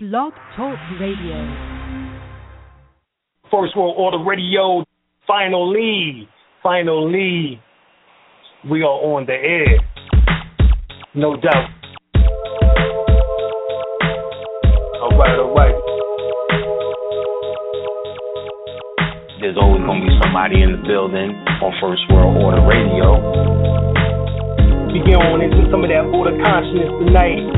Blog Talk Radio. First World Order Radio. Finally, finally, we are on the air. No doubt. All right, all right. There's always going to be somebody in the building on First World Order Radio. We get on into some of that order consciousness tonight.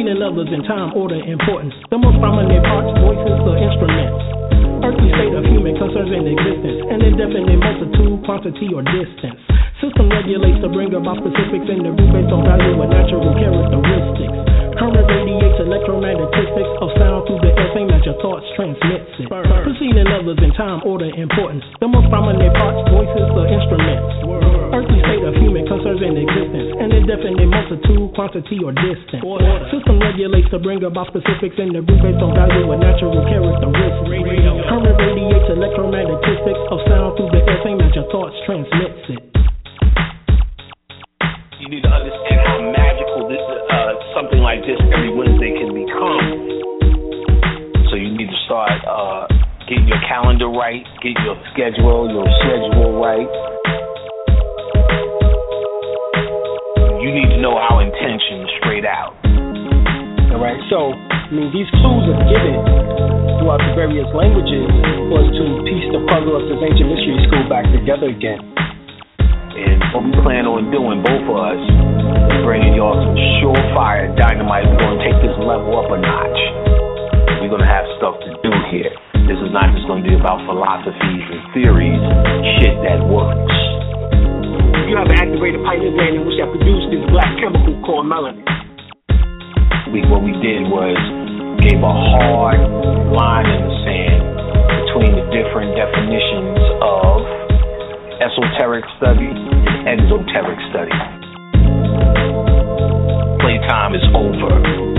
preceding others in time, order, importance. The most prominent parts, voices, or instruments. Earthly state of human concerns in existence, an indefinite multitude, quantity, or distance. System regulates to bring about specifics in the group based on value and natural characteristics. Current radiates electromagnetistics of sound through the air, same as your thoughts transmits it. Preceding others in time, order, importance. The most prominent parts, voices, or instruments. Earthly state of human concerns in existence, an indefinite multitude, quantity, or distance. System regulates to bring about specifics in the group based on value and natural characteristics. Current radiates electromagnetistics of sound through the air, same as your thoughts transmits it. Schedule, your schedule right you need to know our intention straight out. All right. So, I mean, these clues are given throughout the various languages was to piece the puzzle of this ancient mystery school back together again. And what we plan on doing, both of us, is bringing y'all some surefire dynamite. We're going to take this level up a notch. We're going to have stuff to do here. Is not just going to be about philosophies and theories, shit that works you have an activated pineal gland in which that produced this black chemical called melanin. We, what we did was gave a hard line in the sand between the different definitions of esoteric study and exoteric study. Playtime is over.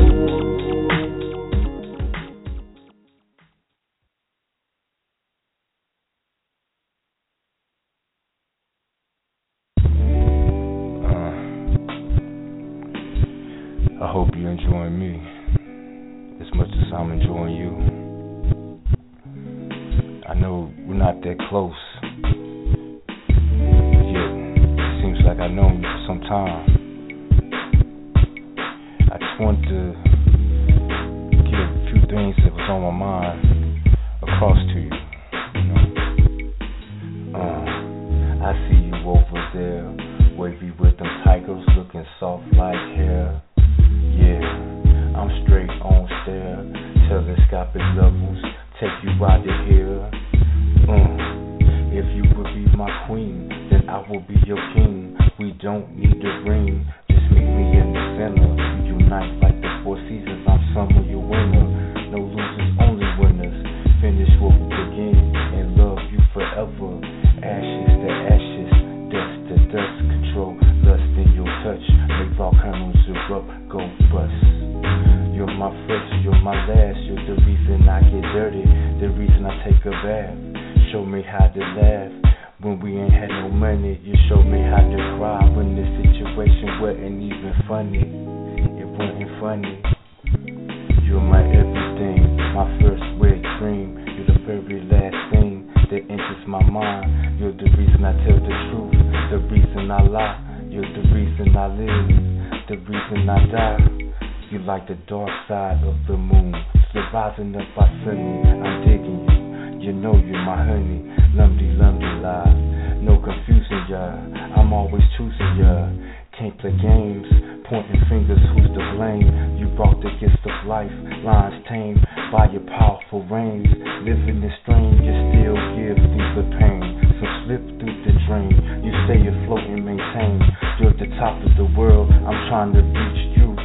Powerful reins. Living this strange, you still give the pain. So slip through the drain. You stay afloat and maintain. You're at the top of the world, I'm trying to reach you.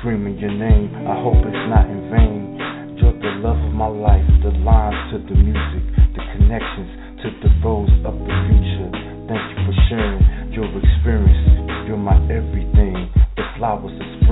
screaming your name. I hope it's not in vain. You're the love of my life, the lines to the music, the connections to the roads of the future. Thank you for sharing your experience. You're my everything, the flowers of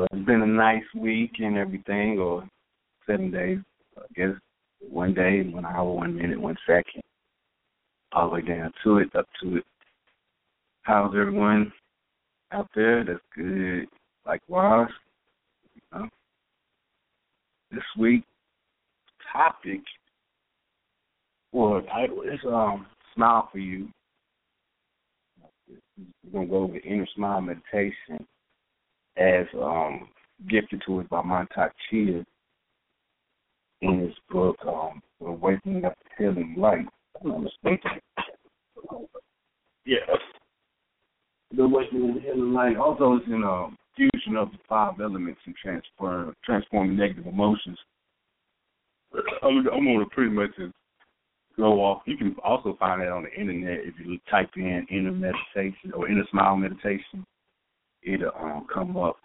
Well, it's been a nice week and everything, or seven days, I guess. One day, one hour, one minute, one second. All the way down to it, up to it. How's everyone out there? That's good. Likewise. You know, this week topic or title is um smile for you. We're gonna go over inner smile meditation as um gifted to us by Mantak Chia in his book, um Awakening Up the Healing Light. Yes. The Awakening of the Healing Light. Also it's in um fusion of the five elements and transform transforming negative emotions. I'm, I'm going to pretty much just go off. You can also find that on the internet if you type in inner meditation or inner smile meditation. It'll um, come up.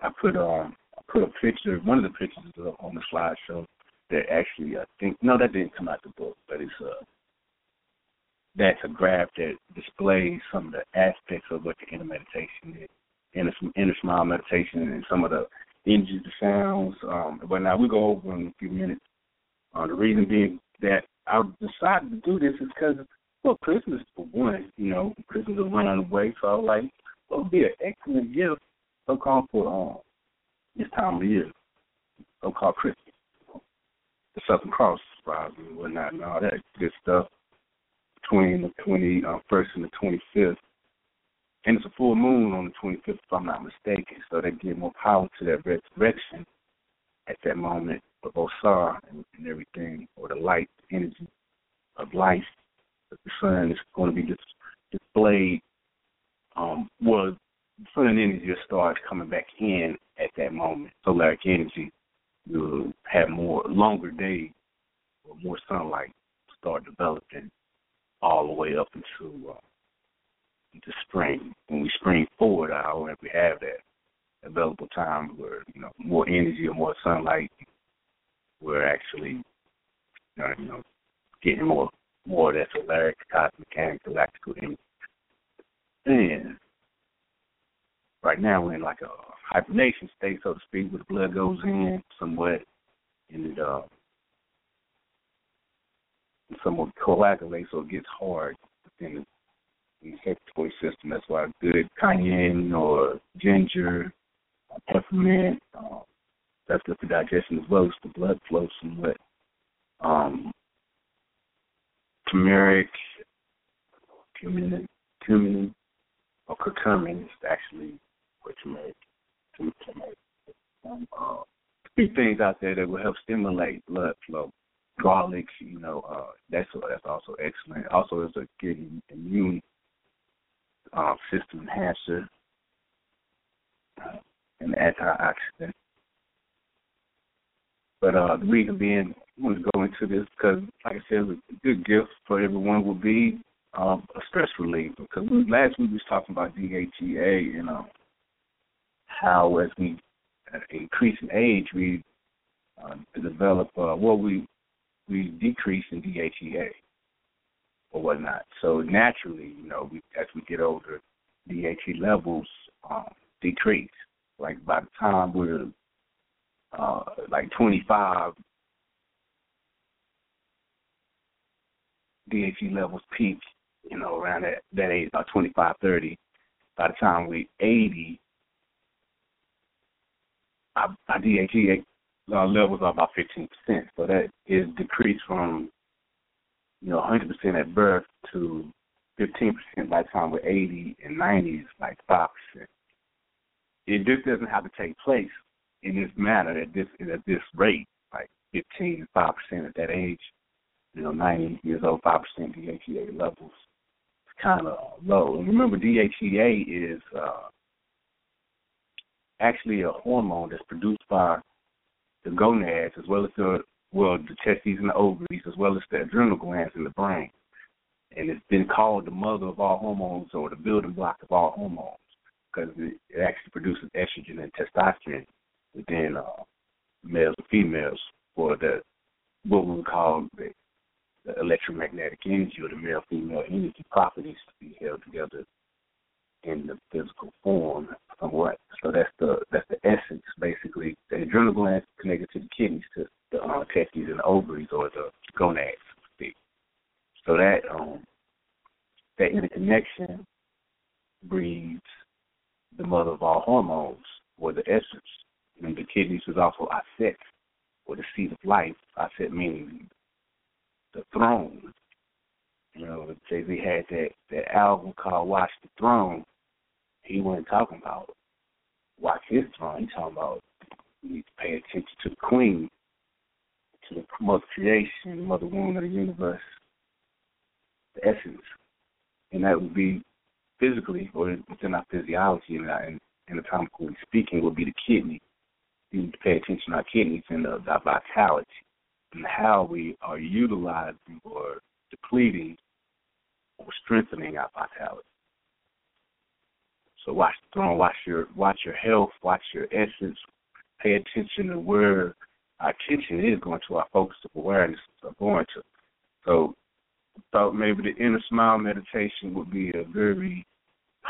I put um I put a picture, one of the pictures on the slideshow that actually I think no that didn't come out the book, but it's uh that's a graph that displays some of the aspects of what the inner meditation is inner, inner smile meditation and some of the energies, the sounds. Um, but now we go over in a few minutes. Uh, the reason being that I decided to do this is because, well, Christmas for one, you know, Christmas is running away, so I was like, it would be an excellent gift, so-called for um, this time of year, so-called Christmas. The Southern Cross surprise and whatnot and all that good stuff between the 21st uh, and the 25th and it's a full moon on the 25th, if I'm not mistaken. So they give more power to that resurrection at that moment of Osar and, and everything, or the light, the energy of life. That the sun is going to be dis- displayed. Um, the sun energy just starts coming back in at that moment. Solar energy will have more longer days or more sunlight start developing all the way up into uh, into spring. When we spring forward, hope we have that available time where you know more energy or more sunlight, we're actually uh, you know getting more more of that solaric, cosmic, and galactical energy. And right now we're in like a hibernation state, so to speak, where the blood goes in somewhat, and it uh, somewhat coagulates, so it gets hard within the circulatory system. That's why good cayenne or ginger, peppermint, uh, that's good for digestion as well as the blood flow somewhat. Um, turmeric, cumin, cumin, or curcumin is actually what turmeric. turmeric. Um, uh, things out there that will help stimulate blood flow garlic, you know, uh, that's that's also excellent. Also, it's a good immune uh, system enhancer uh, and antioxidant. But uh, the reason being, I want to go into this because, like I said, a good gift for everyone would be um, a stress reliever. Because last week we was talking about DHEA and uh, how as we uh, increase in age, we uh, develop uh, well, we we decrease in DHEA or whatnot. So naturally, you know, we, as we get older, DHEA levels um, decrease. Like by the time we're uh, like 25, DHEA levels peak, you know, around that, that age, about 25, 30. By the time we're 80, our, DHEA levels are about 15%. So that is decreased from, you know, 100% at birth to 15% by the time we're 80 and 90 is like 5%. It just doesn't have to take place in this manner at this at this rate, like 15 5% at that age. You know, 90 years old, 5% DHEA levels. Kind of low. And remember, DHEA is uh, actually a hormone that's produced by the gonads as well as the well the testes and the ovaries as well as the adrenal glands in the brain. And it's been called the mother of all hormones or the building block of all hormones because it, actually produces estrogen and testosterone within uh, males and females for the what we call the, the electromagnetic energy or the male female energy properties to be held together in the physical form somewhat. So that's the that's the essence basically. The adrenal glands connected to the kidneys, to the uh, testes and the ovaries or the gonads, so that um that interconnection breeds the mother of all hormones or the essence. And the kidneys is also Aset or the seat of life. Aset meaning the throne. You know, Jay Z had that that album called Watch the Throne he wasn't talking about watch his throne. He's talking about you need to pay attention to the queen, to the mother creation, mother womb of the universe, the essence. And that would be physically or within our physiology and, and anatomically speaking would be the kidney. You need to pay attention to our kidneys and uh, the, the vitality and how we are utilizing or depleting or strengthening our vitality. So watch the throne, watch your watch your health, watch your essence, pay attention to where our attention is going to, our focus of awareness are going to. So thought maybe the inner smile meditation would be a very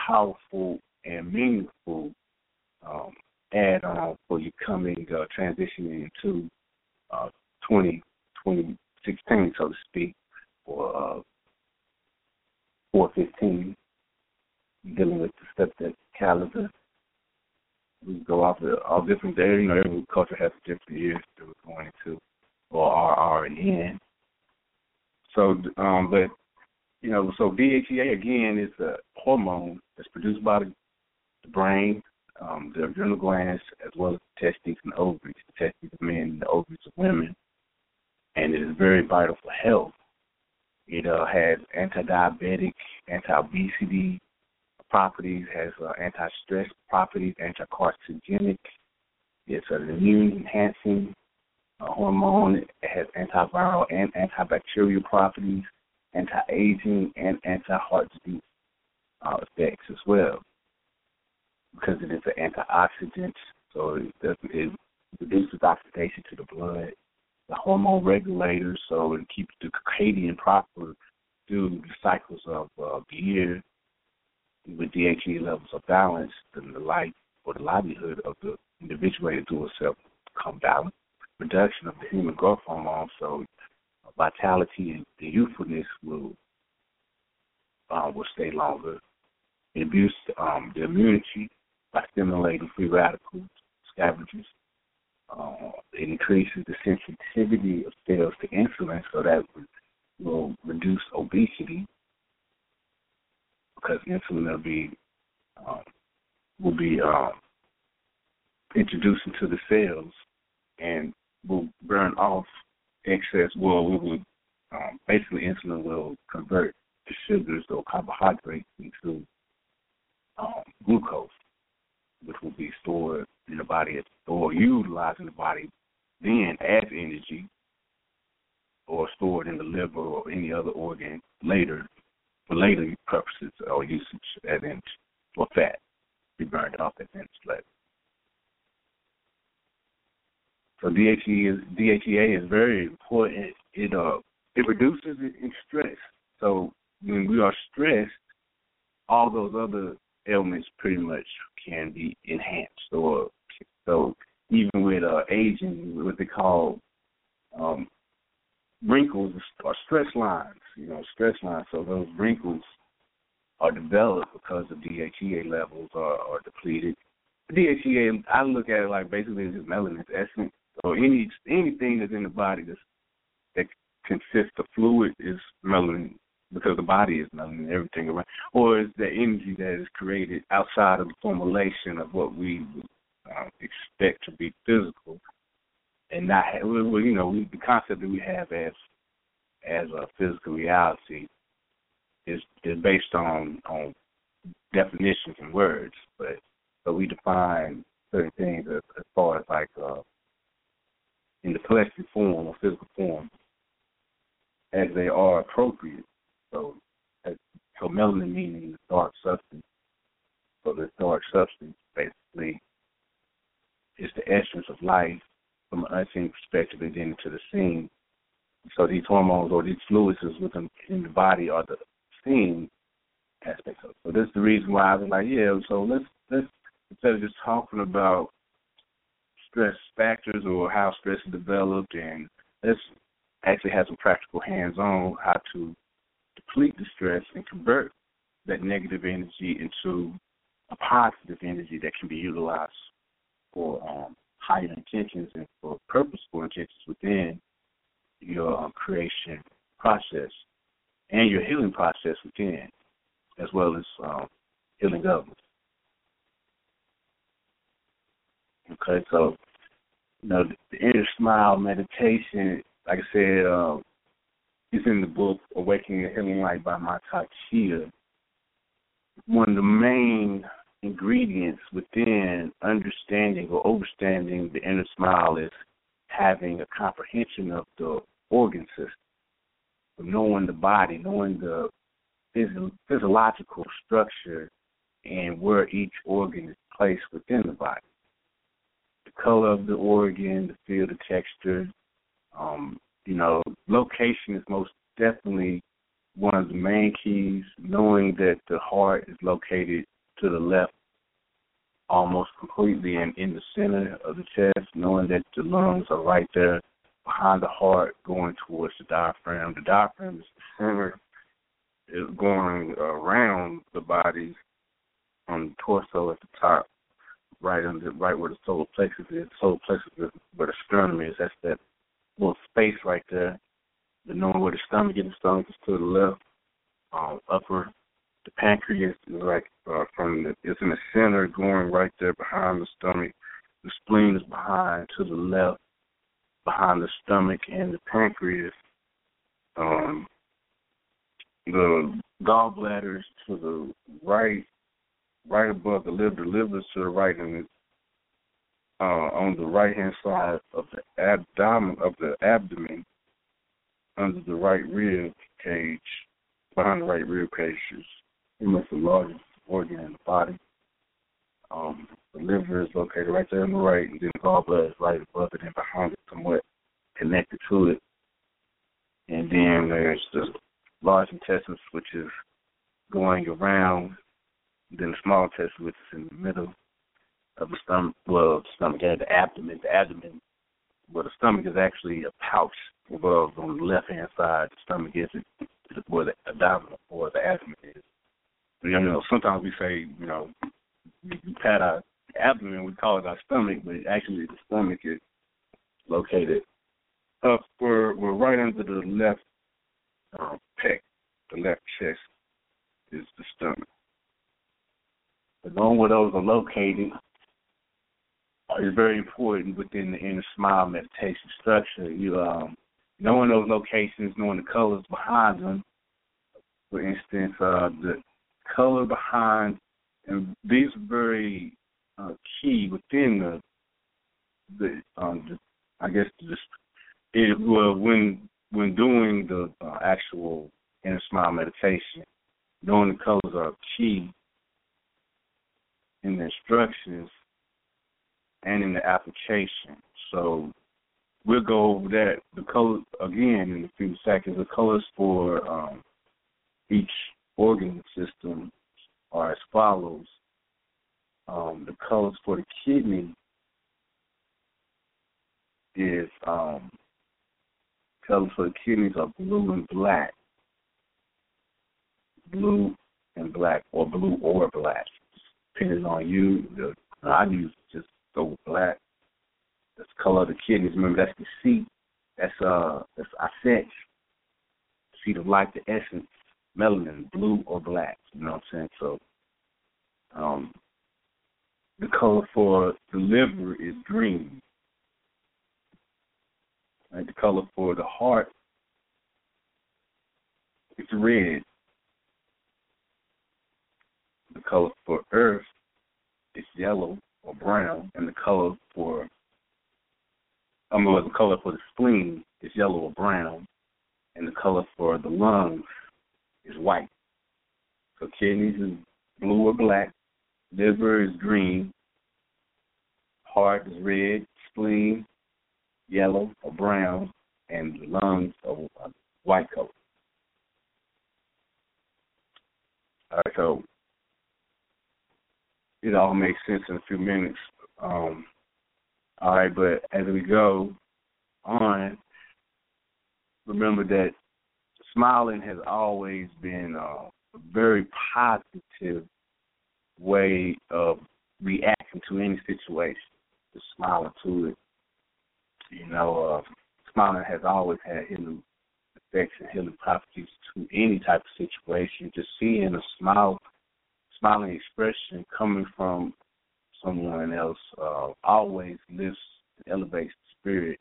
powerful and meaningful um, add on for you coming uh, transitioning into uh, 20, 2016, so to speak, or uh, 415 dealing with the stuff that calendar. We go off of all different days. You know, every culture has different years that we're going into, or are already in. So, um, but you know, so DHEA again is a hormone that's produced by the, the brain, um, the adrenal glands, as well as the testes and ovaries. The testes of men and the ovaries of women, and it is very vital for health. It uh, has anti-diabetic, anti-obesity, properties, has uh, anti-stress properties, anti-carcinogenic. It's an immune-enhancing uh, hormone. It has antiviral and antibacterial properties, anti-aging, and anti-heart disease uh, effects as well. Because it is an antioxidant, so it, does, it reduces oxidation to the blood. The hormone regulator, so it keeps the circadian proper through the cycles of uh, the year with DHEA levels are balanced, then the life or the livelihood of the individual to itself become balanced. Production of the human growth hormone, so vitality and the youthfulness will uh, will stay longer. It boosts um, the immunity by stimulating free radicals, scavengers. Uh, it increases the sensitivity of cells to insulin, so that will reduce obesity because insulin will be um, will be um, introduced into the cells and will burn off excess, well, we would um, basically insulin will convert the sugars or carbohydrates into um, glucose, which will be stored in the body or utilized in the body then as energy or stored in the liver or any other organ later for later purposes or usage as energy or fat be burned off as energy later. So DHEA is DHEA is very important. It uh it reduces in stress. So when we are stressed, all those other ailments pretty much can be enhanced. Or so even with uh, aging, what they call um, wrinkles or stress lines, you know, stress lines. So those wrinkles are developed because the DHEA levels are, are depleted. DHEA, I look at it like basically it's melanin essence. So any anything that's in the body that's, that consists of fluid is melanin because the body is melanin, everything around, or is the energy that is created outside of the formulation of what we um, expect to be physical, and not have, well, you know, we, the concept that we have as as a physical reality is is based on on definitions and words, but but we define certain things as, as far as like uh, in the collective form or physical form as they are appropriate. So, so melanin meaning the dark substance. So this dark substance basically is the essence of life from an unseen perspective and then to the seen. So these hormones or these fluids within in the body are the seen aspects of it. So this is the reason why I was like, yeah, so let's let's instead of just talking about stress factors or how stress is developed and let's actually have some practical hands on how to deplete the stress and convert that negative energy into a positive energy that can be utilized for um, higher intentions and for purposeful intentions within your creation process and your healing process within, as well as um, healing others. Okay, so you know the inner smile meditation, like I said, um, is in the book Awakening the Healing Light by Mantak Chia. One of the main ingredients within understanding or understanding the inner smile is having a comprehension of the organ system, knowing the body, knowing the physio- physiological structure and where each organ is placed within the body. The color of the organ, the feel, the texture, um, you know, location is most definitely one of the main keys, knowing that the heart is located to the left almost completely and in the center of the chest, knowing that the lungs are right there behind the heart going towards the diaphragm. The diaphragm is the center, is going around the body on the torso at the top, right under right where the solar plexus is. Solar plexus is where the sternum is. That's that little space right there. The knowing where the stomach is, the stomach is to the left, um, upper the pancreas is like uh, from the it's in the center, going right there behind the stomach. The spleen is behind to the left, behind the stomach and the pancreas. Um, the gallbladder is to the right, right above the liver. The liver is to the right, and uh, on the right hand side of the abdomen of the abdomen, under the right rib cage, behind the right rib cage is pretty much the largest organ in the body. Um, the liver is located right there on the right, and then the gallbladder is right above it and behind it, somewhat connected to it. And then there's the large intestines, which is going around. Then the small intestine, which is in the middle of the stomach. Well, the stomach and the abdomen. The abdomen, well, the stomach is actually a pouch above on the left hand side. The stomach is where the abdomen or the abdomen is. You know, sometimes we say, you know, we pat our abdomen, we call it our stomach, but actually the stomach is located up we're we're right under the left um, pec, the left chest is the stomach. Knowing where those are located is very important within the inner smile meditation structure. You um knowing those locations, knowing the colors behind them. For instance, uh, the color behind, and these are very uh, key within the the, um, the I guess just it well when when doing the uh, actual inner smile meditation, knowing the colors are key in the instructions and in the application. So we'll go over that. The color again in a few seconds. The colors for um, each organ system are as follows. Um, the colors for the kidney is um, colors for the kidneys are blue and black. Blue and black, or blue or black, depending on you. The, I use with black. That's the color of the kidneys. Remember, that's the seat. That's uh, that's Aset. Seat of life, the essence, melanin, blue or black. You know what I'm saying? So, um, the color for the liver is green. Right, the color for the heart is red. The color for earth is yellow or brown, and the color for I mean, the color for the spleen is yellow or brown, and the color for the lungs is white. So kidneys is blue or black, liver is green, heart is red, spleen yellow or brown, and the lungs are white color. All right, so it all makes sense in a few minutes. Um, all right, but as we go on, remember that smiling has always been uh, a very positive way of reacting to any situation. Just smiling to it. You know, uh, smiling has always had healing effects and healing properties to any type of situation. Just seeing a smile, smiling expression coming from someone else uh, always lifts and elevates the spirit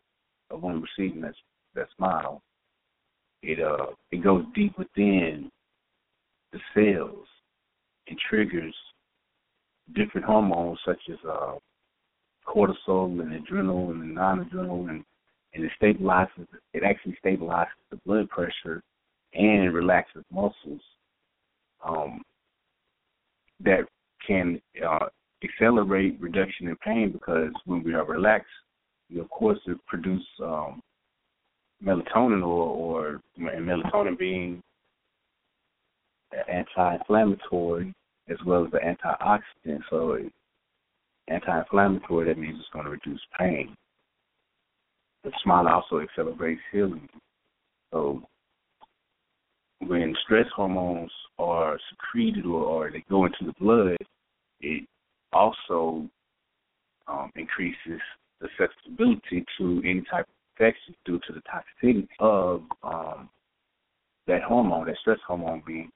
of one receiving that that smile. It uh it goes deep within the cells and triggers different hormones such as uh, cortisol and adrenal and non-adrenal and and it stabilizes it actually stabilizes the blood pressure and relaxes muscles um, that can uh, accelerate reduction in pain because when we are relaxed, we of course produce um, melatonin or, or melatonin being anti-inflammatory as well as the antioxidant. So anti-inflammatory that means it's going to reduce pain. The smile also accelerates healing. So when stress hormones are secreted or, or they go into the blood, it also um, increases the susceptibility to any type of infection due to the toxicity of um, that hormone, that stress hormone being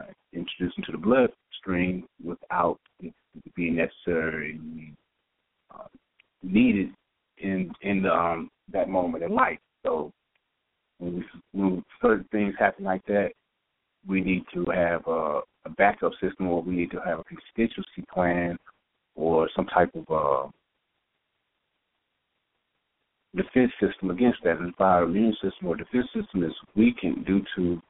uh, introduced into the bloodstream without it being necessary uh, needed in in the, um, that moment in life. So when, when certain things happen like that, we need to have a, a backup system, or we need to have a contingency plan or some type of uh, defense system against that. And if our immune system or defense system is weakened due to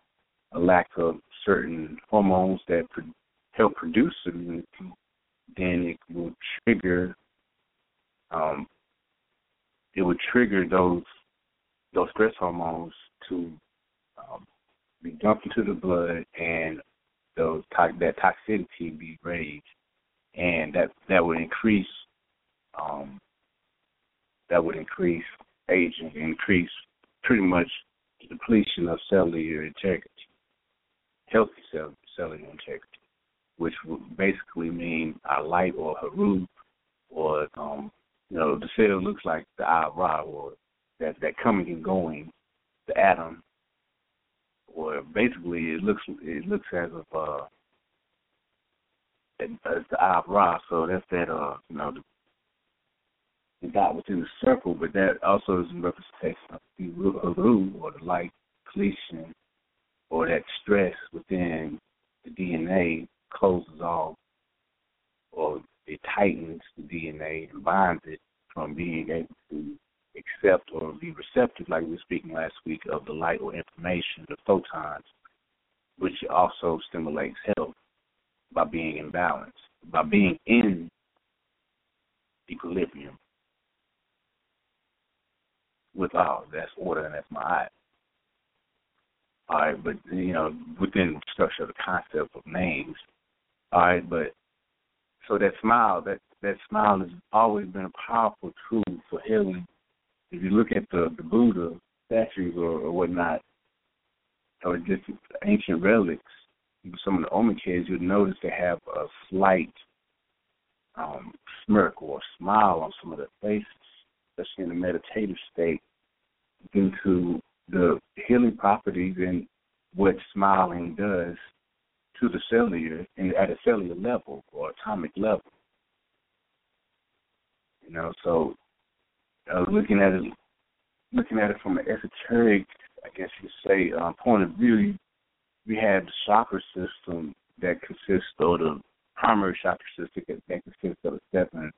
a lack of certain hormones that pro- help produce immunity, then it will trigger. Um, it would trigger those those stress hormones to um, be dumped into the blood, and those to- that toxicity be raised. And that that would increase um, that would increase aging, increase pretty much depletion of cellular integrity, healthy cell, cellular integrity, which would basically mean a light or haru, or um, you know the cell looks like the eye Ra, or that that coming and going, the atom, or basically it looks it looks as if uh, as the eye of Ra. So that's that uh you know the, the dot within the circle, but that also is a representation of the Haru or the light completion or that stress within the DNA closes off or it tightens the DNA and binds it from being able to accept or be receptive, like we were speaking last week, of the light or information, the photons, which also stimulates health by being in balance, by being in equilibrium with all. That's order and that's my eye. All right, but you know, within the structure of the concept of names. All right, but so that smile, that that smile has always been a powerful tool for healing. If you look at the, the Buddha statues or, or whatnot, or just ancient relics, some of the Olmecs, you'll notice they have a slight um, smirk or smile on some of their faces, especially in a meditative state, due to the healing properties and what smiling does to the cellular and at a cellular level or atomic level. You know, so uh, looking at it, looking at it from an esoteric, I guess you say, uh, point of view, we have the chakra system that consists of the primary chakra system that consists of seven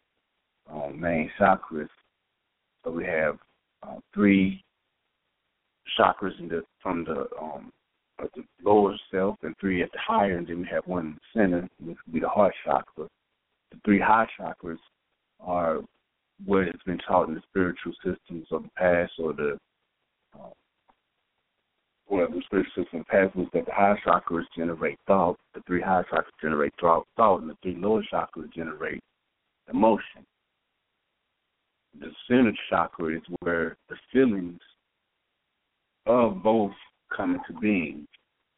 um, main chakras. So we have uh, three chakras in the from the um, at the lower self and three at the higher, and then we have one in the center, which would be the heart chakra. The three high chakras are what has been taught in the spiritual systems of the past or the uh, well, the spiritual system of the past was that the high chakras generate thought, the three high chakras generate thought, thought and the three lower chakras generate emotion. The center chakra is where the feelings of both come into being,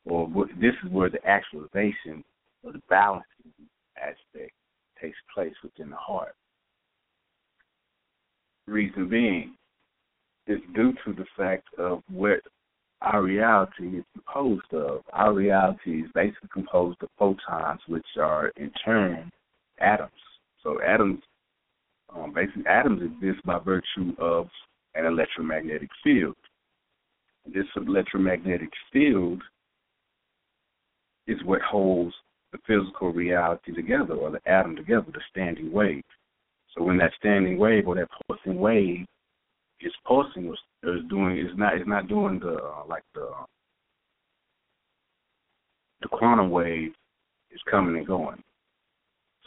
or this is where the actualization or the balancing aspect takes place within the heart. Reason being is due to the fact of what our reality is composed of. Our reality is basically composed of photons, which are in turn atoms. So atoms, um, basically atoms exist by virtue of an electromagnetic field. This electromagnetic field is what holds the physical reality together, or the atom together, the standing wave. So when that standing wave or that pulsing wave is pulsing is doing is not is not doing the uh, like the the quantum wave is coming and going.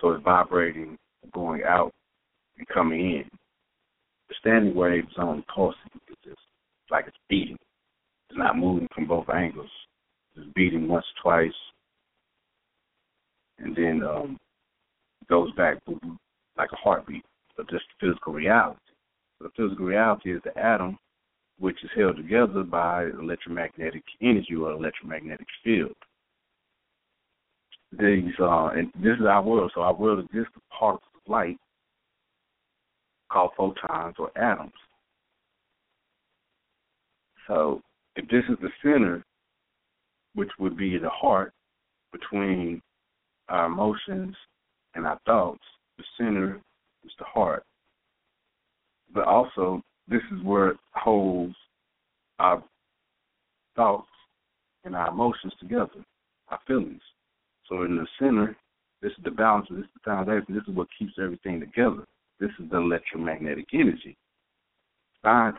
So it's vibrating, going out and coming in. The standing wave is only pulsing. It's just like it's beating. It's not moving from both angles. It's beating once, twice, and then um, goes back like a heartbeat, but just physical reality. So the physical reality is the atom, which is held together by electromagnetic energy or electromagnetic field. These uh, and this is our world. So our world exists of particles of light called photons or atoms. So if this is the center, which would be the heart between our emotions and our thoughts, the center is the heart. But also, this is where it holds our thoughts and our emotions together, our feelings. So in the center, this is the balance, this is the foundation, this is what keeps everything together. This is the electromagnetic energy. Science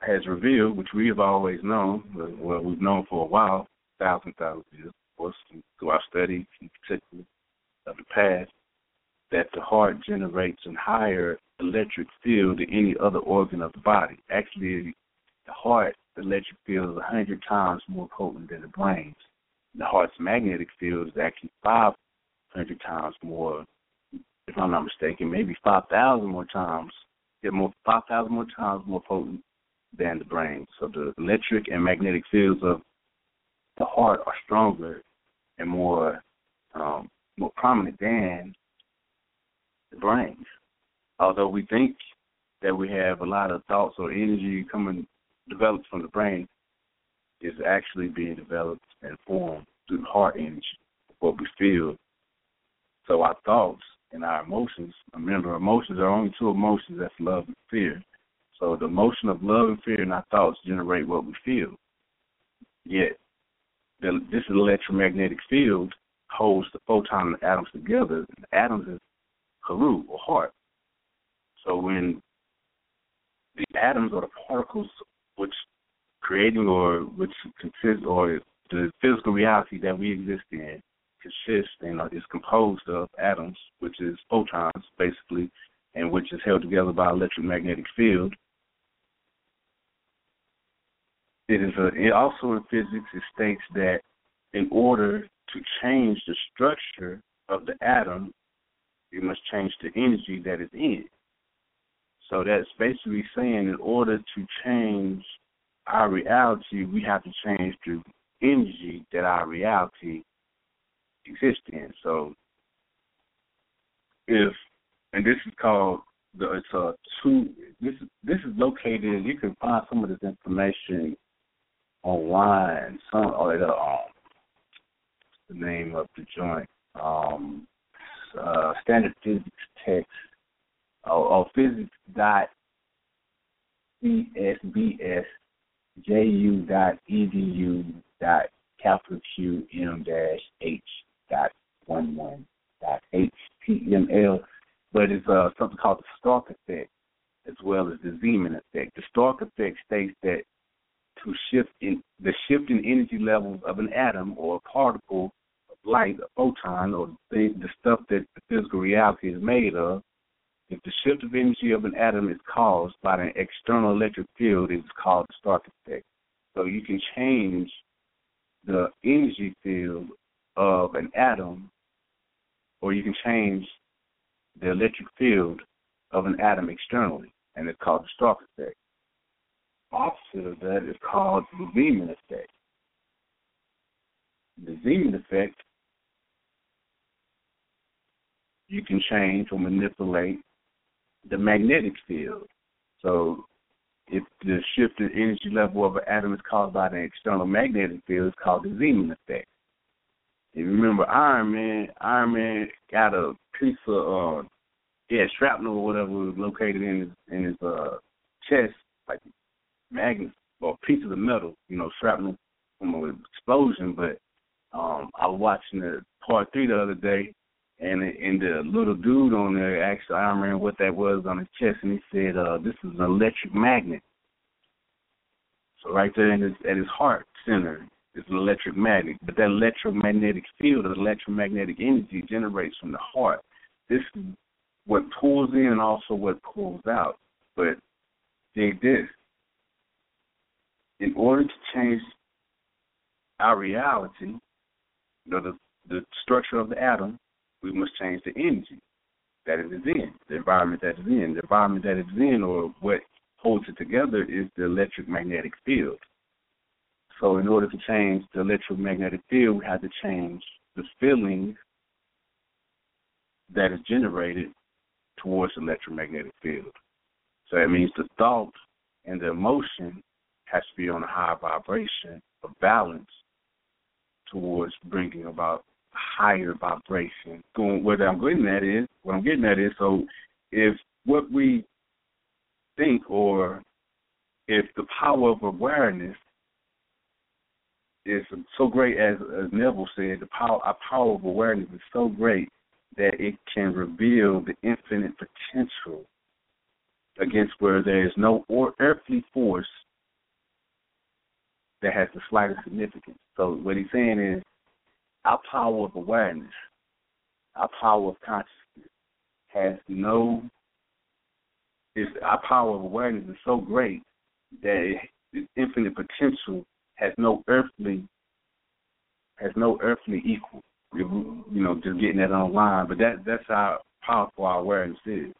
has revealed, which we have always known, well, we've known for a while, thousands, thousands of years, of course, through our study, in particular, of the past, that the heart generates a higher electric field than any other organ of the body. Actually, the heart electric field is a hundred times more potent than the brain's. The heart's magnetic field is actually five hundred times more, if I'm not mistaken, maybe five thousand more times, yeah, more five thousand more times more potent than the brain. So the electric and magnetic fields of the heart are stronger and more um, more prominent than the brain. Although we think that we have a lot of thoughts or energy coming developed from the brain, is actually being developed and formed through the heart energy, what we feel. So our thoughts and our emotions. Remember, emotions are only two emotions. That's love and fear. So the emotion of love and fear in our thoughts generate what we feel. Yet, the, this electromagnetic field holds the photon and atoms together. The atoms is Haru or heart. So when the atoms or the particles which creating or which consist or the physical reality that we exist in consists and is composed of atoms, which is photons basically, and which is held together by electromagnetic field. It is a, it also in physics it states that in order to change the structure of the atom, you must change the energy that is in it. So that's basically saying in order to change our reality, we have to change the energy that our reality exists in. So if and this is called the it's a two this this is located you can find some of this information online. Some or the um the name of the joint. Um uh standard physics text or, or physics dot CSBS ju dot edu dot capital Q M dash H dot one one dot HTML, but it's uh, something called the Stark effect as well as the Zeeman effect. The Stark effect states that to shift in the shift in energy levels of an atom or a particle light, a photon, or the, the stuff that the physical reality is made of, if the shift of energy of an atom is caused by an external electric field, it's called the Stark effect. So you can change the energy field of an atom, or you can change the electric field of an atom externally, and it's called the Stark effect. Opposite of that is called the Zeeman effect. The Zeeman effect you can change or manipulate the magnetic field. So if the shift in energy level of an atom is caused by the external magnetic field, it's called the Zeeman effect. If you remember Iron Man, Iron Man got a piece of uh yeah, shrapnel or whatever was located in his in his uh chest, like magnet or piece of metal, you know, shrapnel from an explosion, but um I was watching the part three the other day and and the little dude on there asked Iron Man what that was on his chest, and he said, uh, "This is an electric magnet." So right there in his at his heart center is an electric magnet, but that electromagnetic field, or electromagnetic energy, generates from the heart. This is what pulls in and also what pulls out. But dig this: in order to change our reality, you know, the the structure of the atom we must change the energy that it is in, the environment that it's in. The environment that it's in, or what holds it together, is the electromagnetic field. So, in order to change the electromagnetic field, we have to change the feeling that is generated towards the electromagnetic field. So, that means the thought and the emotion has to be on a high vibration of balance towards bringing about higher vibration. Going what I'm getting at is what I'm getting at is so if what we think or if the power of awareness is so great as, as Neville said, the power our power of awareness is so great that it can reveal the infinite potential against where there is no or earthly force that has the slightest significance. So what he's saying is our power of awareness, our power of consciousness has no is our power of awareness is so great that its infinite potential has no earthly has no earthly equal. You know, just getting that online, but that that's how powerful our awareness is.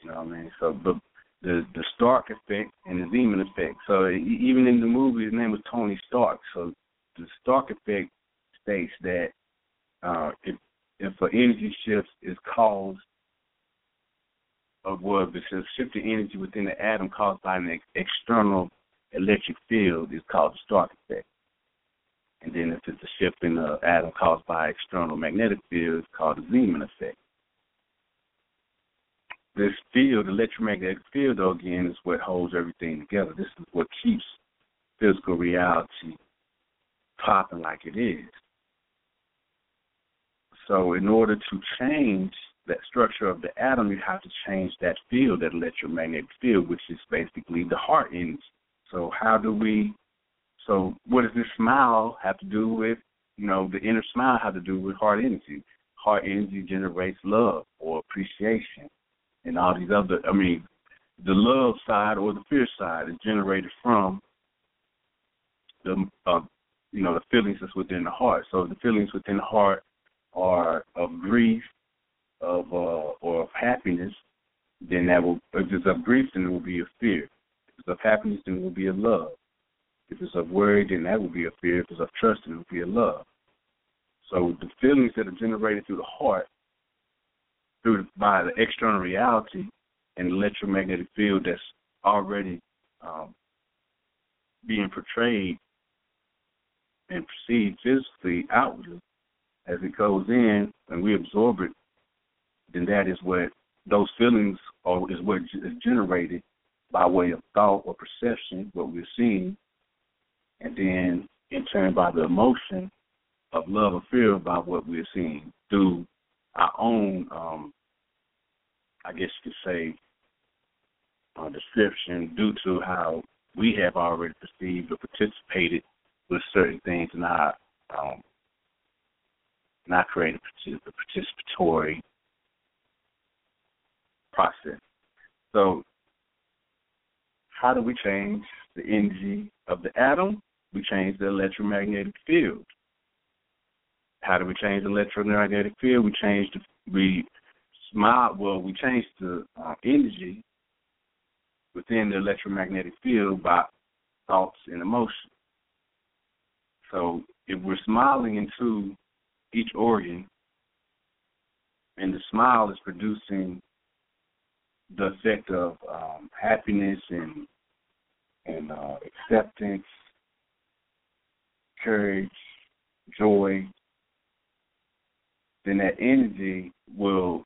You know what I mean? So, but the the Stark effect and the Zeeman effect. So even in the movie, his name was Tony Stark. So the Stark effect states that uh, if if an energy shift is caused of what the shift in energy within the atom caused by an ex- external electric field is called the Stark effect. And then if it's a shift in the atom caused by external magnetic field, it's called the Zeeman effect. this field, electromagnetic field, though, again, is what holds everything together. This is what keeps physical reality popping like it is. So, in order to change that structure of the atom, you have to change that field, that electromagnetic field, which is basically the heart energy. So, how do we? So, what does this smile have to do with? You know, the inner smile have to do with heart energy. Heart energy generates love or appreciation and all these other. I mean, the love side or the fear side is generated from the uh, you know the feelings that's within the heart. So the feelings within the heart are of grief, of uh, or of happiness. Then that will if it's of grief, then it will be a fear. If it's of happiness, then it will be a love. If it's of worry, then that will be a fear. If it's of trust, then it will be a love. So the feelings that are generated through the heart through by the external reality and electromagnetic field that's already um, being portrayed and perceived physically outwardly as it goes in and we absorb it, then that is what those feelings are is what is generated by way of thought or perception, what we're seeing, and then in turn by the emotion of love or fear about what we're seeing through our own, um, I guess you could say, uh, description due to how we have already perceived or participated with certain things in our um, not creating a participatory process. So, how do we change the energy of the atom? We change the electromagnetic field. How do we change the electromagnetic field? We change the we smile. Well, we change the uh, energy within the electromagnetic field by thoughts and emotions. So if we're smiling into each organ, and the smile is producing the effect of um, happiness and and uh, acceptance, courage, joy, then that energy will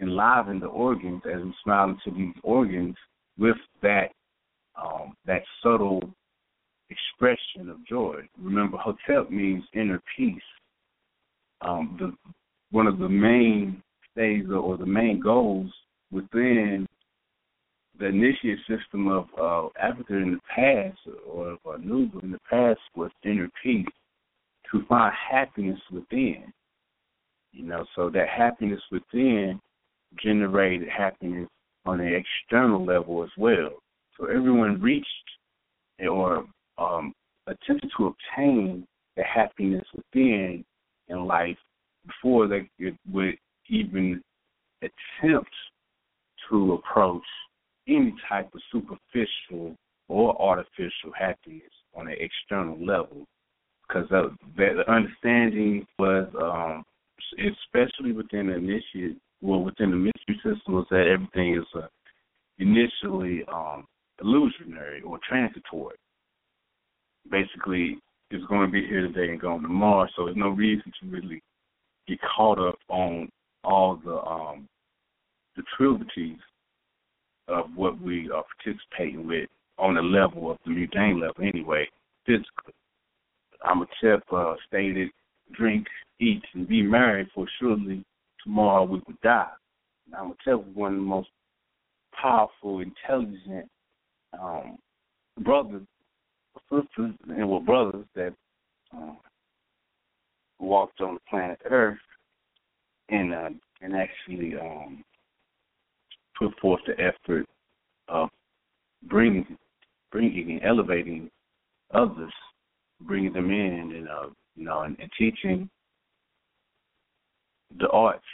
enliven the organs as we smile into these organs with that um, that subtle expression of joy. Remember, Hotep means inner peace. Um, the one of the main stages or the main goals within the initiate system of uh, Africa in the past or, or Nuba in the past was inner peace to find happiness within. You know, so that happiness within generated happiness on an external level as well. So everyone reached or um, attempted to obtain the happiness within in life before they would even attempt to approach any type of superficial or artificial happiness on an external level. Because the, understanding was, um, especially within the initiate, well, within the mystery system, was that everything is uh, initially um, illusionary or transitory basically is going to be here today and going tomorrow. So there's no reason to really get caught up on all the um the trivialities of what we are participating with on the level of the mundane level anyway, physically. Imhotep uh, stated, drink, eat, and be merry, for surely tomorrow we will die. Imhotep was one of the most powerful, intelligent um, brothers sisters and were brothers that um, walked on the planet Earth and uh, and actually um, put forth the effort of bringing bringing and elevating others, bringing them in and uh, you know and, and teaching the arts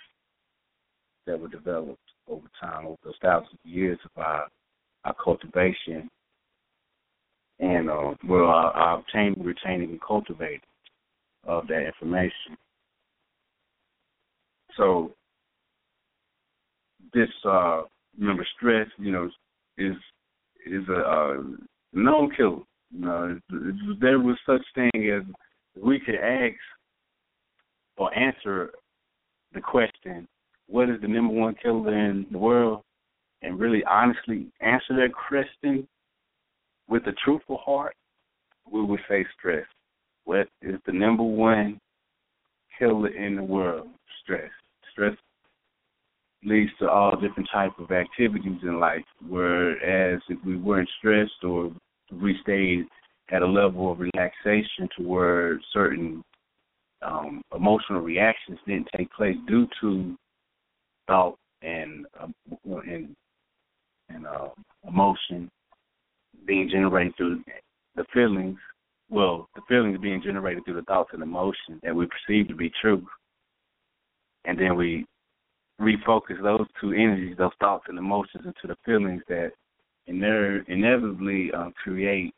that were developed over time, over those thousands of years of our our cultivation and uh, well, I, I obtained, retaining, and cultivating of that information. So this, uh, remember, stress, you know, is is a uh, known killer. You know, there was such thing as we could ask or answer the question, "What is the number one killer in the world?" and really honestly answer that question with a truthful heart, we would say stress. What is the number one killer in the world? Stress. Stress leads to all different type of activities in life. Whereas if we weren't stressed or we stayed at a level of relaxation to where certain um, emotional reactions didn't take place due to thought and uh, and and uh, emotion being generated through the feelings. Well, the feelings being generated through the thoughts and emotions that we perceive to be true, and then we refocus those two energies, those thoughts and emotions, into the feelings that inevitably um, create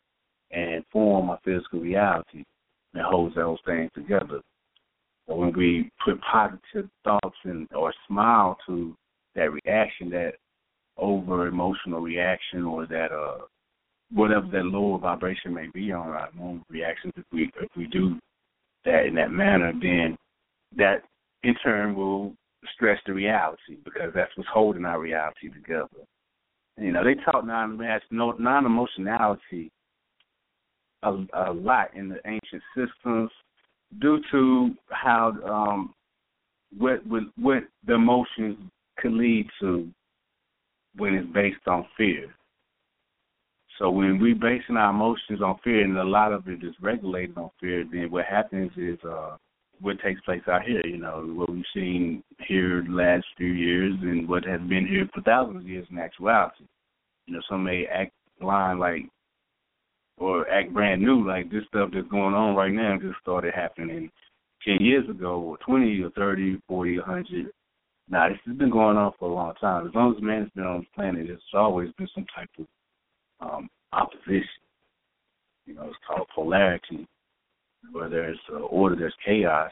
and form a physical reality that holds those things together. But when we put positive thoughts and or smile to that reaction, that over emotional reaction or that uh whatever that lower vibration may be on our own reactions, if we if we do that in that manner, then that in turn will stress the reality because that's what's holding our reality together. You know, they taught non non emotionality a, a lot in the ancient systems due to how um what what, what the emotions could lead to when it's based on fear. So when we basing our emotions on fear, and a lot of it is regulated on fear, then what happens is uh, what takes place out here. You know what we've seen here the last few years, and what has been here for thousands of years in actuality. You know, some may act blind like or act brand new like this stuff that's going on right now just started happening ten years ago or twenty or thirty, forty, a hundred. Now this has been going on for a long time. As long as man's been on this planet, there's always been some type of um, opposition. You know, it's called polarity, where there's uh, order, there's chaos.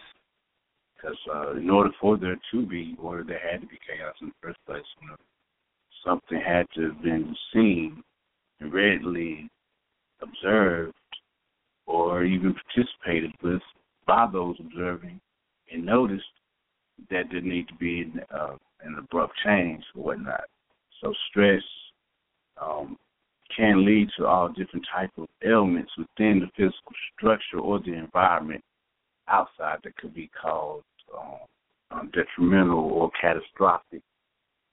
Because uh, in order for there to be order, there had to be chaos in the first place. You know, something had to have been seen and readily observed or even participated with by those observing and noticed that there need to be uh, an abrupt change or whatnot. So stress um, can lead to all different type of ailments within the physical structure or the environment outside that could be called um, um, detrimental or catastrophic.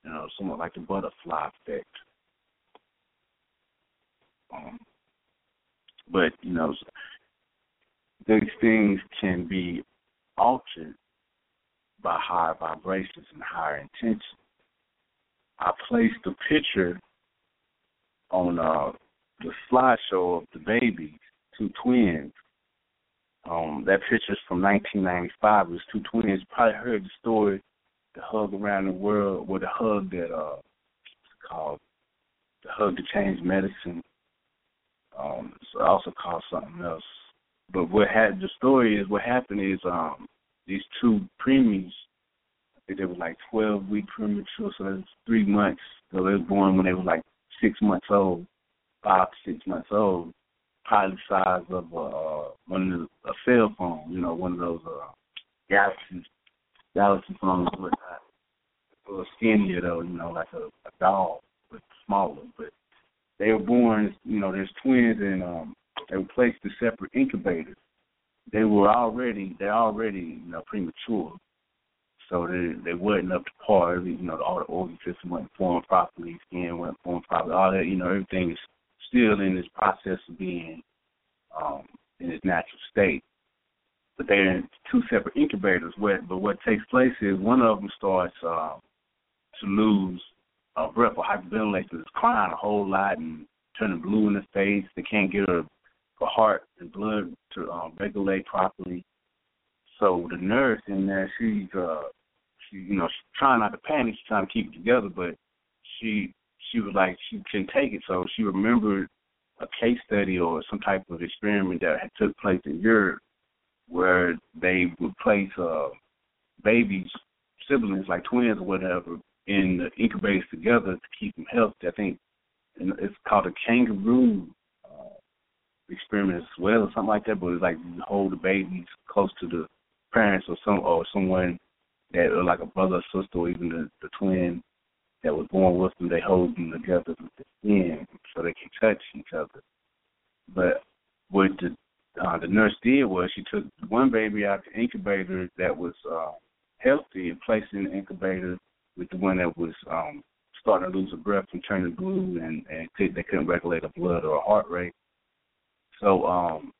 You know, somewhat like the butterfly effect. Um, but you know, these things can be altered by higher vibrations and higher intention. I placed a picture on uh, the slideshow of the babies, two twins. Um, that picture's from 1995. It was two twins. You probably heard the story, the hug around the world, or the hug that uh, called the hug to change medicine. Um, it's also called something else. But what had the story is what happened is um, these two preemies. They were like 12 week premature, so that's three months. So they were born when they were like six months old, five six months old, probably the size of uh, one of the, a cell phone, you know, one of those uh, Galaxy Galaxy phones, but a little skinnier though, you know, like a, a doll, but smaller. But they were born, you know, there's twins, and um, they were placed in separate incubators. They were already, they're already, you know, premature so they they wasn't up to par. You know, all the organ system wasn't formed properly, skin wasn't formed properly. All that, you know, everything is still in this process of being um, in its natural state. But they're in two separate incubators. What, but what takes place is one of them starts uh, to lose uh, breath or hyperventilate. It's crying a whole lot and turning blue in the face. They can't get her, her heart and blood to um, regulate properly. So the nurse in there, she's uh, you know she's trying not to panic, she's trying to keep it together, but she she was like she couldn't take it, so she remembered a case study or some type of experiment that had took place in Europe where they would place uh babies, siblings like twins or whatever, in the incubators together to keep them healthy. I think and it's called a kangaroo uh, experiment as well or something like that. But it's like you hold the babies close to the parents or some or someone that or like a brother or sister or even the, the twin that was born with them. They hold them together with the skin so they can touch each other. But what the uh, the nurse did was she took one baby out the incubator that was uh, healthy and placed in the incubator with the one that was um, starting to lose her breath and turning blue and and could, they couldn't regulate her blood or her heart rate. So um,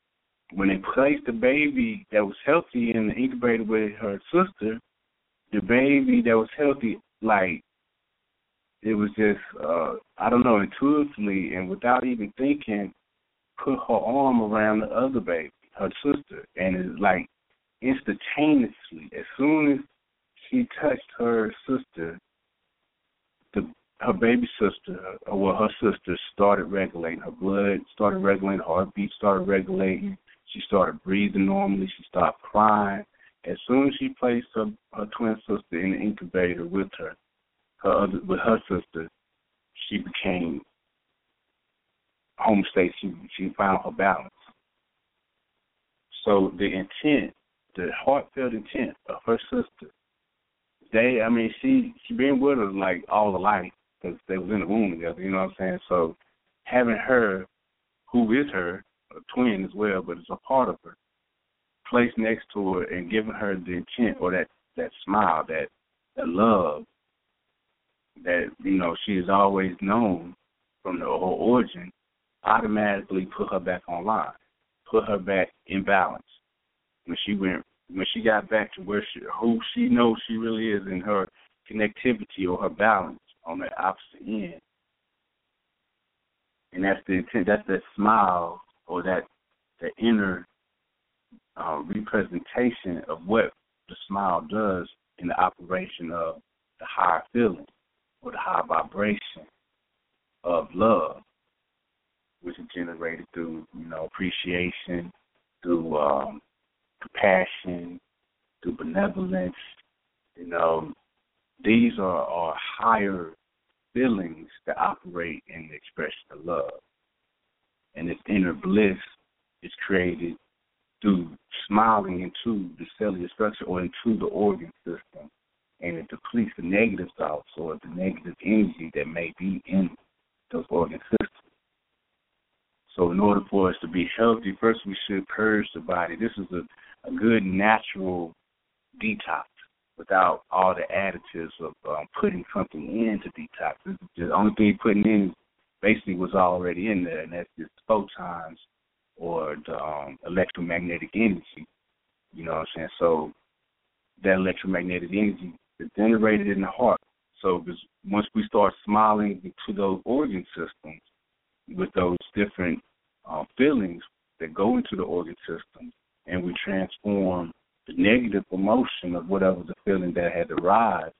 when they placed the baby that was healthy in the incubator with her sister, the baby that was healthy, like it was just uh I don't know, intuitively and without even thinking, put her arm around the other baby, her sister, and it's like instantaneously, as soon as she touched her sister, the her baby sister, or well, her sister started regulating her blood, started regulating her heartbeat, started regulating. She started breathing normally. She stopped crying. As soon as she placed her, her twin sister in the incubator with her, her other, with her sister, she became homestate. She she found her balance. So the intent, the heartfelt intent of her sister, they, I mean, she she been with us like all the life because they was in the womb together. You know what I'm saying? So having her, who is her, a twin as well, but it's a part of her, placed next to her and giving her the intent or that that smile, that that love that you know she has always known from the whole origin, automatically put her back online, put her back in balance. When she went, when she got back to where she, who she knows she really is in her connectivity or her balance on the opposite end, and that's the intent. That's that smile or that the inner uh, representation of what the smile does in the operation of the higher feeling or the high vibration of love, which is generated through, you know, appreciation, through um, compassion, through benevolence. You know, these are, are higher feelings that operate in the expression of love. And this inner bliss is created through smiling into the cellular structure or into the organ system and it depletes the negative thoughts or the negative energy that may be in those organ systems. So, in order for us to be healthy, first we should purge the body. This is a, a good natural detox without all the additives of um, putting something in to detox. The only thing you're putting in basically was already in there, and that's just photons or the um, electromagnetic energy. You know what I'm saying? So that electromagnetic energy is generated in the heart. So once we start smiling to those organ systems with those different uh, feelings that go into the organ system, and we transform the negative emotion of whatever the feeling that had arrived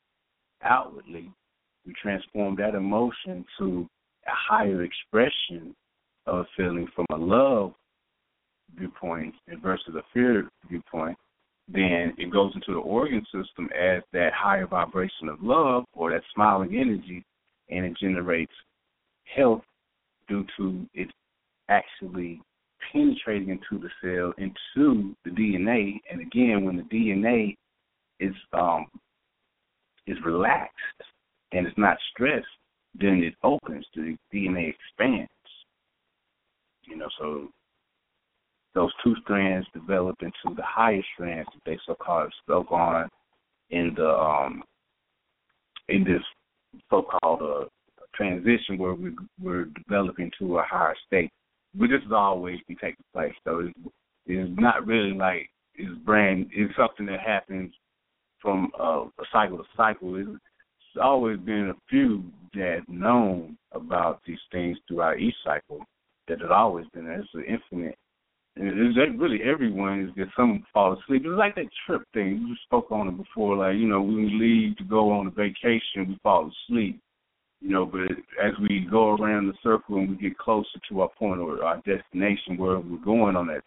outwardly, we transform that emotion to a higher expression of feeling from a love viewpoint versus a fear viewpoint, then it goes into the organ system as that higher vibration of love or that smiling energy, and it generates health due to it actually penetrating into the cell, into the DNA. And again, when the DNA is um, is relaxed and it's not stressed, then it opens, the DNA expands. You know, so those two strands develop into the higher strands that they so called spoke on in the um in this so called uh, transition where we we're developing to a higher state. But this has always been taking place. So it's, it's not really like it's brand it's something that happens from uh, a cycle to cycle. It's, it's always been a few that known about these things throughout each cycle that had always been there. It's an infinite it's really everyone is just some fall asleep. It's like that trip thing. You spoke on it before, like, you know, when we leave to go on a vacation, we fall asleep. You know, but as we go around the circle and we get closer to our point or our destination where we're going on that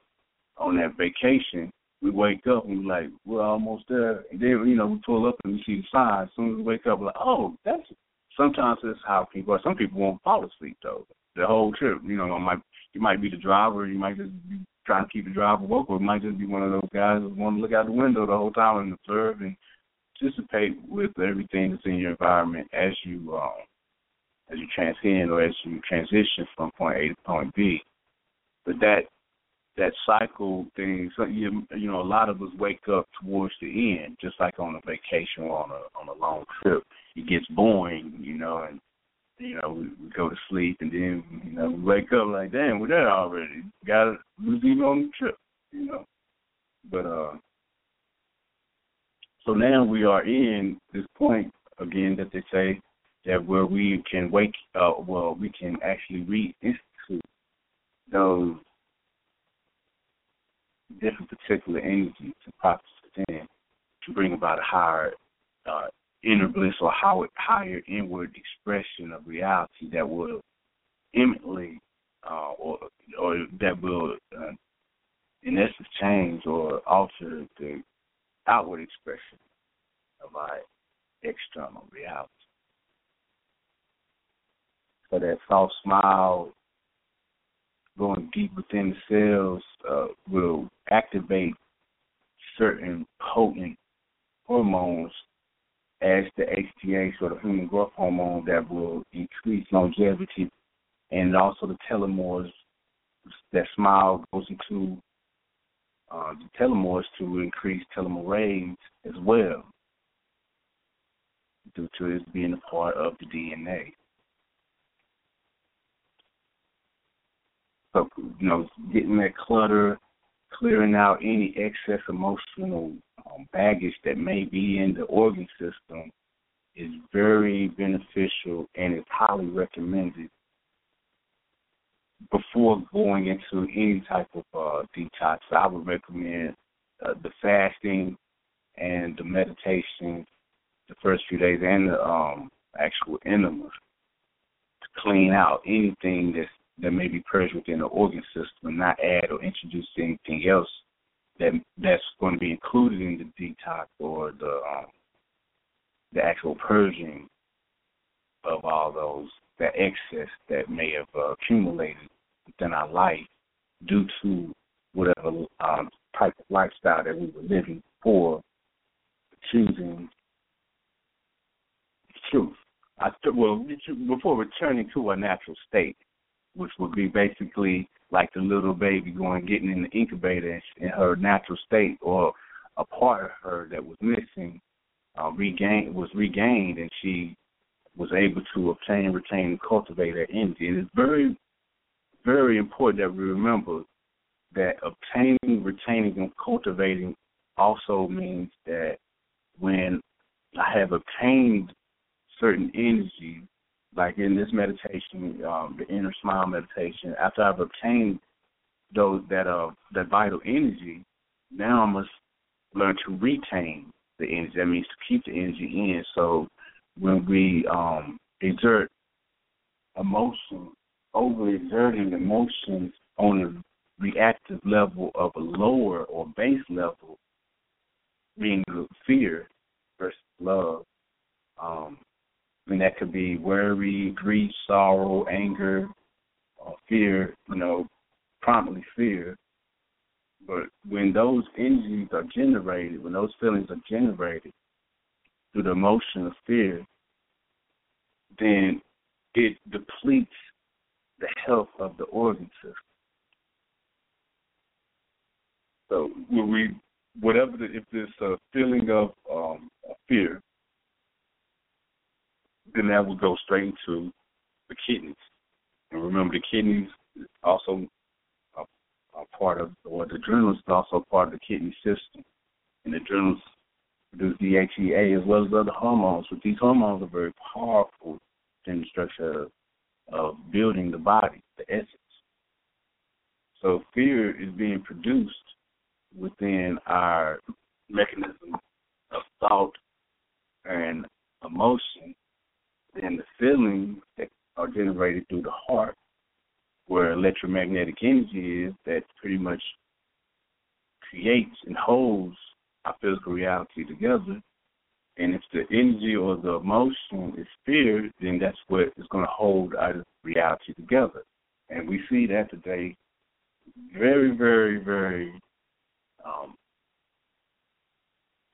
on that vacation, we wake up and we're like, we're almost there. And then, you know, we pull up and we see the sign. As soon as we wake up, we're like, oh, that's sometimes that's how people are. Some people won't fall asleep though. The whole trip, you know, might you might be the driver, you might just be trying to keep the driver woke, or it might just be one of those guys that want to look out the window the whole time and observe and participate with everything that's in your environment as you um, as you transcend or as you transition from point A to point B. But that that cycle thing, so you you know, a lot of us wake up towards the end, just like on a vacation or on a on a long trip. It gets boring, you know, and you know, we, we go to sleep and then you know we wake up like, damn, we're there already. Got to was even on the trip, you know. But uh, so now we are in this point again that they say that where we can wake, uh, well, we can actually reinstitute those different particular energies to processes in to bring about a higher uh, inner bliss or higher, inward expression of reality that will imminently uh, or or that will uh, in essence change or alter the outward expression of our external reality. So that soft smile going deep within the cells uh, will activate certain potent hormones as the HGH or the human growth hormone that will increase longevity and also the telomeres that smile goes into uh, the telomeres to increase telomerase as well due to it being a part of the DNA. So, you know, getting that clutter, clearing out any excess emotional um, baggage that may be in the organ system is very beneficial and is highly recommended before going into any type of uh, detox. I would recommend uh, the fasting and the meditation the first few days and the um, actual enema to clean out anything that's that may be purged within the organ system and not add or introduce anything else that that's going to be included in the detox or the um, the actual purging of all those that excess that may have uh, accumulated within our life due to whatever um, type of lifestyle that we were living for choosing truth. I, well, before returning to a natural state, which would be basically like the little baby going getting in the incubator in her natural state, or a part of her that was missing uh, regained was regained, and she was able to obtain, retain, and cultivate her energy. And it's very, very important that we remember that obtaining, retaining, and cultivating also means that when I have obtained certain energy like in this meditation, um, the inner smile meditation, after I've obtained those that uh that vital energy, now I must learn to retain the energy. That means to keep the energy in. So when we um exert emotion, over exerting emotions on a reactive level of a lower or base level, being fear versus love, um, and that could be worry, grief, sorrow, anger, or fear, you know, promptly fear. But when those energies are generated, when those feelings are generated through the emotion of fear, then it depletes the health of the organ system. So when we, whatever, the, if there's a feeling of um, fear, then that would go straight into the kidneys. And remember, the kidneys also are, part of, or the adrenals is also part of the kidney system. And the adrenals produce DHEA as well as other hormones. But these hormones are very powerful in the structure of, of building the body, the essence. So fear is being produced within our mechanism of thought and emotion then the feelings that are generated through the heart, where electromagnetic energy is, that pretty much creates and holds our physical reality together. And if the energy or the emotion is fear, then that's what is going to hold our reality together. And we see that today very, very, very um,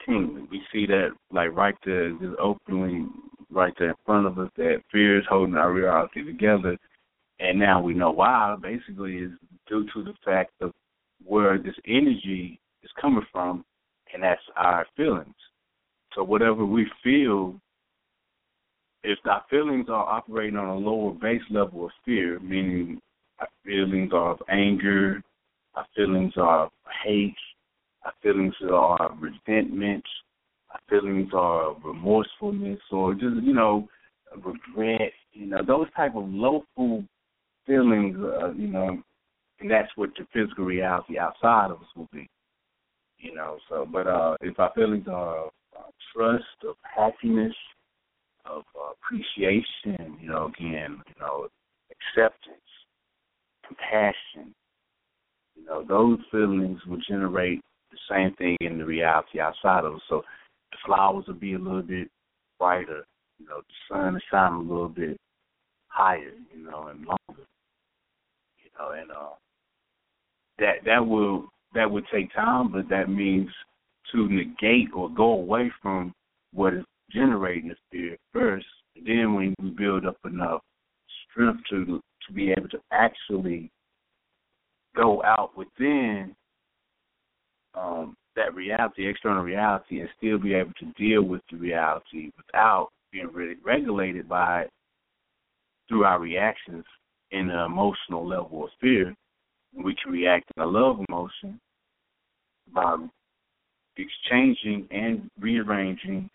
kingly. We see that like right there, just openly right there in front of us. That fear is holding our reality together, and now we know why. Basically, is due to the fact of where this energy is coming from, and that's our feelings. So whatever we feel, if our feelings are operating on a lower base level of fear, meaning our feelings are of anger, our feelings are of hate, our feelings are resentment, our feelings are remorsefulness, or just you know regret. You know those type of local feelings. Uh, you know, and that's what the physical reality outside of us will be. You know, so but uh if our feelings are of uh, trust, of happiness, of uh, appreciation, you know, again, you know, acceptance, compassion, you know, those feelings will generate the same thing in the reality outside of us. So the flowers will be a little bit brighter, you know, the sun will shine a little bit higher, you know, and longer. You know, and uh that that will that would take time, but that means to negate or go away from what is generating the spirit first. And then when we build up enough strength to to be able to actually go out within um, that reality, external reality, and still be able to deal with the reality without being really regulated by it through our reactions in an emotional level of fear. We can react in a love emotion by exchanging and rearranging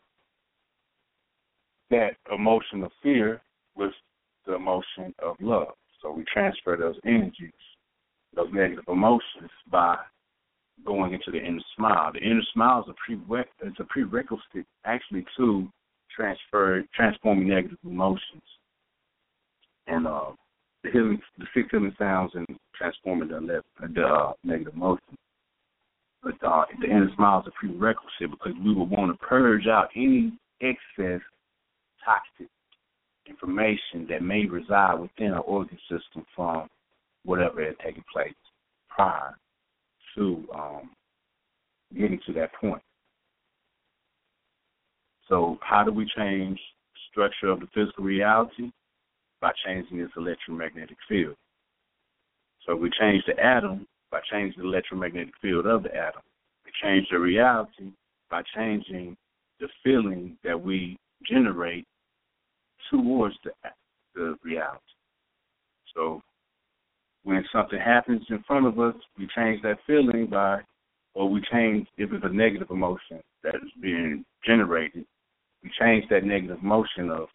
that emotion of fear with the emotion of love. So we transfer those energies, those negative emotions, by going into the inner smile. The inner smile is a it's a prerequisite actually to transfer transforming negative emotions. And uh, the healing the six healing sounds and transforming the, the uh, negative emotions. But uh, the inner smile is a prerequisite because we would want to purge out any excess toxic information that may reside within our organ system from whatever had taken place prior to um, getting to that point. So, how do we change structure of the physical reality? By changing its electromagnetic field. So, we change the atom by changing the electromagnetic field of the atom. We change the reality by changing the feeling that we generate towards the, reality. So when something happens in front of us, we change that feeling by, or we change if it's a negative emotion that is being generated, we change that negative emotion of,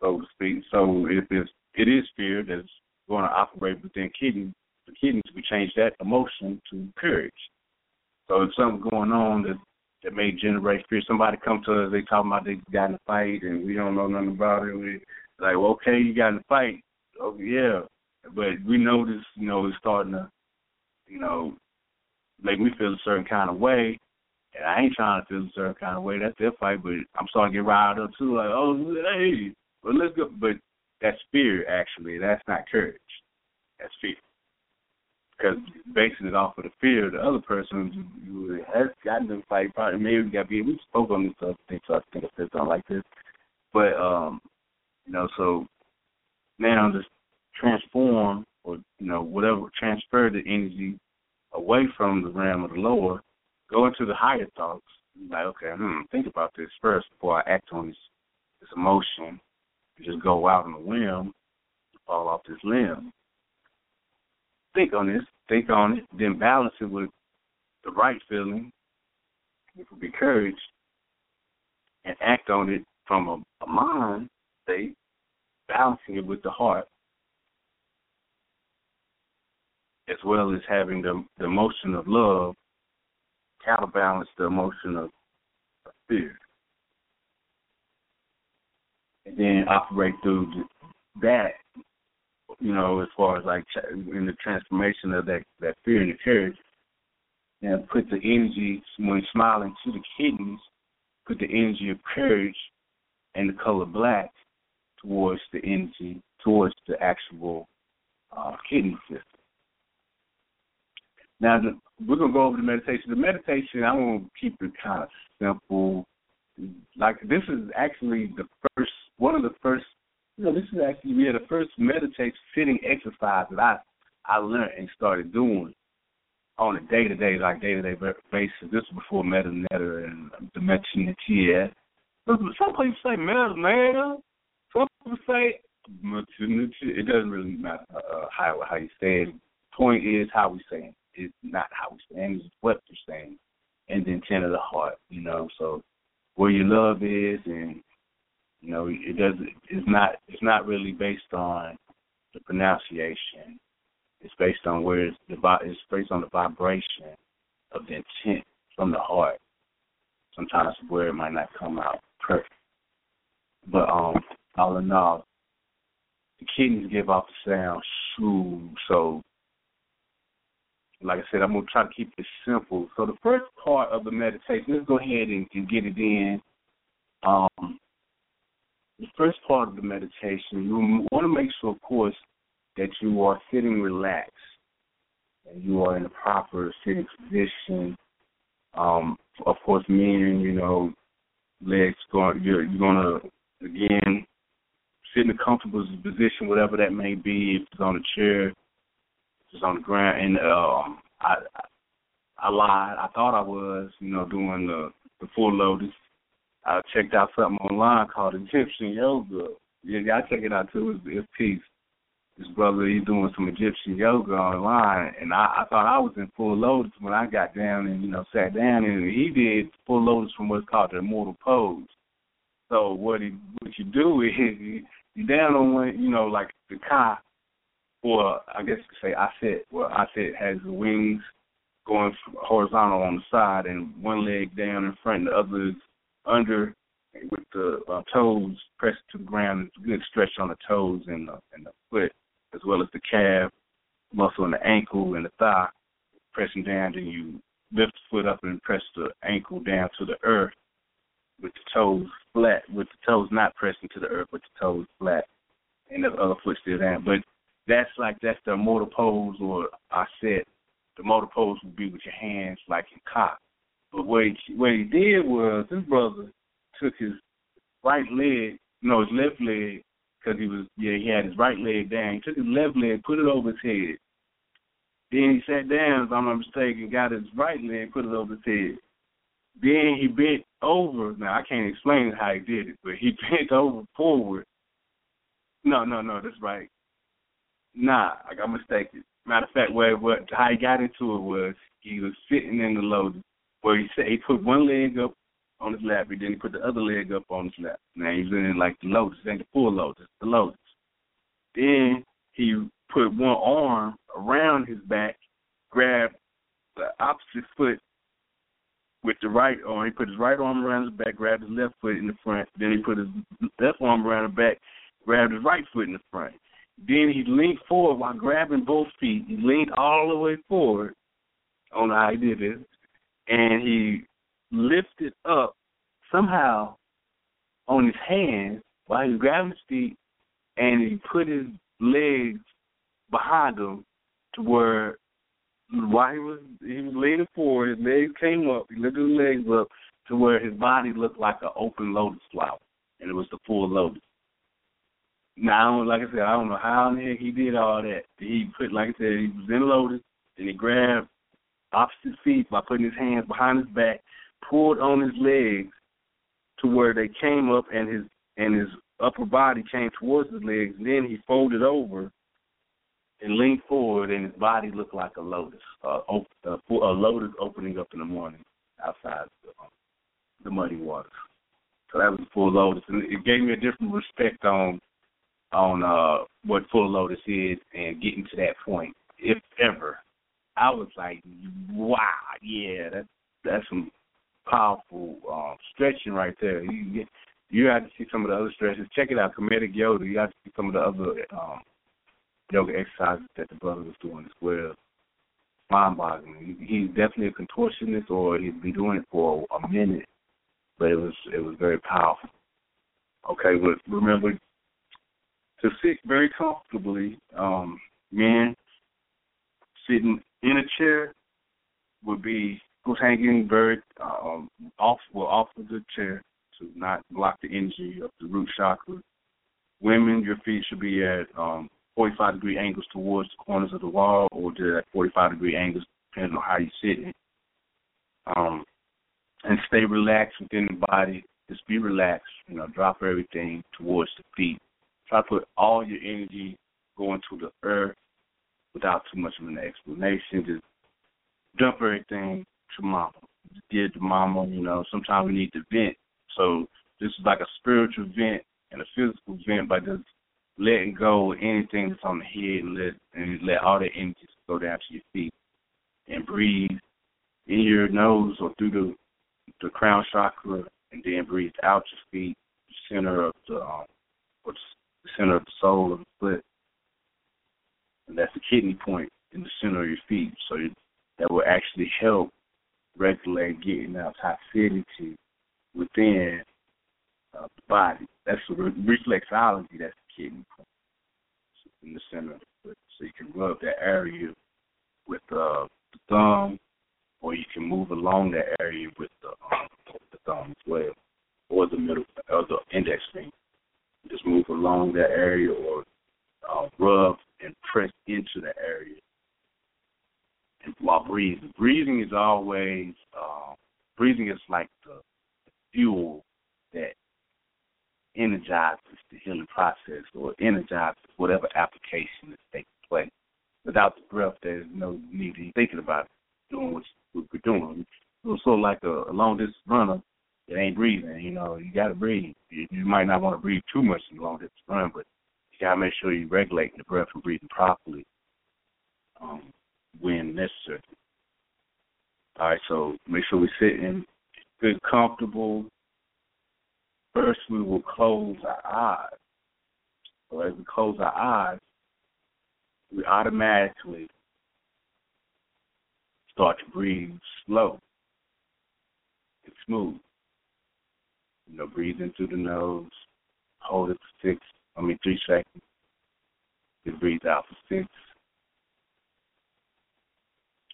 so to speak. So if it's, it is fear that's going to operate within kidneys, the kidneys, we change that emotion to courage. So if something's going on that that may generate fear. Somebody come to us, they talking about they got in a fight and we don't know nothing about it. We like, well, okay, you got in a fight. Oh yeah, but we this, you know, it's starting to, you know, make me feel a certain kind of way. And I ain't trying to feel a certain kind of way. That's their fight, but I'm starting to get riled up too. Like, oh, hey, well, let's go. But that's fear, actually. That's not courage. That's fear because basing it off of the fear of the other person who has gotten them fight, probably maybe got be. We spoke on this stuff. Thing, so I think I said something like this, but um, you know, so now just transform or you know whatever transfer the energy away from the realm of the lower, go into the higher thoughts. Like, okay, hmm, think about this first before I act on this this emotion. Just go out on a whim, fall off this limb think on this, think on it, then balance it with the right feeling, which would be courage, and act on it from a, a mind state, balancing it with the heart, as well as having the, the emotion of love counterbalance the emotion of, fear. And then operate through that you know, as far as like in the transformation of that that fear and the courage, and put the energy when smiling to the kidneys, put the energy of courage and the color black towards the energy towards the actual uh, kidney system. Now we're gonna go over the meditation. The meditation, I'm gonna keep it kind of simple. Like this is actually the first, one of the first. You know, this is actually yeah the first meditation sitting exercise that I I learned and started doing on a day to day, like day to day basis. This was before Metanetta and Dimension that. Some people say Metanetta. Some people say it doesn't really matter uh, how how you say it. Point is how we say not how we it. It's what you're saying, and the intent of the heart. You know, so where your love is, and you know, it doesn't. It's not. It's not really based on the pronunciation. It's based on where it's the it's based on the vibration of the intent from the heart. Sometimes where it might not come out perfect, but um, all in all, the kidneys give off the sound shoo. So, like I said, I'm gonna try to keep it simple. So the first part of the meditation, let's go ahead and, and get it in. Um, the first part of the meditation, you want to make sure, of course, that you are sitting relaxed and you are in a proper sitting position. Um, of course, meaning you know, legs going. You're, you're gonna again sit in a comfortable position, whatever that may be. If it's on a chair, if it's on the ground, and I lied. I thought I was, you know, doing the the full lotus. I checked out something online called Egyptian yoga. Yeah, y'all check it out too. It's, it's peace. This brother, he's doing some Egyptian yoga online, and I, I thought I was in full lotus when I got down and you know sat down, and he did full lotus from what's called the immortal pose. So what he what you do is you down on one, you know, like the car, or I guess you say I said, well, I said has the wings going horizontal on the side and one leg down in front and the other is under with the uh, toes pressed to the ground. It's a good stretch on the toes and the, and the foot, as well as the calf muscle in the ankle and the thigh. Pressing down, then you lift the foot up and press the ankle down to the earth with the toes flat, with the toes not pressing to the earth, with the toes flat, and the other foot still down. But that's like that's the motor pose, or I said the motor pose would be with your hands like in cock. But what he what he did was this brother took his right leg, no, his left leg, because he was yeah he had his right leg down. He took his left leg, put it over his head. Then he sat down, if I'm not mistaken, got his right leg, put it over his head. Then he bent over. Now I can't explain how he did it, but he bent over forward. No, no, no, that's right. Nah, I got mistaken. Matter of fact, where what how he got into it was he was sitting in the lotus where he said he put one leg up on his lap, and then he put the other leg up on his lap. Now he's in like the lotus, ain't the full lotus, the lotus. Then he put one arm around his back, grabbed the opposite foot with the right arm. He put his right arm around his back, grabbed his left foot in the front. Then he put his left arm around his back, grabbed his right foot in the front. Then he leaned forward while grabbing both feet. He leaned all the way forward. I don't know how he did this. And he lifted up somehow on his hands while he was grabbing his feet and he put his legs behind him to where while he was he was leaning forward, his legs came up. He lifted his legs up to where his body looked like an open lotus flower, and it was the full lotus. Now, like I said, I don't know how in the heck he did all that. He put, like I said, he was in lotus, and he grabbed opposite feet by putting his hands behind his back, pulled on his legs to where they came up, and his and his upper body came towards his legs. Then he folded over and leaned forward, and his body looked like a lotus, uh, op- uh, a lotus opening up in the morning outside the, um, the muddy waters. So that was full lotus, and it gave me a different respect on on uh, what full lotus is and getting to that point, if ever. I was like, wow, yeah, that's that's some powerful um, stretching right there. You you have to see some of the other stretches. Check it out, Kemetic Yoga. You have to see some of the other um, yoga exercises that the brother was doing as well. Mind boggling. He's definitely a contortionist, or he'd be doing it for a minute, but it was it was very powerful. Okay, but remember to sit very comfortably, um, men sitting in a chair would be who's hanging very um, off well off of the chair to not block the energy of the root chakra. Women, your feet should be at um, 45 degree angles towards the corners of the wall, or to at 45 degree angles depending on how you're sitting. Um, and stay relaxed within the body. Just be relaxed. You know, drop everything towards the feet. Try to put all your energy going to the earth without too much of an explanation. Just dump everything to mama. Just give to mama, you know, sometimes we need to vent. So this is like a spiritual vent and a physical vent by just letting go of anything that's on the head and let and let all the energy go down to your feet. And breathe in your nose or through the the crown chakra and then breathe out your feet, center of the um or the center of the sole of the foot. And that's the kidney point in the center of your feet. So that will actually help regulate getting out toxicity within uh, the body. That's the re- reflexology. That's the kidney point in the center. So you can rub that area with uh, the thumb, or you can move along that area with the, um, the thumb as well, or the middle, or the index finger. Just move along that area, or uh, rub and press into the area And while breathing. Breathing is always uh, breathing is like the fuel that energizes the healing process or energizes whatever application is taking place. Without the breath, there's no need in thinking about doing what we're doing. It's sort of like a, a long distance runner that ain't breathing. You know, you got to breathe. You, you might not want to breathe too much in long distance run, but you got to make sure you're regulating the breath and breathing properly um, when necessary. All right, so make sure we sit in good, comfortable. First, we will close our eyes. So as we close our eyes, we automatically start to breathe slow and smooth. You know, breathe through the nose, hold it for six, I mean three seconds. Then breathe out for six.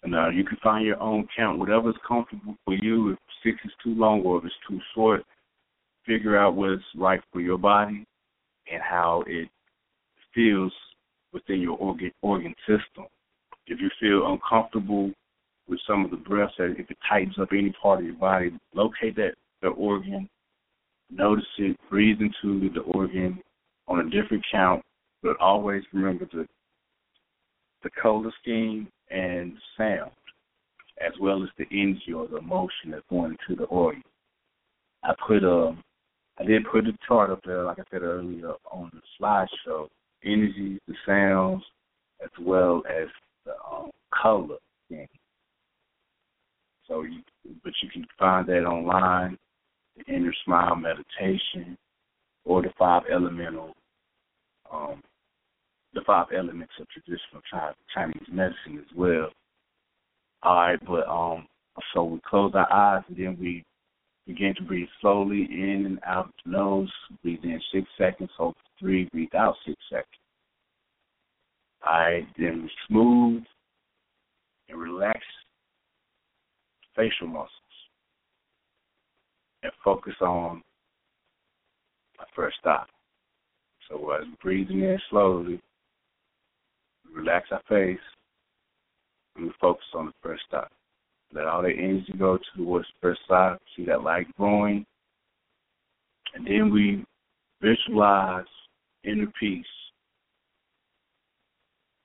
And uh, you can find your own count, whatever's comfortable for you. If six is too long or if it's too short, figure out what's right for your body and how it feels within your organ organ system. If you feel uncomfortable with some of the breaths, if it tightens up any part of your body, locate that the organ, notice it, breathe into the organ on a different count, but always remember the the color scheme and sound, as well as the energy or the emotion that's going into the organ. I put a, I did put a chart up there, like I said earlier, on the slideshow. Energy, the sounds, as well as the um, color scheme. So, you, but you can find that online, the Inner Smile Meditation, or the Five Elemental um, the five elements of traditional Chinese medicine as well. All right, but um, so we close our eyes and then we begin to breathe slowly in and out of the nose. Breathe in six seconds, hold three, breathe out six seconds. All right, then we smooth and relax facial muscles and focus on my first stop. So we're breathing in slowly, relax our face, and we focus on the first stop. Let all the energy go towards the first stop. See that light growing. And then we visualize inner peace.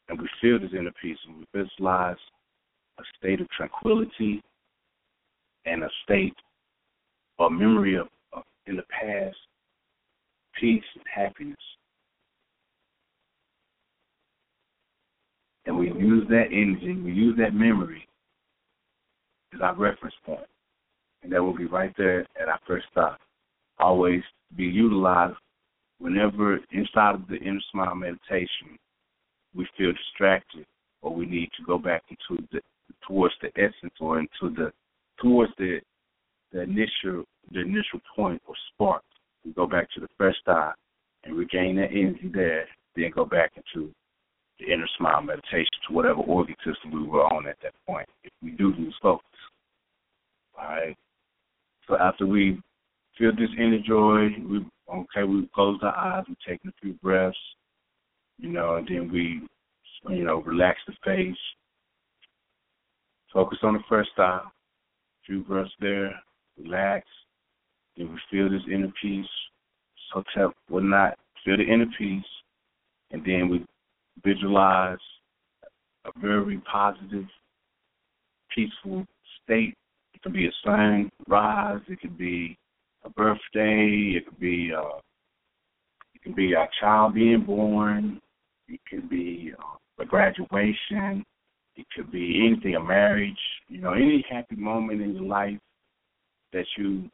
And we feel this inner peace and we visualize a state of tranquility and a state or memory of, of in the past peace and happiness. And we use that energy, we use that memory as our reference point. And that will be right there at our first stop. Always be utilized whenever inside of the inner smile meditation we feel distracted or we need to go back into the towards the essence or into the towards the the initial the initial point or spark. We go back to the first stop and regain that energy there, then go back into the inner smile meditation to whatever organ system we were on at that point. If we do lose focus. All right. So after we feel this inner joy, we okay, we close our eyes, we take a few breaths, you know, and then we you know, relax the face. Focus on the first eye. Few breaths there, relax. Then we feel this inner peace. So tell not Feel the inner peace. And then we visualize a very positive, peaceful state. It could be a sunrise. It could be a birthday. It could be uh, it could be a child being born. It could be uh, a graduation. It could be anything, a marriage. You know, any happy moment in your life that you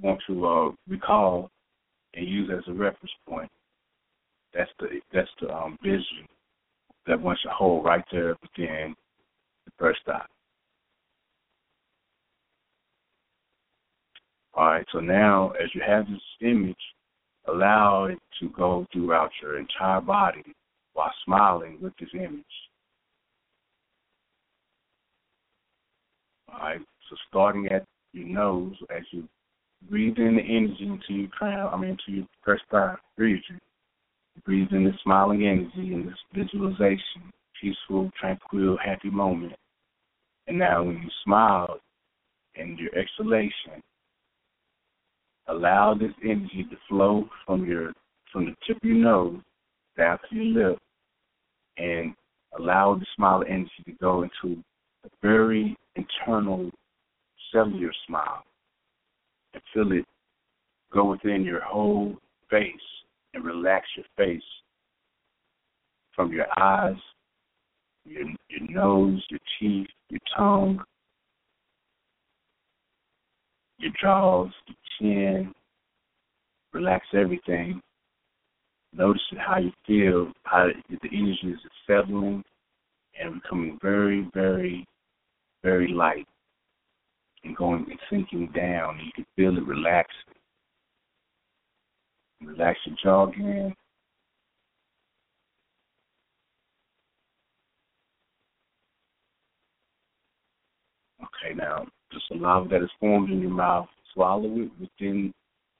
want to uh, recall and use as a reference point. That's the that's the um, vision that one should hold right there within the first eye. All right, so now as you have this image, allow it to go throughout your entire body while smiling with this image. All right, so starting at your nose as you breathe in the energy into your crown, I mean, into your first eye region. Breathe in this smiling energy and this visualization, peaceful, tranquil, happy moment. And now when you smile and your exhalation, allow this energy to flow from your from the tip of your nose down to your lip and allow the smile energy to go into a very internal cellular smile and feel it go within your whole face and relax your face from your eyes, your your nose, your teeth, your tongue, your jaws, your chin. Relax everything. Notice how you feel, how the energy is settling and becoming very, very, very light and going and sinking down. You can feel it relaxing. Relax your jaw again. Okay, now just saliva that is formed in your mouth, swallow it within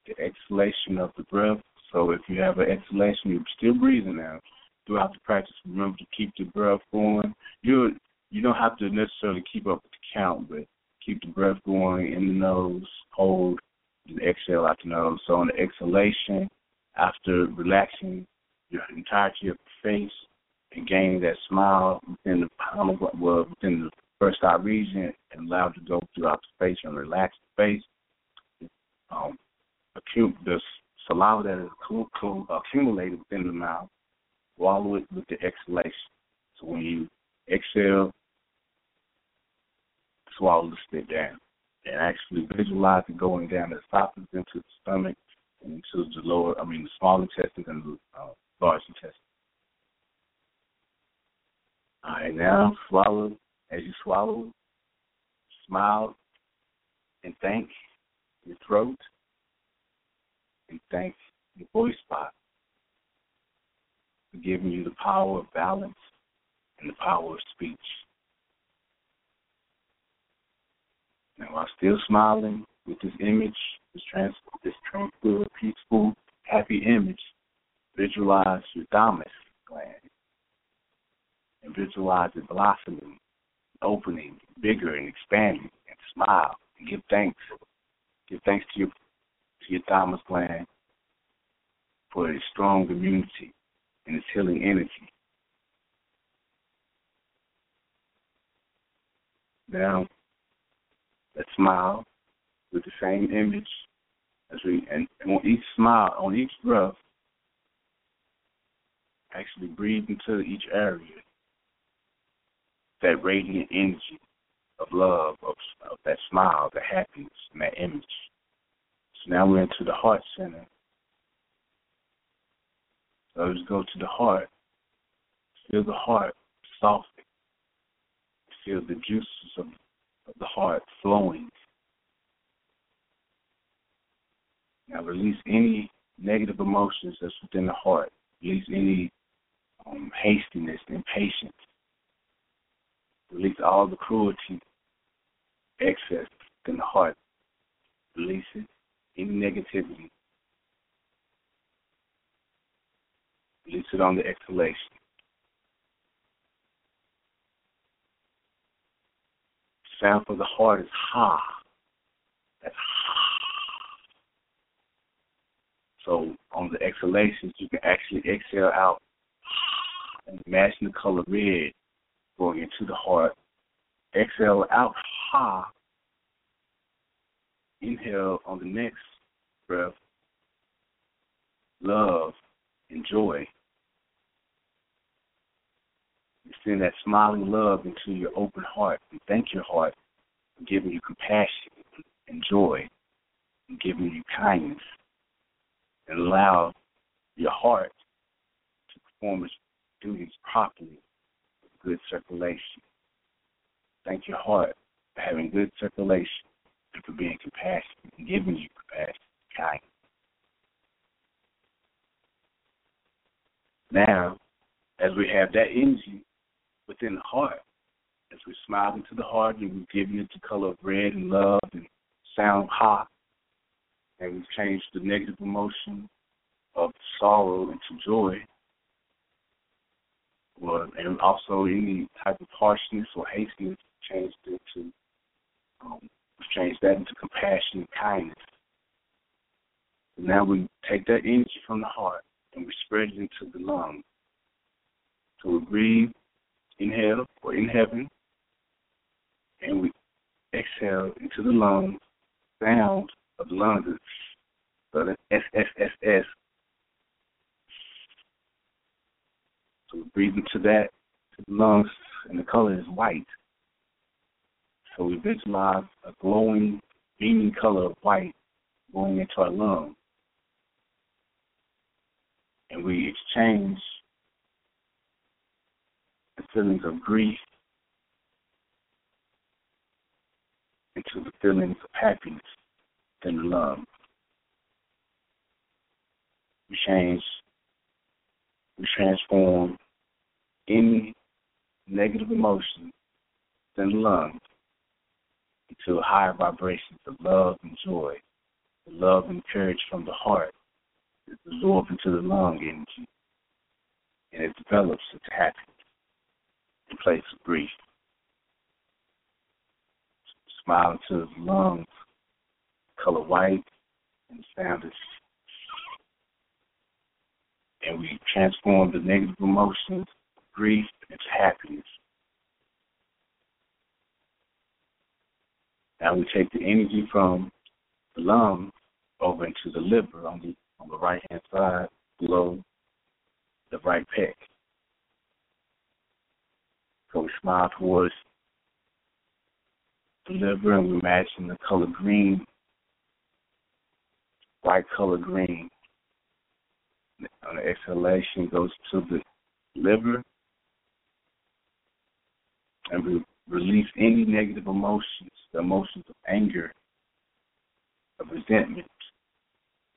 the exhalation of the breath. So if you have an exhalation, you're still breathing now. Throughout the practice, remember to keep the breath going. You you don't have to necessarily keep up with the count, but keep the breath going in the nose, hold, and exhale out the nose. So on the exhalation, after relaxing your entirety of the face and gaining that smile within the of well, within the first eye region and allow it to go throughout the face and relax the face. Um, acute the saliva that is accumulated within the mouth, swallow it with the exhalation. So when you exhale, swallow the spit down and actually visualize it going down the esophagus into the stomach and into the lower, I mean, the small intestine and the uh, large intestine. All right, now swallow. As you swallow, smile and thank your throat and thank your voice box for giving you the power of balance and the power of speech. Now, while still smiling with this image, this, trans- this tranquil, peaceful, happy image, visualize your thymus gland and visualize it blossoming, opening, bigger and expanding, and smile and give thanks. Give thanks to your to your thymus gland for its strong immunity and its healing energy. Now, let's smile with the same image as we, and, and on each smile, on each breath, actually breathe into each area that radiant energy of love, of, of that smile, the happiness, and that image. So now we're into the heart center. So let's go to the heart. Feel the heart soften. Feel the juices of, of the heart flowing. Now release any negative emotions that's within the heart. Release any um, hastiness, impatience. Release all the cruelty, excess in the heart. Release it. Any negativity. Release it on the exhalation. Sound for the heart is ha. That's ha. So on the exhalations, you can actually exhale out and imagine the color red going into the heart. Exhale out ha. Inhale on the next breath. Love and joy. Send that smiling love into your open heart and thank your heart for giving you compassion and joy and giving you kindness and allow your heart to perform its duties properly with good circulation. Thank your heart for having good circulation and for being compassionate and giving you compassion and kindness. Now, as we have that energy within the heart, as we smile into the heart and we give you the color of red and love and sound hot, and we've changed the negative emotion of sorrow into joy, and also any type of harshness or hastiness changed into um, that into compassion and kindness. And now we take that energy from the heart and we spread it into the lungs. So we breathe, inhale or in heaven, and we exhale into the lungs, sound of the lungs. So that's. So we breathe into that, to the lungs, and the color is white. So we visualize a glowing, beaming color of white going into our lungs. And we exchange feelings of grief into the feelings of happiness and love. We change, we transform any negative emotion the lungs into higher vibrations of love and joy, The love and courage from the heart is absorbed into the lung energy and it develops into happiness in place of grief. Smile into the lungs, color white, and sound is and we transform the negative emotions, grief, into happiness. Now we take the energy from the lungs over into the liver on the on the right hand side below the right pec. So we smile towards the liver and we imagine the color green, bright color green. On the exhalation goes to the liver and we release any negative emotions, the emotions of anger, of resentment.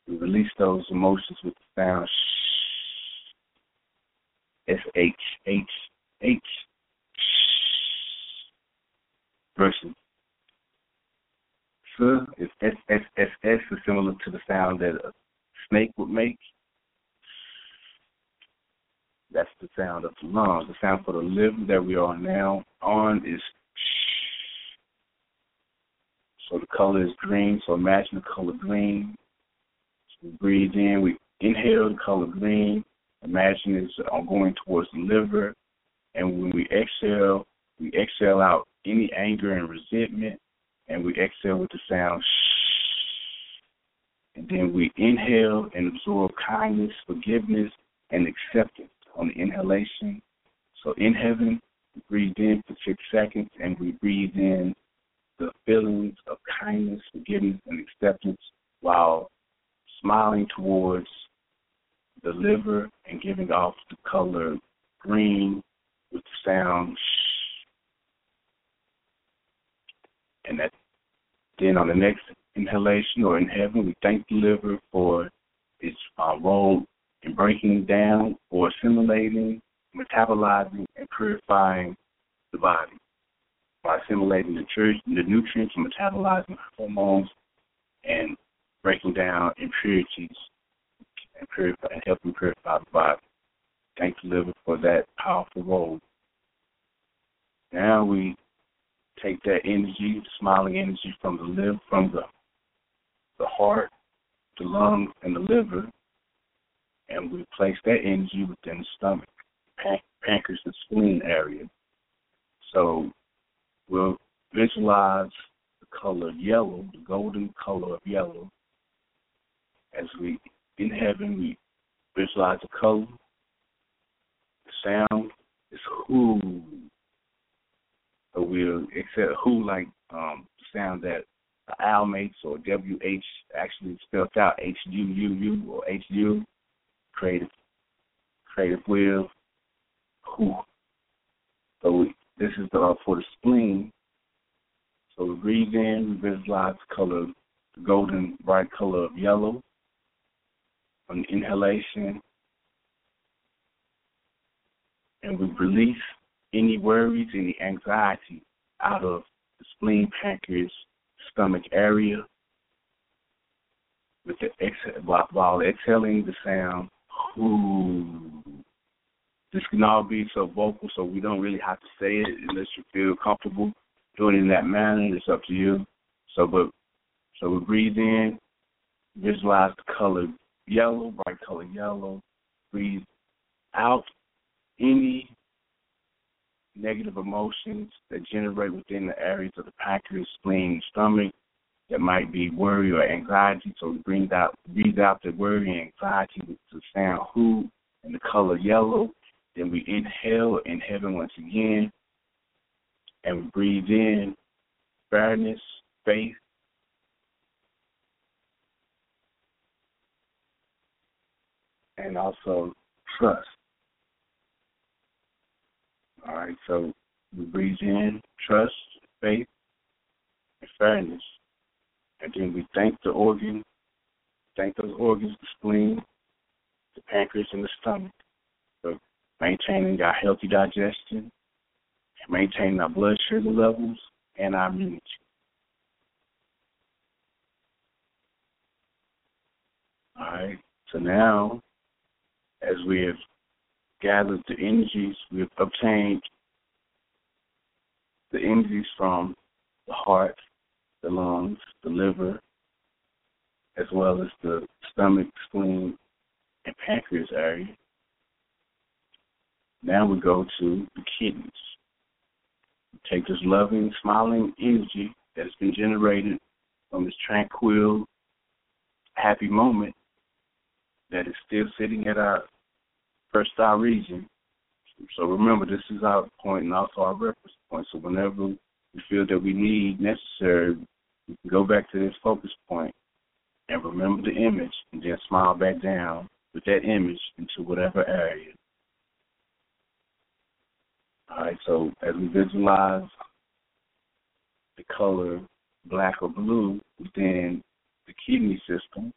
We release those emotions with the sound shh, S H H H versus S is S S S S is similar to the sound that a snake would make. That's the sound of the lungs. The sound for the liver that we are now on is so the color is green. So imagine the color green. So we breathe in. We inhale the color green. Imagine it's going towards the liver. And when we exhale, we exhale out any anger and resentment. And we exhale with the sound shh. and then we inhale and absorb kindness, forgiveness, and acceptance on the inhalation. So in heaven, we breathe in for six seconds and we breathe in the feelings of kindness, forgiveness, and acceptance while smiling towards the liver and giving off the color green with the sound. And that then on the next inhalation or in heaven, we thank the liver for its uh, role in breaking down or assimilating metabolizing and purifying the body by assimilating the, the nutrients and metabolizing hormones and breaking down impurities and, purify, and helping purify the body. Thank the liver for that powerful role. Now we take that energy, the smiling energy from the liver, from the the heart, the lungs, and the liver, and we place that energy within the stomach, pancreas, and spleen area. So we'll visualize the color yellow, the golden color of yellow. As we in heaven, we visualize the color. Sound is who. So we'll accept who like um, sound that owl makes or WH actually spelled out H U U U or H U. Creative, creative will. Who. So we, this is the, uh, for the spleen. So we breathe in, we visualize color, the golden bright color of yellow. On inhalation, and we release any worries, any anxiety out of the spleen, pancreas, stomach area. With the exhale, while, while exhaling the sound, whoo. This can all be so vocal, so we don't really have to say it unless you feel comfortable doing it in that manner. It's up to you. So, but so we breathe in, visualize the color yellow, bright color yellow. Breathe out any negative emotions that generate within the areas of the pancreas, spleen, stomach that might be worry or anxiety. So we breathe out, breathe out the worry and anxiety with the sound who and the color yellow. Then we inhale in heaven once again, and we breathe in fairness, faith, and also trust. All right, so we breathe in trust, faith, and fairness. And then we thank the organ, thank those organs, the spleen, the pancreas, and the stomach for maintaining our healthy digestion, maintaining our blood sugar levels, and our immunity. All right, so now as we have gathered the energies, we have obtained the energies from the heart, the lungs, the liver, as well as the stomach, spleen, and pancreas area. Now we go to the kidneys. Take this loving, smiling energy that has been generated from this tranquil, happy moment that is still sitting at our first region. So remember, this is our point and also our reference point. So whenever we feel that we need necessary, we can go back to this focus point and remember the image and then smile back down with that image into whatever area. All right, so as we visualize the color black or blue within the kidney system,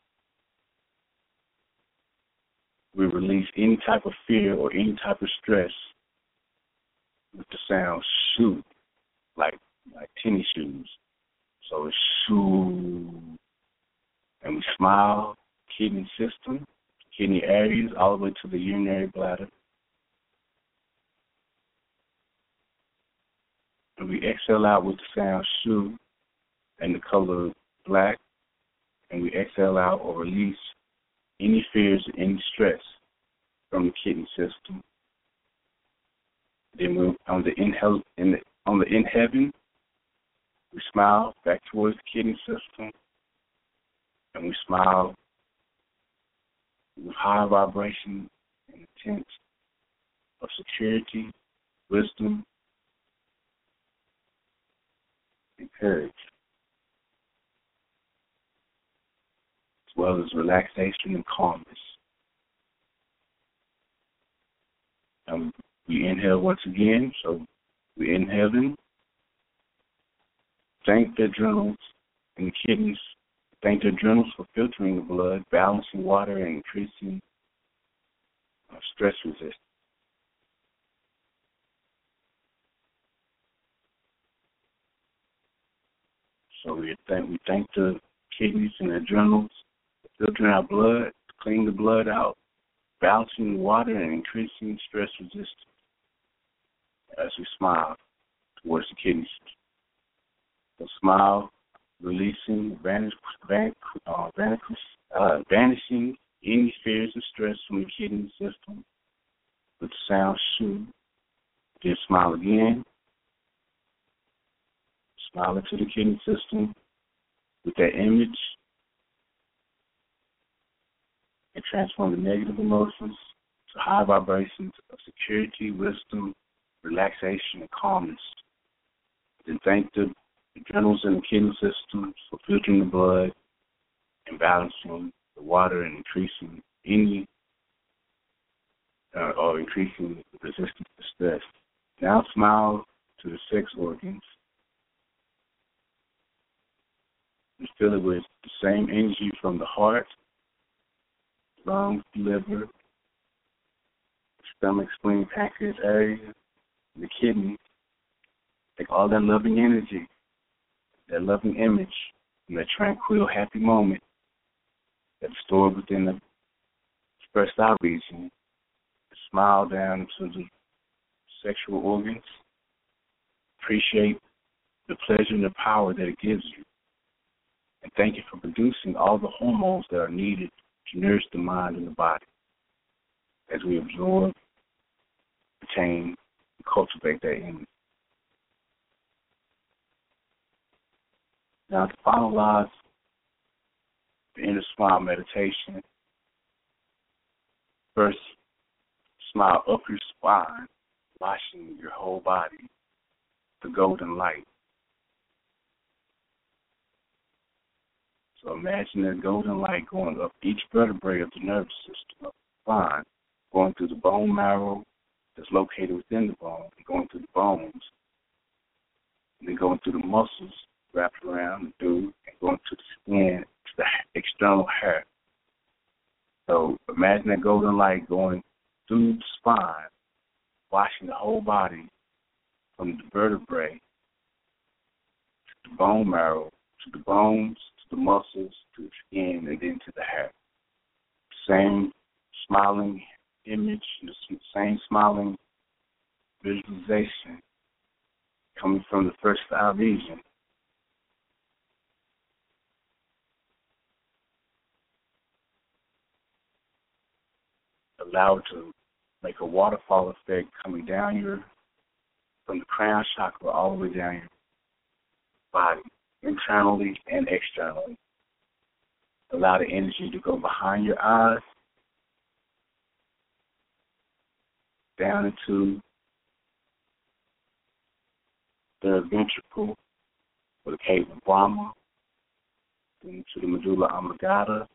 we release any type of fear or any type of stress with the sound shoot, like like tennis shoes. So it's shoo, and we smile, kidney system, kidney areas, all the way to the urinary bladder. And we exhale out with the sound shoo and the color black, and we exhale out or release any fears, any stress from the kidney system. Then we on the inhale in the on the in heaven, we smile back towards the kidney system, and we smile with high vibration and intent of security, wisdom, and courage. well as relaxation and calmness. Um, we inhale once again, so we inhale in. Thank the adrenals and the kidneys. Thank the adrenals for filtering the blood, balancing water, and increasing stress resistance. So we thank we thank the kidneys and adrenals filtering our blood, cleaning the blood out, balancing the water, and increasing stress resistance as we smile towards the kidneys. The smile, releasing, vanish, vanish, uh, vanish, uh, vanishing any fears of stress from the kidney system with sound shoe. Then smile again. Smile into the kidney system with that image and transform the negative emotions to high vibrations of security, wisdom, relaxation, and calmness. Then thank the adrenals and the kidney systems for filtering the blood and balancing the water and increasing any uh, or increasing resistance to stress. Now smile to the sex organs and fill it with the same energy from the heart, lungs, liver, stomach, spleen, pancreas area, the kidney. Take all that loving energy, that loving image, and that tranquil, happy moment that's stored within the expressed out region. Smile down to the sexual organs. Appreciate the pleasure and the power that it gives you. And thank you for producing all the hormones that are needed to nourish the mind and the body as we absorb, retain, and cultivate that energy. Now, to finalize the inner smile meditation, first smile up your spine, washing your whole body, the golden light. So imagine that golden light going up each vertebrae of the nervous system, up the spine, going through the bone marrow that's located within the bone, and going through the bones, and then going through the muscles wrapped around the dude, and going to the skin, to the external hair. So imagine that golden light going through the spine, washing the whole body from the vertebrae to the bone marrow, to the bones, the muscles, to the skin, and then to the hair. Same smiling image, the same smiling visualization coming from the first eye vision. Allow it to make a waterfall effect coming down your from the crown chakra all the way down your body, internally and externally. Allow the energy to go behind your eyes, down into the ventricle or the cave of Brahma, into the medulla oblongata,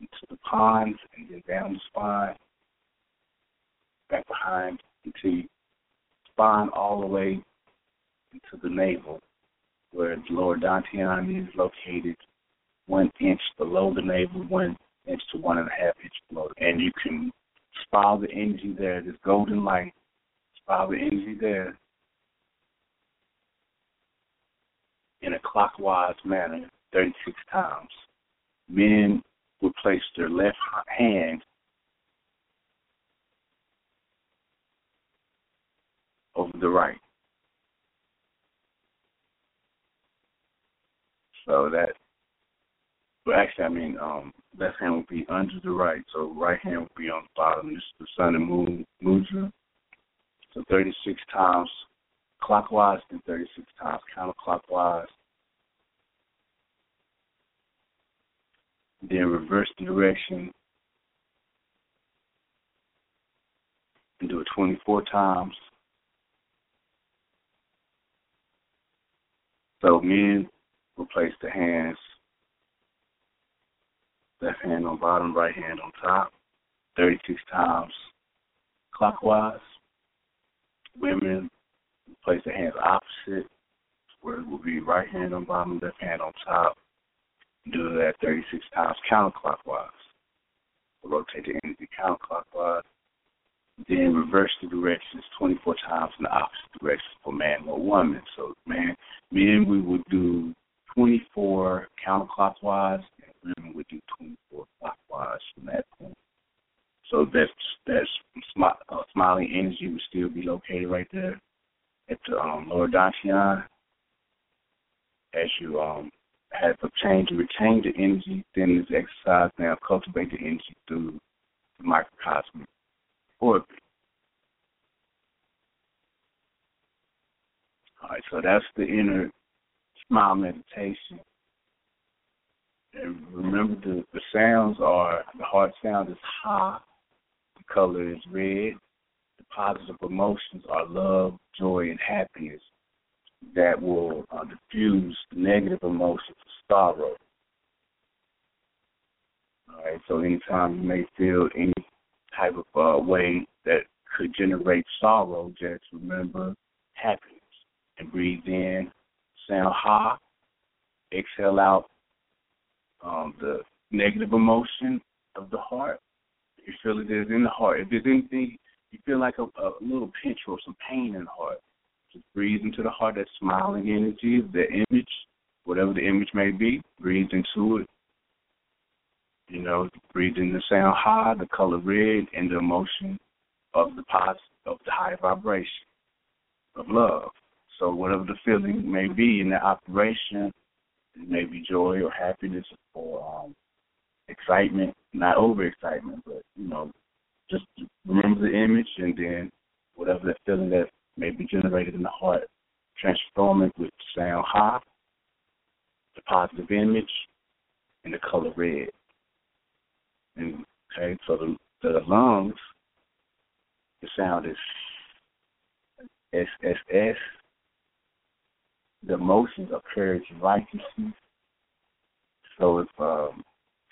into the pons, and then down the spine, back behind into spine all the way into the navel, where the lower dantian is located one inch below the navel, one inch to one and a half inch below. And you can spiral the energy there, this golden light, spiral the energy there in a clockwise manner 36 times. Men would place their left hand over the right. So that, well, actually, I mean, um, left hand would be under the right, so right hand would be on the bottom. This is the sun and moon mudra. So 36 times clockwise, then 36 times counterclockwise. Then reverse the direction and do it 24 times. So men will place the hands, left hand on bottom, right hand on top, 36 times clockwise. Women place their hands opposite, where it will be right hand on bottom, left hand on top. Do that 36 times counterclockwise. Rotate the energy counterclockwise. Then reverse the directions 24 times in the opposite direction for man or woman. So, man, men, we would do counterclockwise, and women would do 24 clockwise from that point. So that's that's smi- uh, smiling energy would still be located right there at the um, lower dantian. As you um have obtained to retain the energy, then this exercise now cultivate the energy through the microcosmic orbit. All right, so that's the inner smile meditation. And remember the, the sounds are the heart sound is ha, the color is red, the positive emotions are love, joy, and happiness that will uh, diffuse negative emotions of sorrow. All right, so anytime you may feel any type of uh, way that could generate sorrow, just remember happiness and breathe in, sound ha, exhale out um, the negative emotion of the heart. You feel it is in the heart. If there's anything, you feel like a, a little pinch or some pain in the heart, just breathe into the heart that smiling energy, the image, whatever the image may be, breathe into it. You know, breathe in the sound ha, the color red, and the emotion of the positive, of the high vibration of love. So whatever the feeling may be in that operation, it may be joy or happiness or um, excitement, not overexcitement, but you know, just remember the image and then whatever that feeling that may be generated in the heart, transform it with sound ha, the positive image, and the color red. And okay, so the the lungs, the sound is S S S. The emotions of courage and righteousness. So if um,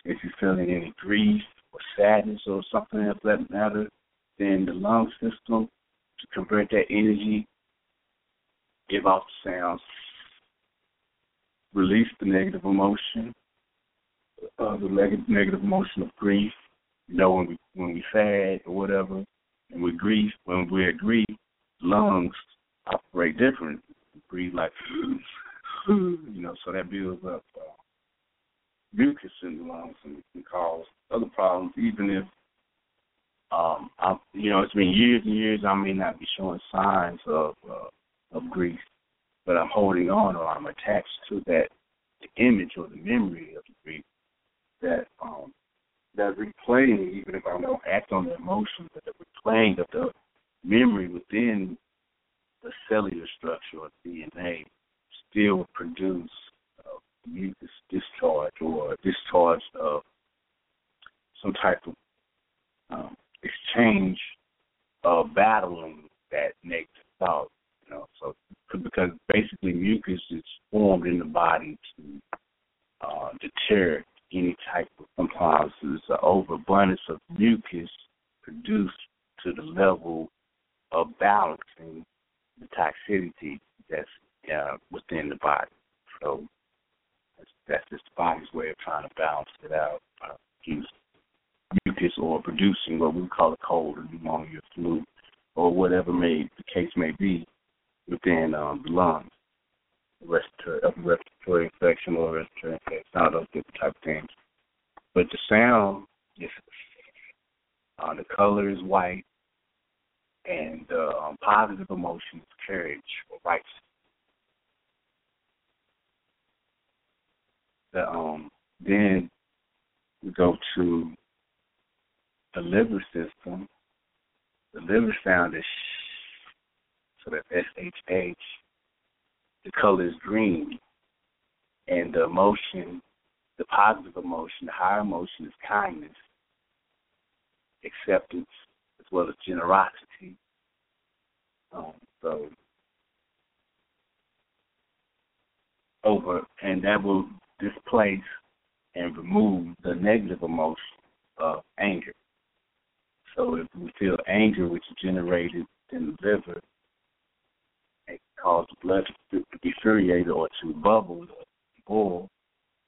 if you're feeling any grief or sadness or something of that matter, then the lung system to convert that energy, give off the sounds, release the negative emotion, uh, the negative emotion of grief. You know, when we when we sad or whatever, and we grief, when we're grief, lungs operate different. Breathe like, you know, so that builds up uh, mucus in the lungs and can cause other problems, even if um, I, you know, it's been years and years. I may not be showing signs of uh, of grief, but I'm holding on or I'm attached to that the image or the memory of the grief that um, that replaying, even if I don't act on the emotion, but the replaying of the memory within the cellular structure of DNA still produce uh, mucus discharge or discharge of some type of um, exchange of battling that negative thought. You know, so because basically mucus is formed in the body to uh, deter any type of sometimes there's an overabundance of mucus produced to the level of balancing the toxicity that's uh, within the body. So that's, that's just the body's way of trying to balance it out. Uh, use mucus or producing what we call a cold or pneumonia, flu, or whatever may the case may be within um, the lungs, respiratory, upper respiratory infection or respiratory infection, all those different type of things. But the sound is uh, the color is white, and um, positive emotions, courage or righteousness. The, um, then we go to the liver system. The liver sound is sh, so that's S H H. The color is green, and the emotion, the positive emotion, the higher emotion is kindness, acceptance, well as generosity. Um, so over, and that will displace and remove the negative emotion of anger. So if we feel anger, which is generated in the liver, it causes the blood to be furiated or to bubble or boil,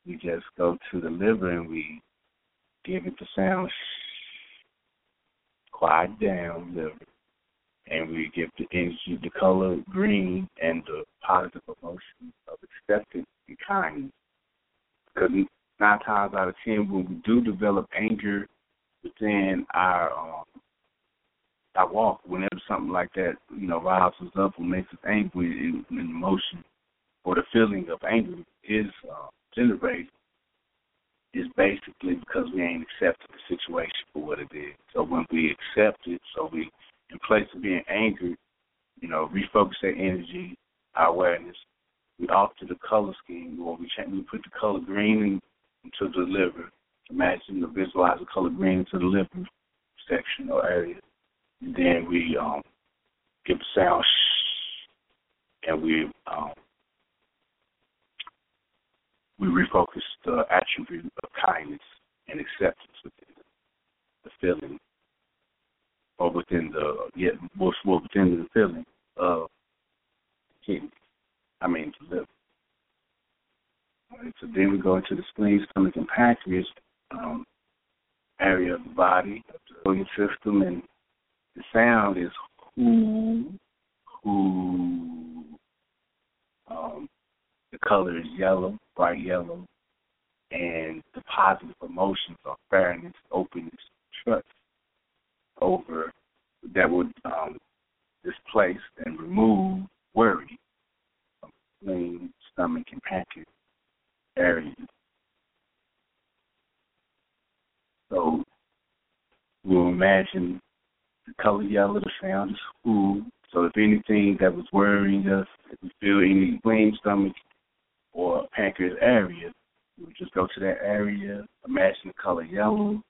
we just go to the liver and we give it the sound, quiet down liver, and we give the energy the color green and the positive emotion of acceptance and kindness. because nine times out of ten, when we do develop anger within our um, our walk, whenever something like that, you know, riles us up or makes us angry, in emotion or the feeling of anger is uh, generated, is basically because we ain't accepted the situation for what it is. So when we accept it, so we, in place of being angry, you know, refocus that energy, our awareness, we alter the color scheme, we change, we put the color green into the liver. Imagine or visualize the color green into the liver section or area. And then we um, give a sound shh, and we um, we refocus the attribute of kindness and acceptance within the feeling, or within the yeah, well, within the feeling of kidney. I mean, to live. Right, so then we go into the spleen, stomach, and pancreas um, area of the body, the system, and the sound is who, who. Um, the color is yellow, bright yellow, and the positive emotions are fairness, openness, trust over that would um, displace and remove worry from spleen, stomach, and pancreas areas. So we'll imagine the color yellow, the sound is who. So if anything that was worrying us, if we feel any spleen, stomach, or pancreas area, we just go to that area, imagine the color yellow,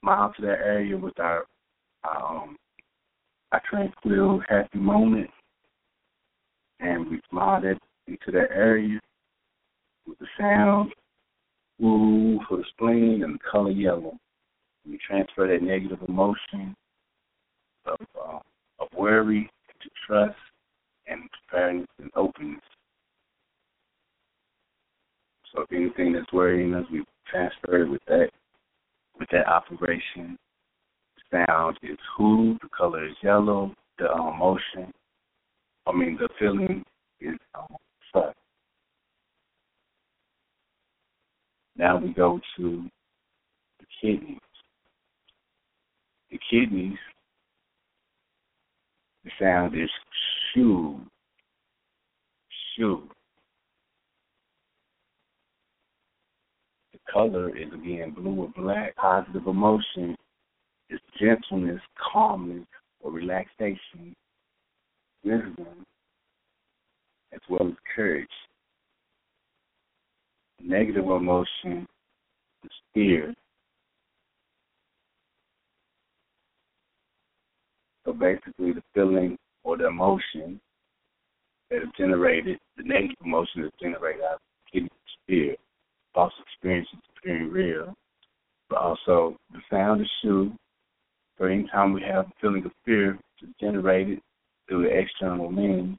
smile to that area with our um, our tranquil, happy moment, and we smile that into that area with the sound, ooh, for the spleen, and the color yellow. We transfer that negative emotion of uh, of worry to trust and fairness and openness. So if anything that's worrying us, we transfer it with that with that operation. Sound is who, the color is yellow, the um, emotion, I mean the feeling is um. Now we go to the kidneys. The kidneys, the sound is shoe, shoe. Color is again blue or black. Positive emotion is gentleness, calmness, or relaxation, wisdom, as well as courage negative emotion is fear. So basically, the feeling or the emotion that is generated, the negative emotion is generated out of fear, false experiences appearing real, but also the sound of shoe. So anytime we have a feeling of fear, it's generated through the external means,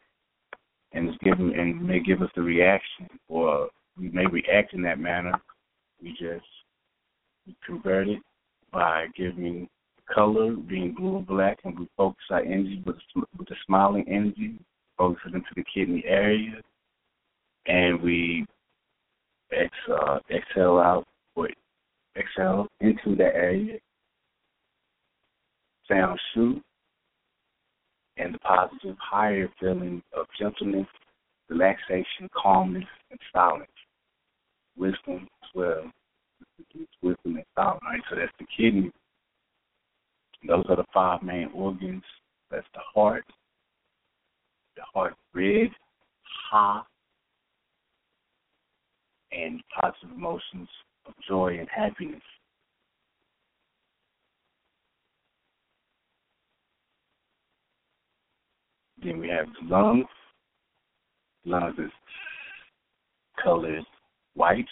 and it's given and may give us a reaction or we may react in that manner. We just convert it by giving color, being blue or black, and we focus our energy with, with the smiling energy, focus it into the kidney area, and we uh, exhale out or exhale into that area. Sound shoot, and the positive, higher feeling of gentleness, relaxation, calmness, and silence wisdom as well. wisdom and thought, right? So that's the kidney. Those are the five main organs. That's the heart, the heart red, ha, and positive emotions of joy and happiness. Then we have the lungs. Lungs is colored white,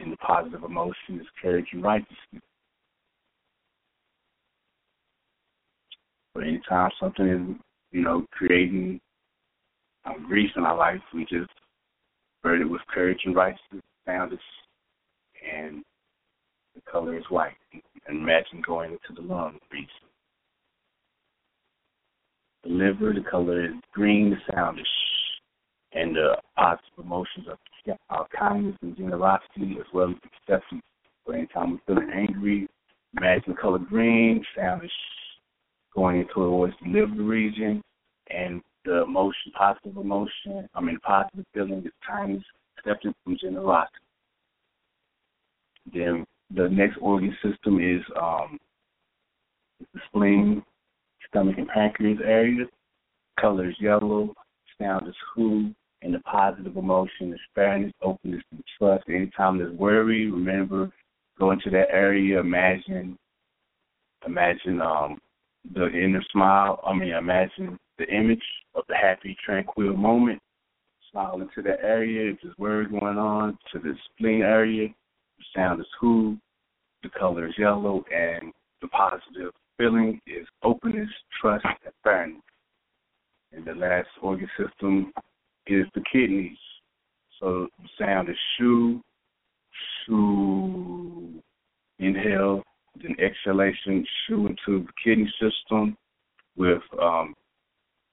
and the positive emotion is courage and righteousness. But anytime something is, you know, creating um, grief in our life, we just burn with courage and righteousness, found it, and the color is white. Imagine going into the lung region. The liver, the color is green, the sound is and the positive emotions are uh, kindness and generosity, as well as acceptance. So anytime we're feeling angry, imagine the color green, sound is going into towards the liver region, and the emotion, positive emotion, I mean, positive feeling is kindness, acceptance, and generosity. Then the next organ system is um, the spleen, stomach, and pancreas area. Color is yellow, sound is who, and the positive emotion is fairness, openness, and trust. Anytime there's worry, remember, go into that area, imagine, imagine um, the inner smile. I mean, imagine the image of the happy, tranquil moment. Smile into the area. If there's worry going on, to the spleen area. The sound is who. The color is yellow, and the positive feeling is openness, trust, and fairness. And the last organ system is the kidneys. So the sound is shoo, shoo. Inhale, then exhalation, shoo into the kidney system with um,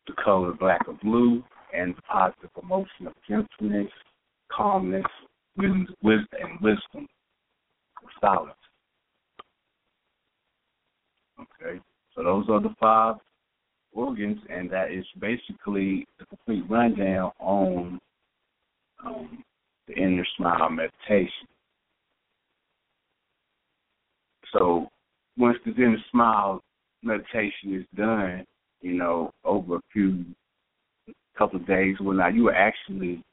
the color black or blue and the positive emotion of gentleness, calmness, wisdom, and wisdom, silence. Okay, so those are the five organs, and that is basically the complete rundown on um, the inner smile meditation. So once the inner smile meditation is done, you know, over a few couple of days, well, now you actually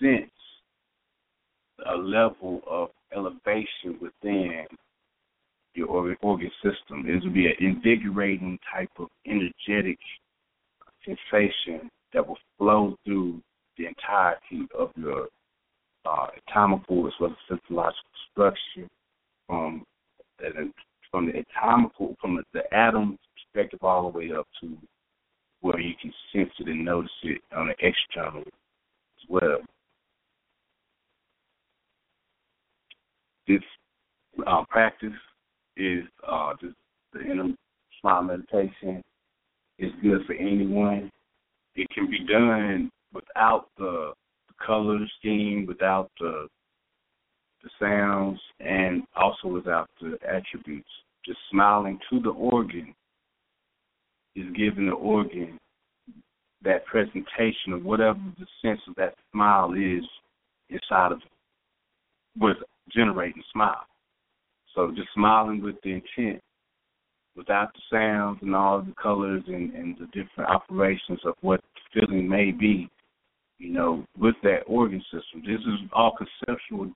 sense a level of elevation within your organ system. It will be an invigorating type of energetic sensation that will flow through the entirety of your uh, anatomical as well as physiological structure from from the anatomical, from the atom perspective all the way up to where you can sense it and notice it on the external as well. This uh, practice is uh, just the inner smile meditation is good for anyone. It can be done without the, the color scheme, without the the sounds, and also without the attributes. Just smiling to the organ is giving the organ that presentation of whatever the sense of that smile is inside of it, with generating smile. So just smiling with the intent, without the sounds and all the colors and, and the different operations of what feeling may be, you know, with that organ system. This is all conceptual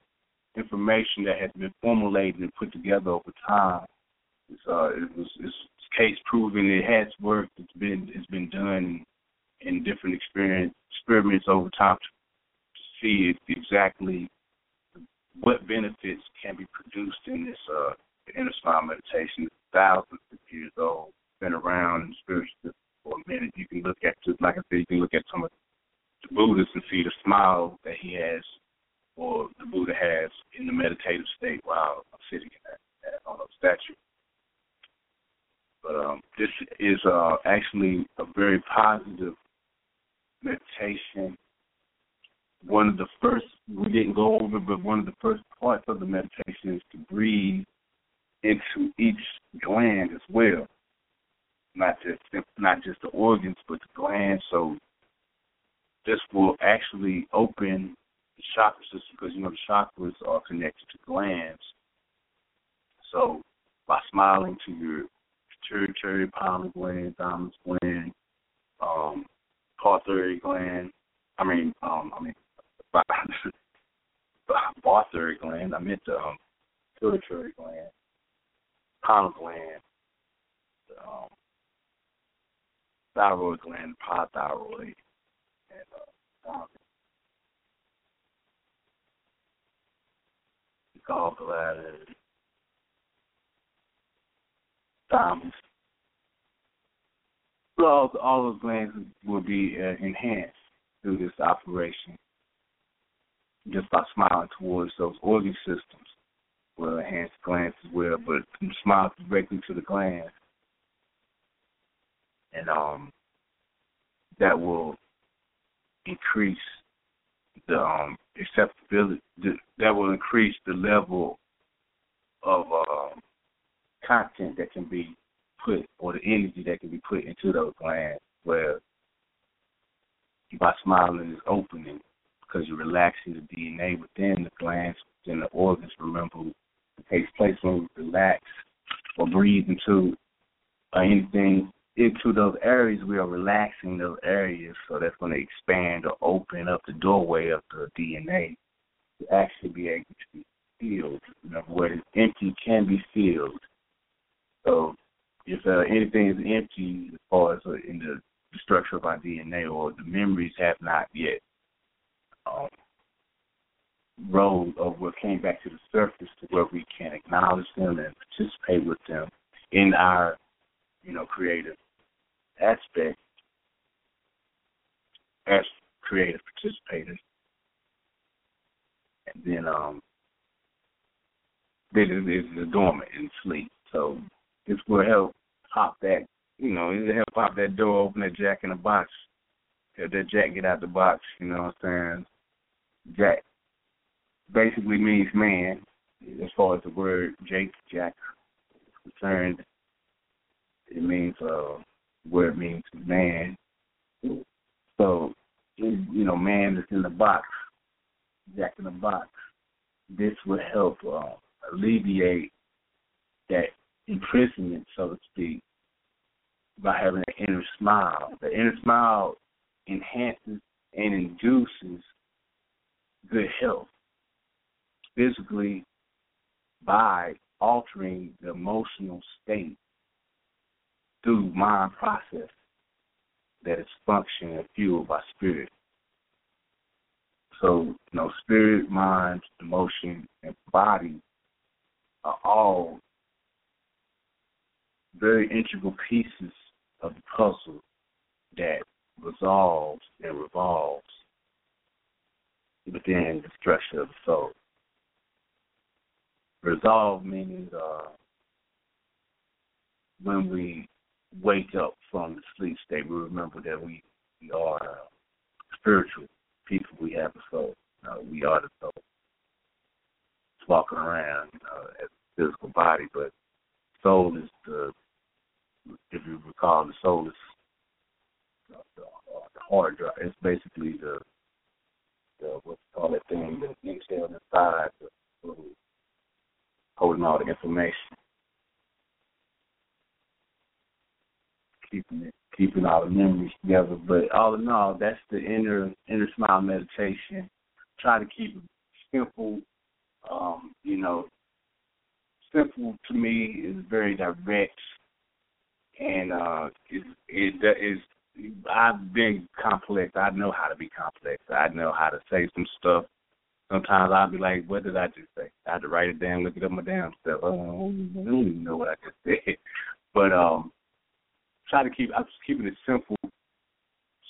information that has been formulated and put together over time. It's, uh, it was, it's case proven. It has worked. It's been it's been done in different experience experiments over time to, see exactly what benefits can be produced in this uh, inner smile meditation. Thousands of years old, been around in spiritual for a minute. You can look at, like I said, you can look at some of the Buddhists and see the smile that he has, or the Buddha has in the meditative state while sitting in that, that on a statue. But um, this is uh, actually a very positive meditation one of the first we didn't go over, but one of the first parts of the meditation is to breathe into each gland as well, not just not just the organs, but the glands. So this will actually open the chakra system because you know the chakras are connected to glands. So by smiling to your pituitary, pineal gland, thymus gland, um, pituitary gland. I mean, um, I mean, Barthay gland. I meant the um, pituitary gland, pineal gland, um, thyroid gland, parathyroid, and uh, gallbladder, thymus. All, all those glands will be uh, enhanced through this operation just by smiling towards those organ systems will enhance the glands as well, but smile directly to the glands. And um that will increase the um, acceptability that will increase the level of uh, content that can be put or the energy that can be put into those glands where by smiling is opening because you're relaxing the DNA within the glands, within the organs. Remember, it takes place when we relax or breathe into uh, anything into those areas. We are relaxing those areas, so that's going to expand or open up the doorway of the DNA to actually be able to be filled. Remember, where it's empty can be filled. So if uh, anything is empty as far as uh, in the, the structure of our DNA or the memories have not yet um, or what came back to the surface to where we can acknowledge them and participate with them in our, you know, creative aspect as creative participators. And then um then it is dormant in sleep. So this will help pop that, you know, it'll help pop that door, open that jack in the box. Help that jack get out the box, you know what I'm saying? Jack basically means man, as far as the word Jake, Jack is concerned. It means uh word means man. So you know, man is in the box, Jack in the box. This will help uh, alleviate that imprisonment, so to speak, by having an inner smile. The inner smile enhances and induces good health physically by altering the emotional state through mind process that is functioning and fueled by spirit. So, you know, spirit, mind, emotion, and body are all very integral pieces of the puzzle that resolves and revolves within the structure of the soul. Resolve meaning uh, when we wake up from the sleep state, we remember that we, we are spiritual people. We have a soul. Uh, we are the soul. It's walking around uh, as a physical body, but soul is the, if you recall, the soul is the, the hard drive. It's basically the, the what you call that thing, the intel inside, the, holding all the information. keeping it, keeping all the memories together. But all in all, that's the inner inner smile meditation. Try to keep it simple. Um, you know, simple to me is very direct, and uh, it, it is. I've been complex. I know how to be complex. I know how to say some stuff. Sometimes I'll be like, "What did I just say?" I had to write it down, look it up my damn stuff. Oh, I don't even know what I just said. But um, try to keep I'm just keeping it simple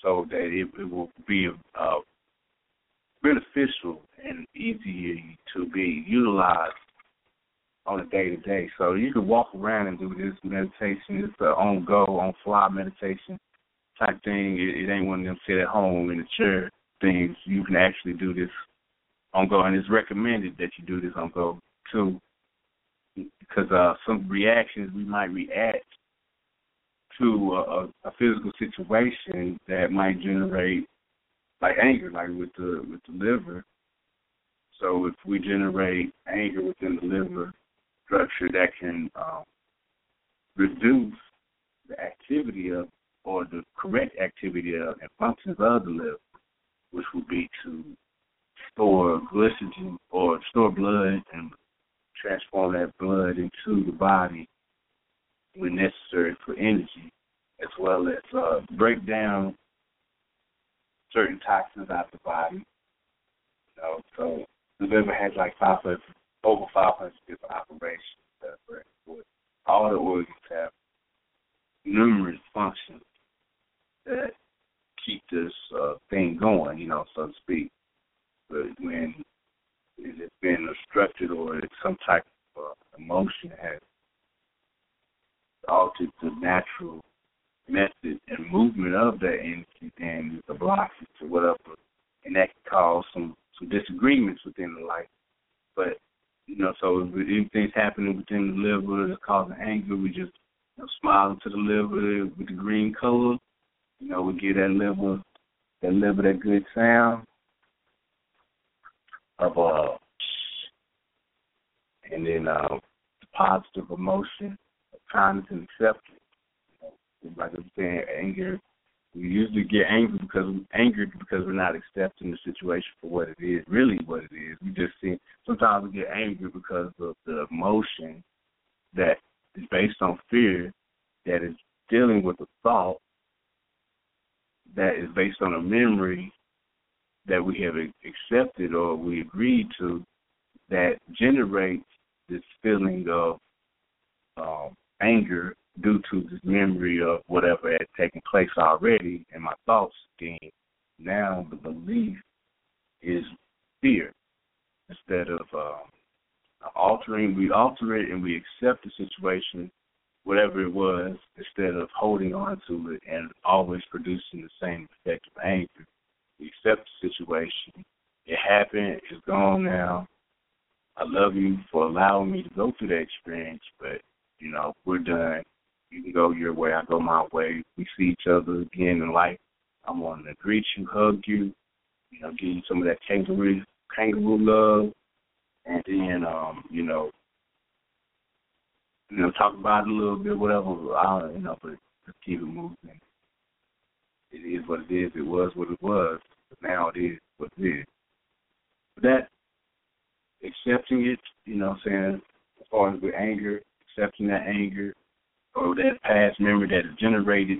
so that it, it will be uh, beneficial and easy to be utilized on a day to day. So you can walk around and do this meditation. It's an on go, on fly meditation type thing. It, it ain't one of them sit at home in a chair things. You can actually do this on go, and it's recommended that you do this on go too, because uh, some reactions we might react to a, a physical situation that might generate like anger, like with the with the liver. So if we generate anger within the liver structure, that can um, reduce the activity of or the correct activity of and functions of the liver, which would be to store glycogen or store blood and transform that blood into the body when necessary for energy, as well as uh, break down certain toxins out of the body. You know, so the liver has like 500, over 500 different operations. All the organs have numerous functions that keep this uh, thing going, you know, so to speak. But when it's been obstructed or some type of uh, emotion has altered the natural method and movement of that energy, then it's a blockage to whatever and that can cause some some disagreements within the life. But you know, so if anything's happening within the liver that's causing anger, we just you know, smile into the liver with the green color. You know, we give that liver that liver that good sound of uh and then uh positive emotion, kindness and acceptance. Like I'm saying, anger we usually get angry because we're angered because we're not accepting the situation for what it is, really what it is. We just see sometimes we get angry because of the emotion that is based on fear that is dealing with a thought that is based on a memory that we have accepted or we agreed to that generates this feeling of um, anger due to this memory of whatever had taken place already in my thoughts scheme. Now the belief is fear instead of uh, altering. We alter it and we accept the situation, whatever it was, instead of holding on to it and always producing the same effect of anger. We accept the situation. It happened. It's gone now. I love you for allowing me to go through that experience, but you know we're done you can go your way, I go my way. We see each other again in life. I'm going to greet you, hug you, you know, give you some of that kangaroo kangaroo love, and then um, you know, you know, talk about it a little bit, whatever. I, you know, but just keep it moving. It is what it is. It was what it was. But now it is what it is. But that accepting it, you know, what I'm saying as far as with anger, accepting that anger, or that past memory that is generated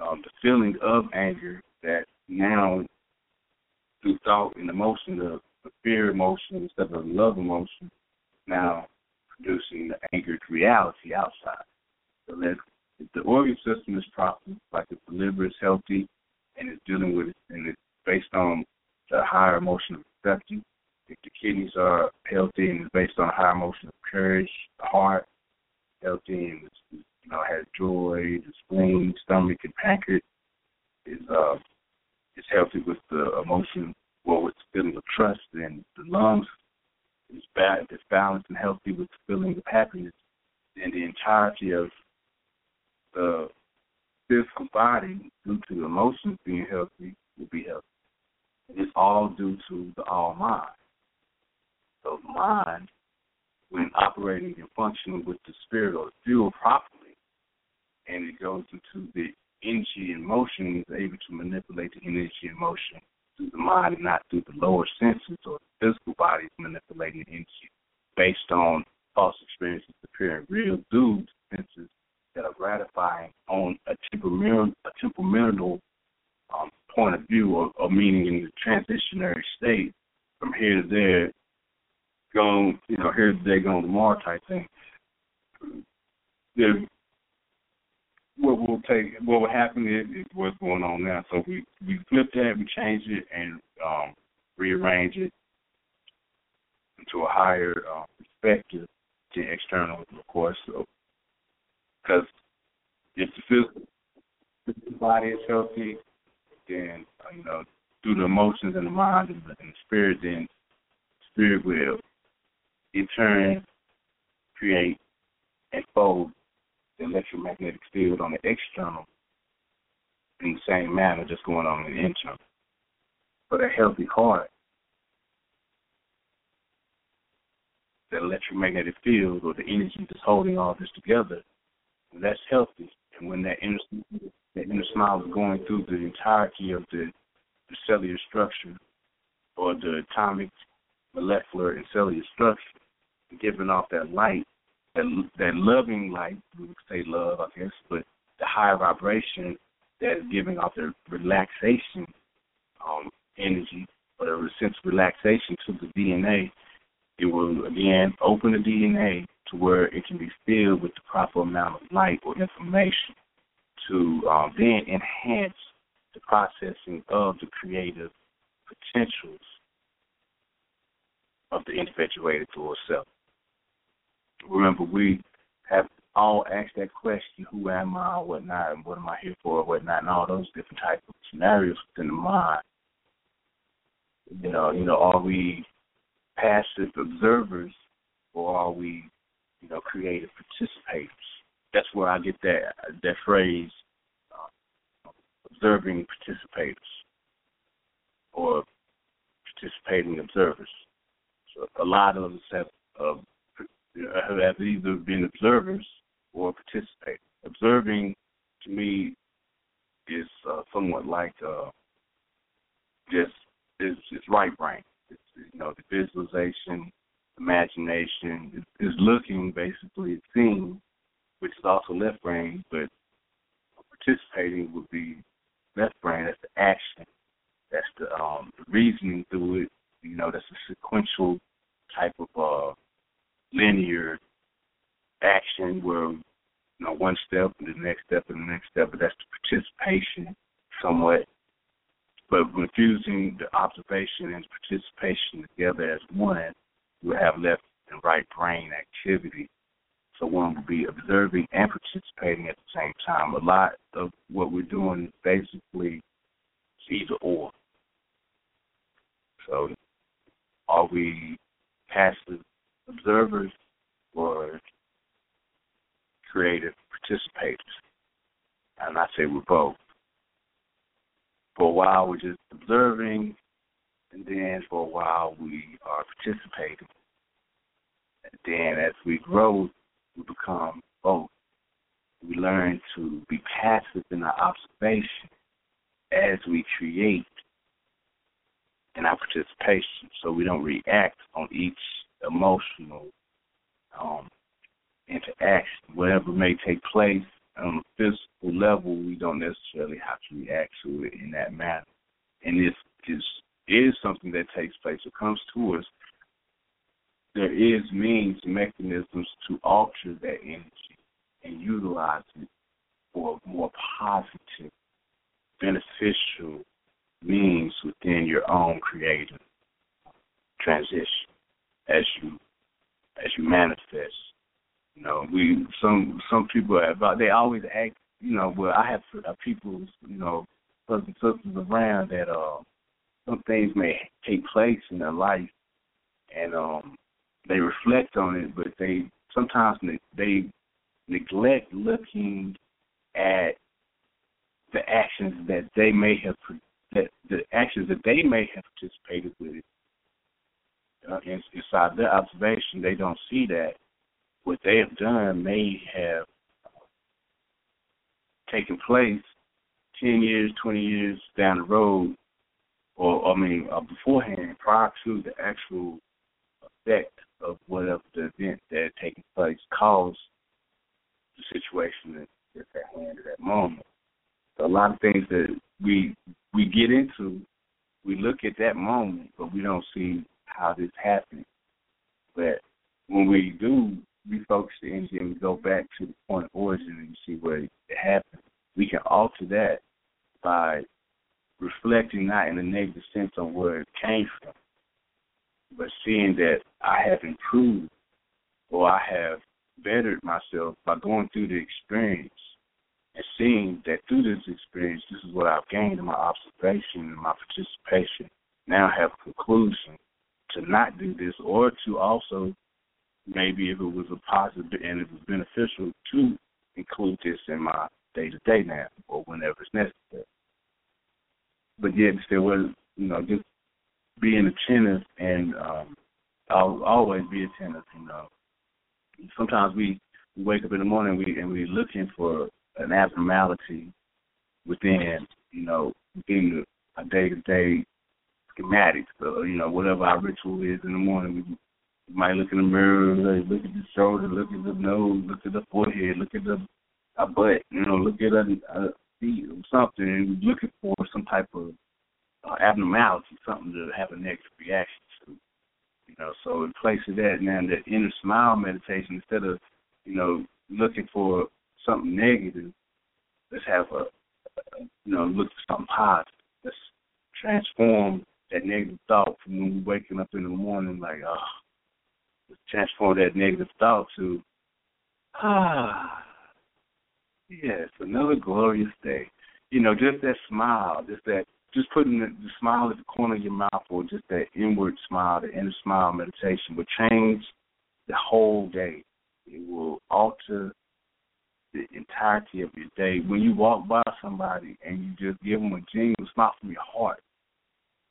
um, the feeling of anger that now through thought and emotion, the, the fear emotion instead of the love emotion, now producing the angered reality outside. So that if the organ system is proper, like if the liver is healthy and it's dealing with it and it's based on the higher emotional perception, if the kidneys are healthy and it's based on high emotional courage, the heart healthy and you know has joy, the spleen, stomach, and pancreas is uh is healthy with the emotion, well with the feeling of trust, and the lungs is bad, is balanced and healthy with the feeling of happiness, and the entirety of the physical body due to the emotions being healthy will be healthy. It's all due to the all mind. So mind when operating and functioning with the spirit or the fuel properly, and it goes into the energy and motion, is able to manipulate the energy and motion through the mind and not through the lower senses or the physical body manipulating the energy based on false experiences appearing. Real due to senses that are gratifying on a temperamental, a temperamental um, point of view or, or meaning in the transitionary state from here to there gone, you know, here today, gone tomorrow type thing. Then what will take, what will happen is, is what's going on now. So we we flip that, we change it, and um, rearrange it into a higher uh, perspective to external, of course. So because if the physical, the body is healthy, then you know through the emotions and the mind and the, and the spirit, then spirit will in turn create and fold the electromagnetic field on the external in the same manner just going on in the internal. But a healthy heart, the electromagnetic field or the energy that's holding all this together, that's healthy. And when that inner, that inner smile is going through the entirety of the, the cellular structure or the atomic, molecular, and cellular structure, giving off that light, that that loving light, we would say love, I guess, but the higher vibration that is giving off the relaxation um, energy or the sense of relaxation to the DNA, it will again open the DNA to where it can be filled with the proper amount of light or information to um, then enhance the processing of the creative potentials of the infatuated to itself remember we have all asked that question, who am I, What not? and what am I here for, What not? and all those different types of scenarios within the mind. You know, you know, are we passive observers or are we, you know, creative participators? That's where I get that that phrase, uh, observing participators or participating observers. A lot of us have uh, have either been observers or participators. Observing, to me, is uh, somewhat like uh, just is is right brain. It's, you know, the visualization, imagination is, is looking basically at seeing, which is also left brain, but participating would be left brain. That's the action. That's the um the reasoning through it. You know, that's a sequential type of uh linear action where you know one step and the next step and the next step, but that's the participation somewhat. But when fusing the observation and participation together as one, you have left and right brain activity. So one will be observing and participating at the same time. A lot of what we're doing is basically either or. So are we passive observers or creative participators? And I say we're both. For a while, we're just observing, and then for a while, we are participating. And then as we grow, we become both. We learn to be passive in our observation as we create in our participation so we don't react on each emotional um, interaction. Whatever may take place on a physical level, we don't necessarily have to react to it in that manner. And this is is something that takes place or comes to us, there is means, mechanisms to alter that energy and utilize it for more positive, beneficial means within your own creative transition as you as you manifest. You know, we some some people have they always act. You know, well, I have uh, people, you know, brothers and sisters around that uh, some things may take place in their life, and um, they reflect on it, but they sometimes they, they neglect looking at the actions that they may have that the actions that they may have participated with uh, inside their observation, they don't see that what they have done may have taken place ten years, twenty years down the road, or I mean uh, beforehand, prior to the actual effect of whatever the event that had taken place caused the situation that's at hand at that moment. A lot of things that we we get into, we look at that moment, but we don't see how this happened. But when we do refocus the energy and we go back to the point of origin and see where it happened, we can alter that by reflecting not in a negative sense on where it came from, but seeing that I have improved or I have bettered myself by going through the experience and seeing that through this experience, this is what I've gained in my observation and my participation. Now have a conclusion to not do this or to also maybe if it was a positive and it was beneficial to include this in my day to day now or whenever it's necessary. But yet still was you know, just being attentive and um I'll always be attentive, you know. Sometimes we, we wake up in the morning and we and we're looking for an abnormality within, you know, within a day to day schematics. So, you know, whatever our ritual is in the morning, we, might look in the mirror, look at the shoulder, look at the nose, look at the forehead, look at the our butt, you know, look at a, a feet or something, looking for some type of uh, abnormality, something to have a negative reaction to. You know, so in place of that, now that inner smile meditation, instead of, you know, looking for something negative, let's have a, you know, look for something positive. Let's transform that negative thought from when we're waking up in the morning, like, oh, let's transform that negative thought to, ah, yes, another glorious day. You know, just that smile, just that just putting the, the smile at the corner of your mouth or just that inward smile, the inner smile meditation will change the whole day. It will alter the entirety of your day. When you walk by somebody and you just give them a genuine smile from your heart,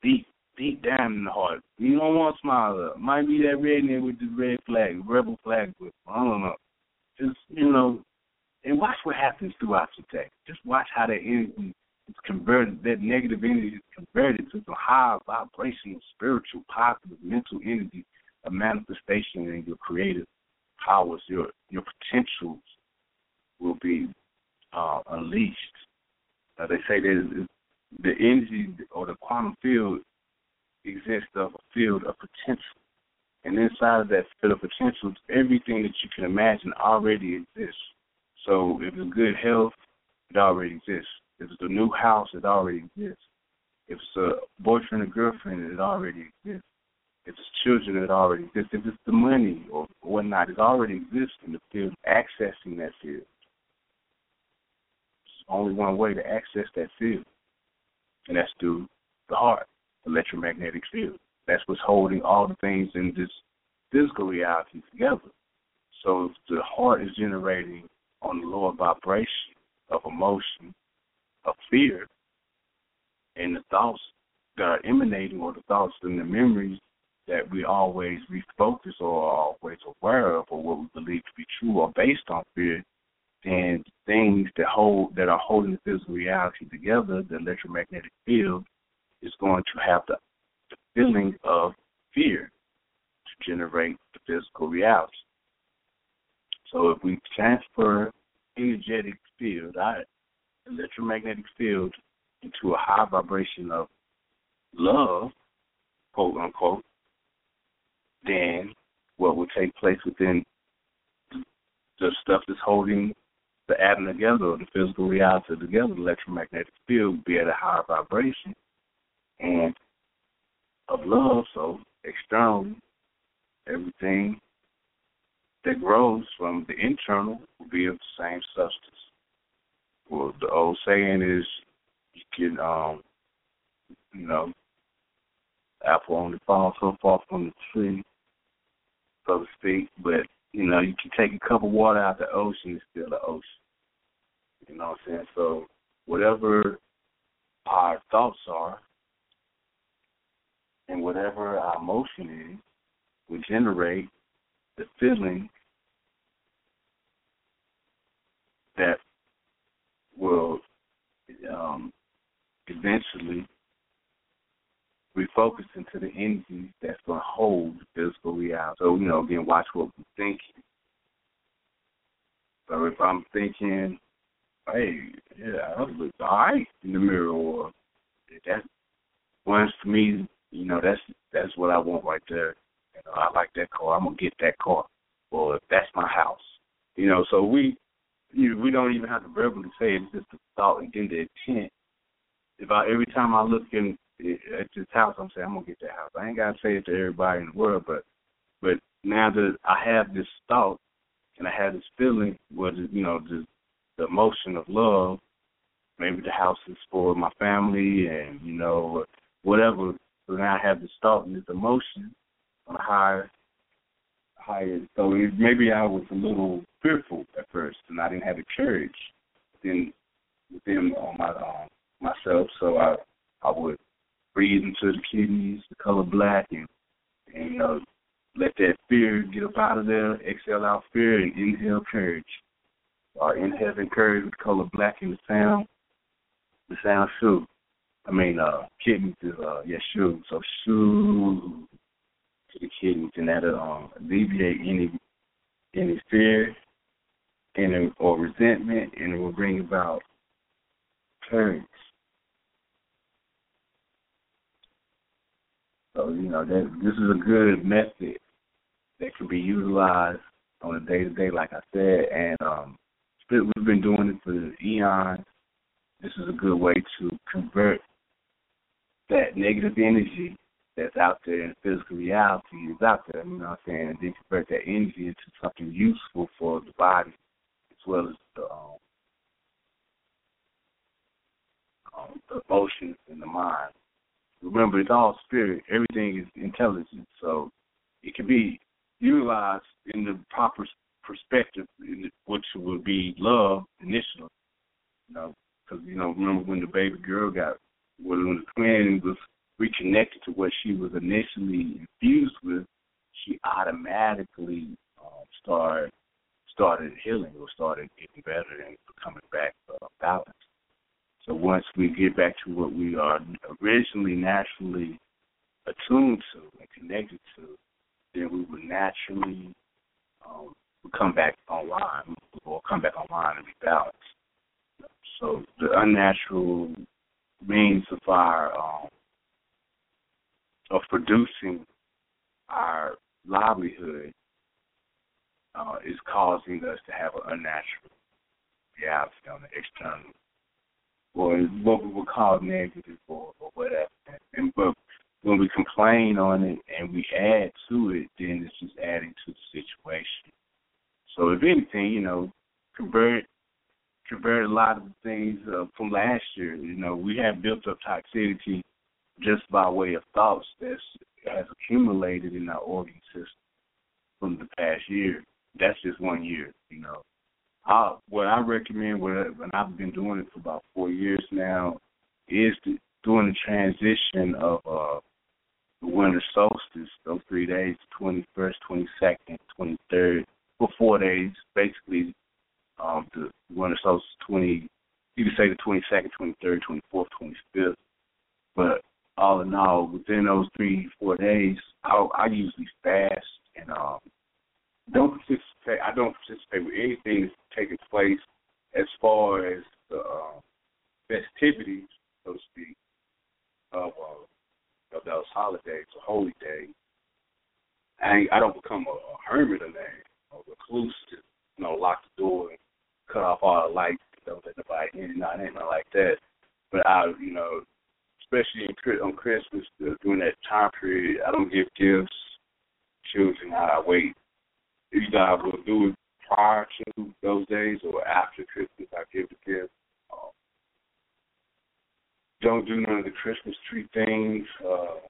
deep, deep down in the heart. You don't want to smile up. Might be that redneck with the red flag, rebel flag with I don't know. Just you know, and watch what happens throughout your day. Just watch how that energy is converted, that negative energy is converted to some high vibrational, spiritual, positive, mental energy, a manifestation in your creative powers, your your potentials will be uh, unleashed. Uh, they say that the energy or the quantum field exists of a field of potential. And inside of that field of potential, everything that you can imagine already exists. So if it's good health, it already exists. If it's a new house, it already exists. If it's a boyfriend or girlfriend, it already exists. If it's children, it already exists. If it's the money or whatnot, it already exists in the field, accessing that field. Only one way to access that field, and that's through the heart, electromagnetic field. That's what's holding all the things in this physical reality together. So if the heart is generating on the lower vibration of emotion, of fear, and the thoughts that are emanating or the thoughts and the memories that we always refocus or are always aware of or what we believe to be true or based on fear, then things that hold that are holding the physical reality together, the electromagnetic field, is going to have the, the feeling of fear to generate the physical reality. So if we transfer energetic field, our electromagnetic field, into a high vibration of love, quote unquote, then what will take place within the stuff that's holding the atom together the physical reality together, the electromagnetic field, be at a higher vibration and of love. So externally, everything that grows from the internal will be of the same substance. Well, the old saying is, you can, um, you know, apple only falls so far from the tree, so to speak. But you know, you can take a cup of water out of the ocean, it's still the ocean. You know what I'm saying? So whatever our thoughts are, and whatever our emotion is, we generate the feeling that will um, eventually refocus into the energy that's going to hold physical reality. So, you know, again, watch what we're thinking. So if I'm thinking, hey, yeah, I look all right in the mirror, or that once for me, you know, that's that's what I want right there. You know, I like that car. I'm gonna get that car. Or that's my house, you know. So we, you, we don't even have to verbally say it. It's just the thought and then the intent. If I every time I look in eh, at this house, I'm saying I'm gonna get that house. I ain't gotta say it to everybody in the world, but but now that I have this thought and I have this feeling, was you know the the emotion of love. Maybe the house is for my family, and you know whatever so now I have this thought and this emotion on a higher, higher. So it, maybe I was a little fearful at first, and I didn't have the courage within within uh, my um, myself. So I I would breathe into the kidneys, the color black, and and you know let that fear get up out of there, exhale out fear, and inhale courage. Or inhale courage with color black in the sound, the sound shoe. I mean, uh, kidneys is uh, yeah, shoe. So shoe to the kidneys, and that'll um, alleviate any any fear, and or resentment, and it will bring about courage. So you know that this is a good method that can be utilized on a day to day, like I said, and um, we've been doing it for eons. This is a good way to convert that negative energy that's out there in physical reality is out there, you know what I'm saying? And then convert that energy into something useful for the body as well as the um um, the emotions and the mind. Remember, it's all spirit. Everything is intelligence, so it can be utilized in the proper perspective, which would be love initially. You know, because you know, remember when the baby girl got when the twin was reconnected to what she was initially infused with, she automatically um, started started healing or started getting better and coming back uh, balanced. So once we get back to what we are originally naturally attuned to and connected to, then we will naturally um, come back online or come back online and be balanced. So the unnatural means of our um, of producing our livelihood uh, is causing us to have an unnatural reality on the external, or what we would call negative or, or whatever. And but when we complain on it and we add to it, then it's just adding to the situation. So if anything, you know, convert convert a lot of the things uh, from last year. You know, we have built up toxicity just by way of thoughts that has accumulated in our organ system from the past year. That's just one year, you know. I, what I recommend, what and I've been doing it for about four years now, is to, doing the transition of uh, the winter solstice, those three days, 21st, 22nd, 23rd, for four days, basically um, the winter solstice, 20, you could say the 22nd, 23rd, 24th, 25th. But all in all, within those three, four days, I, I usually fast and um, don't participate. I don't participate with anything that's taking place as far as the uh, festivities, so to speak, of uh, of those holidays or holy days. I I don't become a, a hermit of that or recluse to you know lock the door and cut off all the lights, don't let nobody in, not anything like that. But I, you know, especially on Christmas during that time period, I don't give gifts. Children, I wait you guys will do it prior to those days or after Christmas. I give the gift. Um, don't do none of the Christmas tree things. Uh,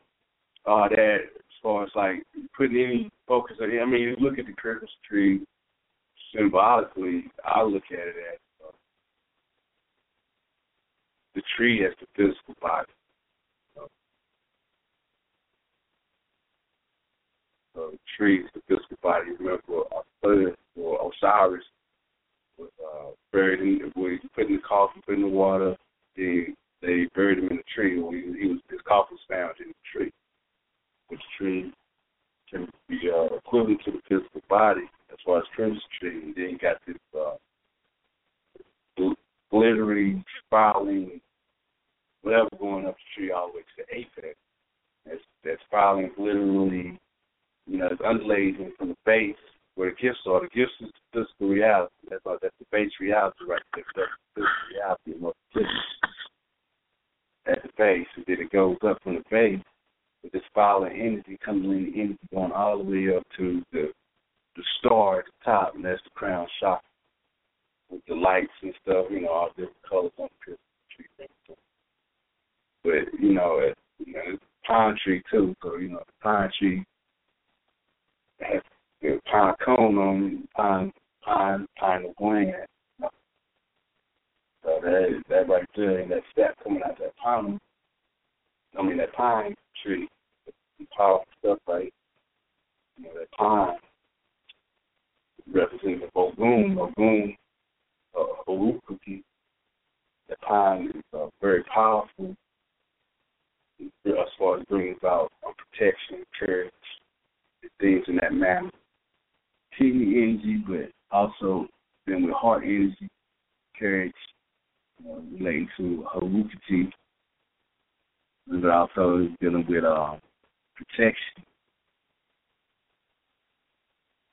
all that far as like putting any focus on it. I mean, look at the Christmas tree symbolically. I look at it as uh, the tree as the physical body. uh, trees, the physical body. Remember, Osiris or Osiris was uh, buried in, well, put in the coffin, put in the water. They they buried him in the tree. Or he, he was his coffin was found in the tree. Which tree can be uh, equivalent to the physical body as far as tree. And then you got this uh, glittery, spiraling, whatever going up the tree all the way to the apex. That's that's spiraling, glitterily you know, it's undulating from the base where the gifts are. The gifts is the physical reality. That's like that's the base reality right there. That's the physical reality at the base. And then it goes up from the base with this spiraling energy coming in energy going all the way up to the the star at the top and that's the crown chakra. With the lights and stuff, you know, all different colors on the tree. But, you know, it, you know, it's a pine tree too, so you know, the pine tree has the pine cone on pine pine pine gland. So that that right there and that step coming out that pine I mean that pine tree, the powerful stuff right. You know, that pine represents the Ogun, Ogun, uh, Orukuki. That pine is uh, very powerful as far as bringing about protection, courage, things in that manner. Kidney energy, but also then with heart energy, courage, uh, relating to Harukati, but also dealing with uh, protection.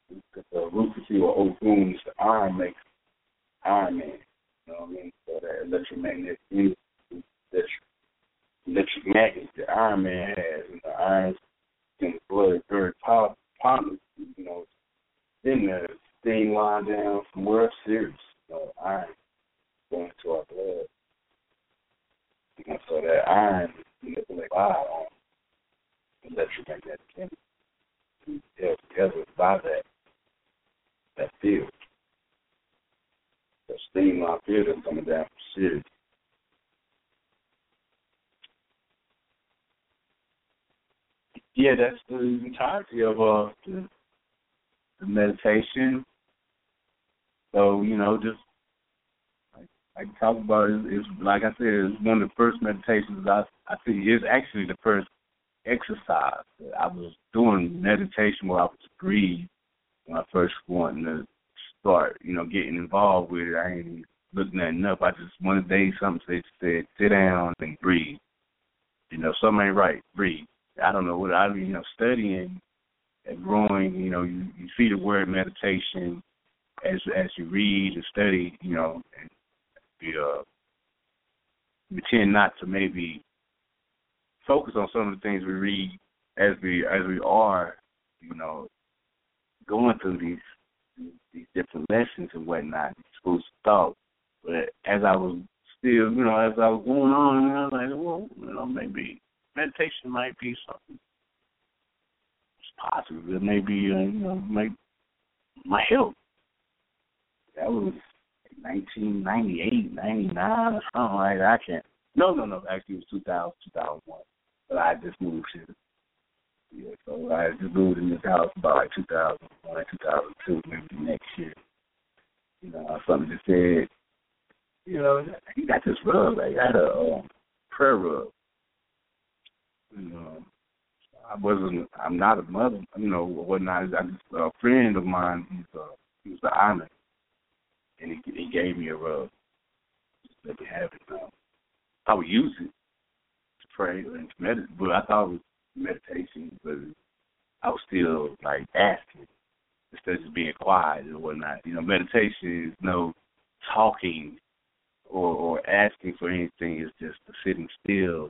Because Harukati or Ogun is the iron maker, Iron Man. You know what I mean? So that electromagnetic energy, electric magnet that Iron Man has, and the iron in the blood very powerful, you know, in the thing line down from World Series, you know, iron going to our blood. And so that iron manipulate on electromagnetic energy. Held together by that that field. The steam line field that's coming down from Sirius. Yeah, that's the entirety of uh the meditation. So, you know, just I can talk about it. It's like I said, it's one of the first meditations I I see. It's actually the first exercise. I was doing meditation where I was breathe when I first wanted to start, you know, getting involved with it. I ain't looking at enough. I just one day something said, said sit down and breathe. You know, something ain't right. Breathe. I don't know what I you know studying and growing. You know, you you see the word meditation as as you read and study. You know, and we uh we tend not to maybe focus on some of the things we read as we as we are, you know, going through these these different lessons and whatnot, schools of thought. But as I was still, you know, as I was going on, I was like, well, you know, maybe meditation might be something. It's possible. It may be, uh, you know, might my help. That was 1998, 99 or something like that. I can't. No, no, no. Actually, it was 2000, 2001. But I just moved here. Yeah, so I just moved in this house about like 2001, 2002, maybe next year. You know, something just said, you know, he got this rug. I got a um, prayer rug. You know, I wasn't. I'm not a mother. You know, whatnot. I just a friend of mine. He's uh, he was the island and he, he gave me a rug. Let me have it. Um, I would use it to pray and to meditate, but I thought it was meditation, but I was still like asking instead of just being quiet and whatnot. You know, meditation is no talking or or asking for anything. It's just the sitting still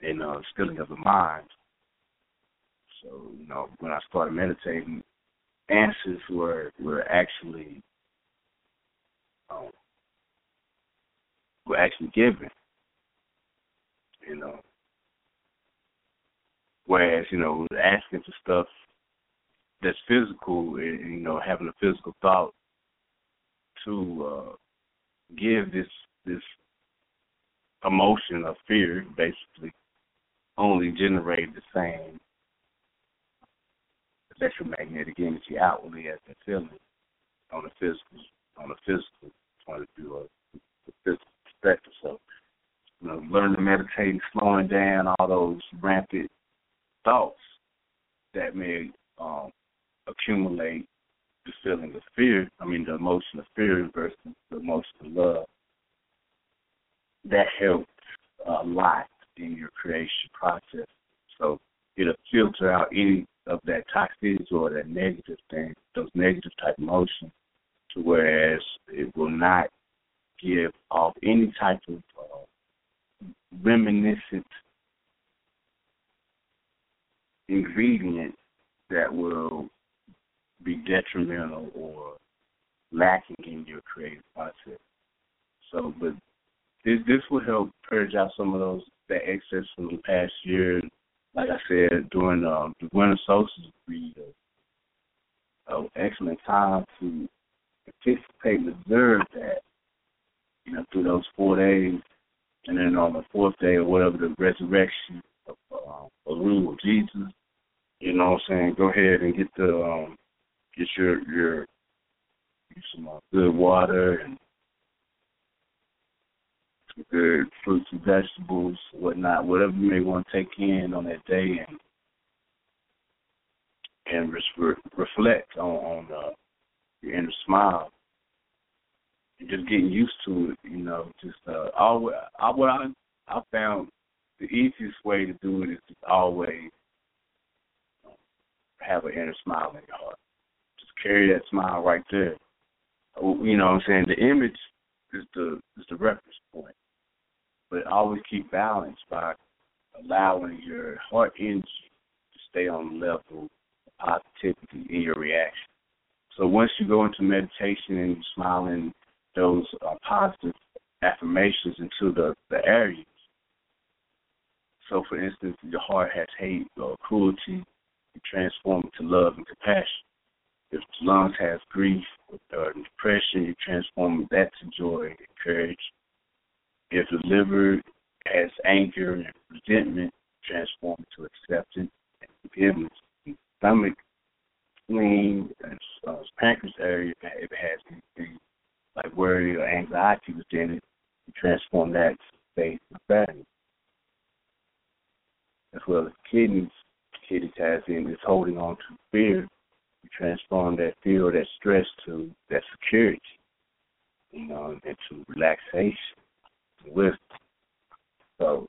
and uh, stilling of the mind. So you know, when I started meditating, answers were were actually um, were actually given. You know, whereas you know asking for stuff that's physical, and you know having a physical thought to uh, give this this emotion of fear, basically, only generate the same electromagnetic energy outwardly as the feeling on the physical on a physical point of view or the physical perspective. So, you know, learn to meditate, slowing down all those rampant thoughts that may um, accumulate the feeling of fear. I mean, the emotion of fear versus the emotion of love. That helps a lot in your creation process. So it'll filter out any of that toxicity or that negative thing, those negative type emotions to whereas it will not give off any type of uh, reminiscent ingredient that will be detrimental or lacking in your creative process. So, but this this will help purge out some of those that excess from the past year. Like I said, during um, the winter solstice, we uh, excellent time to participate and observe that, you know, through those four days, and then on the fourth day or whatever the resurrection of uh, the rule of Jesus, you know what I'm saying? Go ahead and get the um, get your your some uh, good water and good fruits and vegetables, whatnot, whatever you may want to take in on that day, and and re- reflect on on uh, your inner smile. And just getting used to it, you know, just uh always I what I I found the easiest way to do it is just always have an inner smile in your heart. Just carry that smile right there. You know what I'm saying? The image is the is the reference point. But always keep balance by allowing your heart energy to stay on level of positivity in your reaction. So once you go into meditation and you're smiling those uh, positive affirmations into the, the areas. So, for instance, your heart has hate or cruelty, you transform it to love and compassion. If the lungs has grief or depression, you transform that to joy and courage. If the liver has anger and resentment, transform it to acceptance and forgiveness. Stomach, spleen, uh, pancreas area, if it has anything like worry or anxiety within it, you transform that to faith and fairness. As well as kidneys, kidneys has in is holding on to fear. You transform that fear or that stress to that security, you know, into relaxation, wisdom. So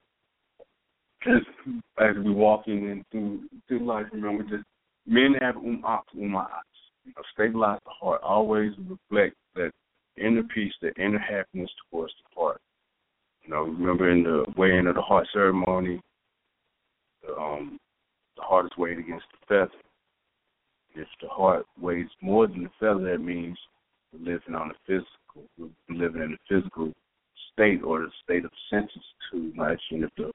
as we walking in through through life, remember just men have um um you know, stabilize the heart. Always reflect that inner peace, that inner happiness towards the heart. You know, remember in the weighing of the heart ceremony, the um the heart is weighed against the feather. If the heart weighs more than the feather, that means we're living on the physical. We're living in the physical state or the state of senses too much. And if the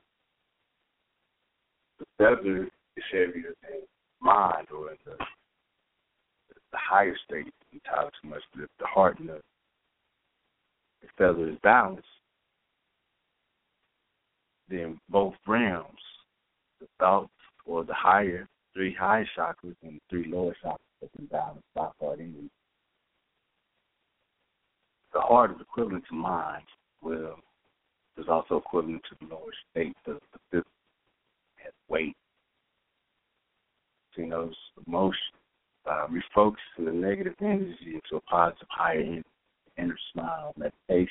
the feather is heavier than mind or in the the higher state entirely too much, the heart and the, the feather is balanced, then both realms, the thoughts or the higher three higher chakras and three lower chakras have been balanced by heart energy. The heart is equivalent to mind, well, is also equivalent to the lower state, the, the fifth has weight. Seeing those emotions, uh, refocusing the negative energy into a positive, higher inner smile meditation.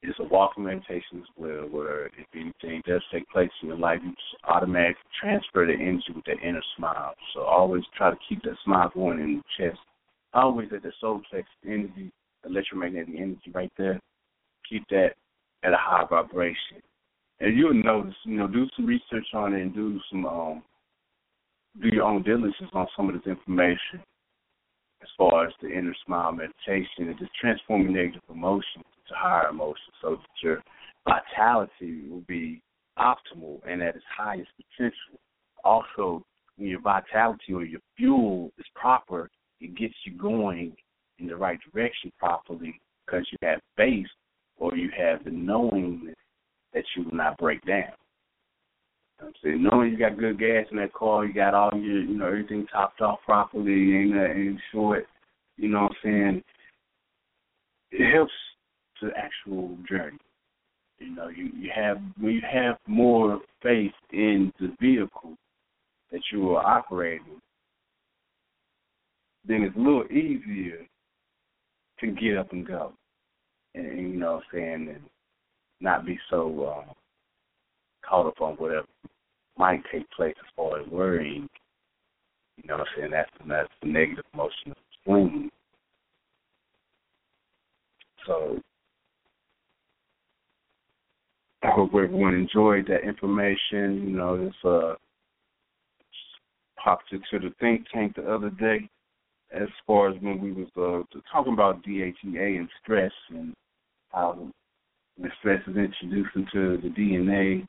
It's a walking meditation as well, where if anything does take place in your life, you just automatically transfer the energy with that inner smile. So always try to keep that smile going in the chest. Always at the solar plexus energy, electromagnetic energy right there keep that at a high vibration. And you'll notice, you know, do some research on it and do some um do your own diligence on some of this information as far as the inner smile meditation and just transforming negative emotions to higher emotions so that your vitality will be optimal and at its highest potential. Also, when your vitality or your fuel is proper, it gets you going in the right direction properly because you have base or you have the knowingness that you will not break down. I'm saying knowing you got good gas in that car, you got all your you know everything topped off properly, ain't ain't short. You know what I'm saying? It helps the actual journey. You know, you you have when you have more faith in the vehicle that you are operating, then it's a little easier to get up and go and, you know what I'm saying, and not be so uh, caught up on whatever might take place as far as worrying. You know what I'm saying? That's that's the negative emotion emotional swing. So I hope everyone enjoyed that information. You know, it's uh popped into the think tank the other day as far as when we was uh, talking about DHEA and stress and how the stress is introduced into the DNA,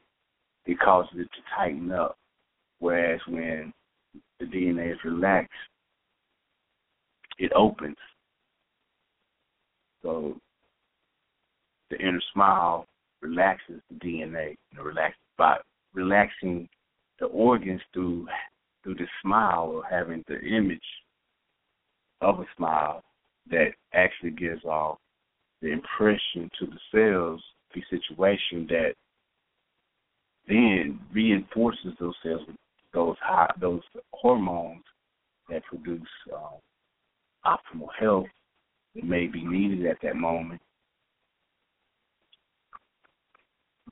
it causes it to tighten up. Whereas when the DNA is relaxed, it opens. So the inner smile relaxes the DNA, and relax by relaxing the organs through through the smile or having the image of a smile that actually gives off the impression to the cells, the situation that then reinforces those cells with those high, those hormones that produce um, optimal health that may be needed at that moment.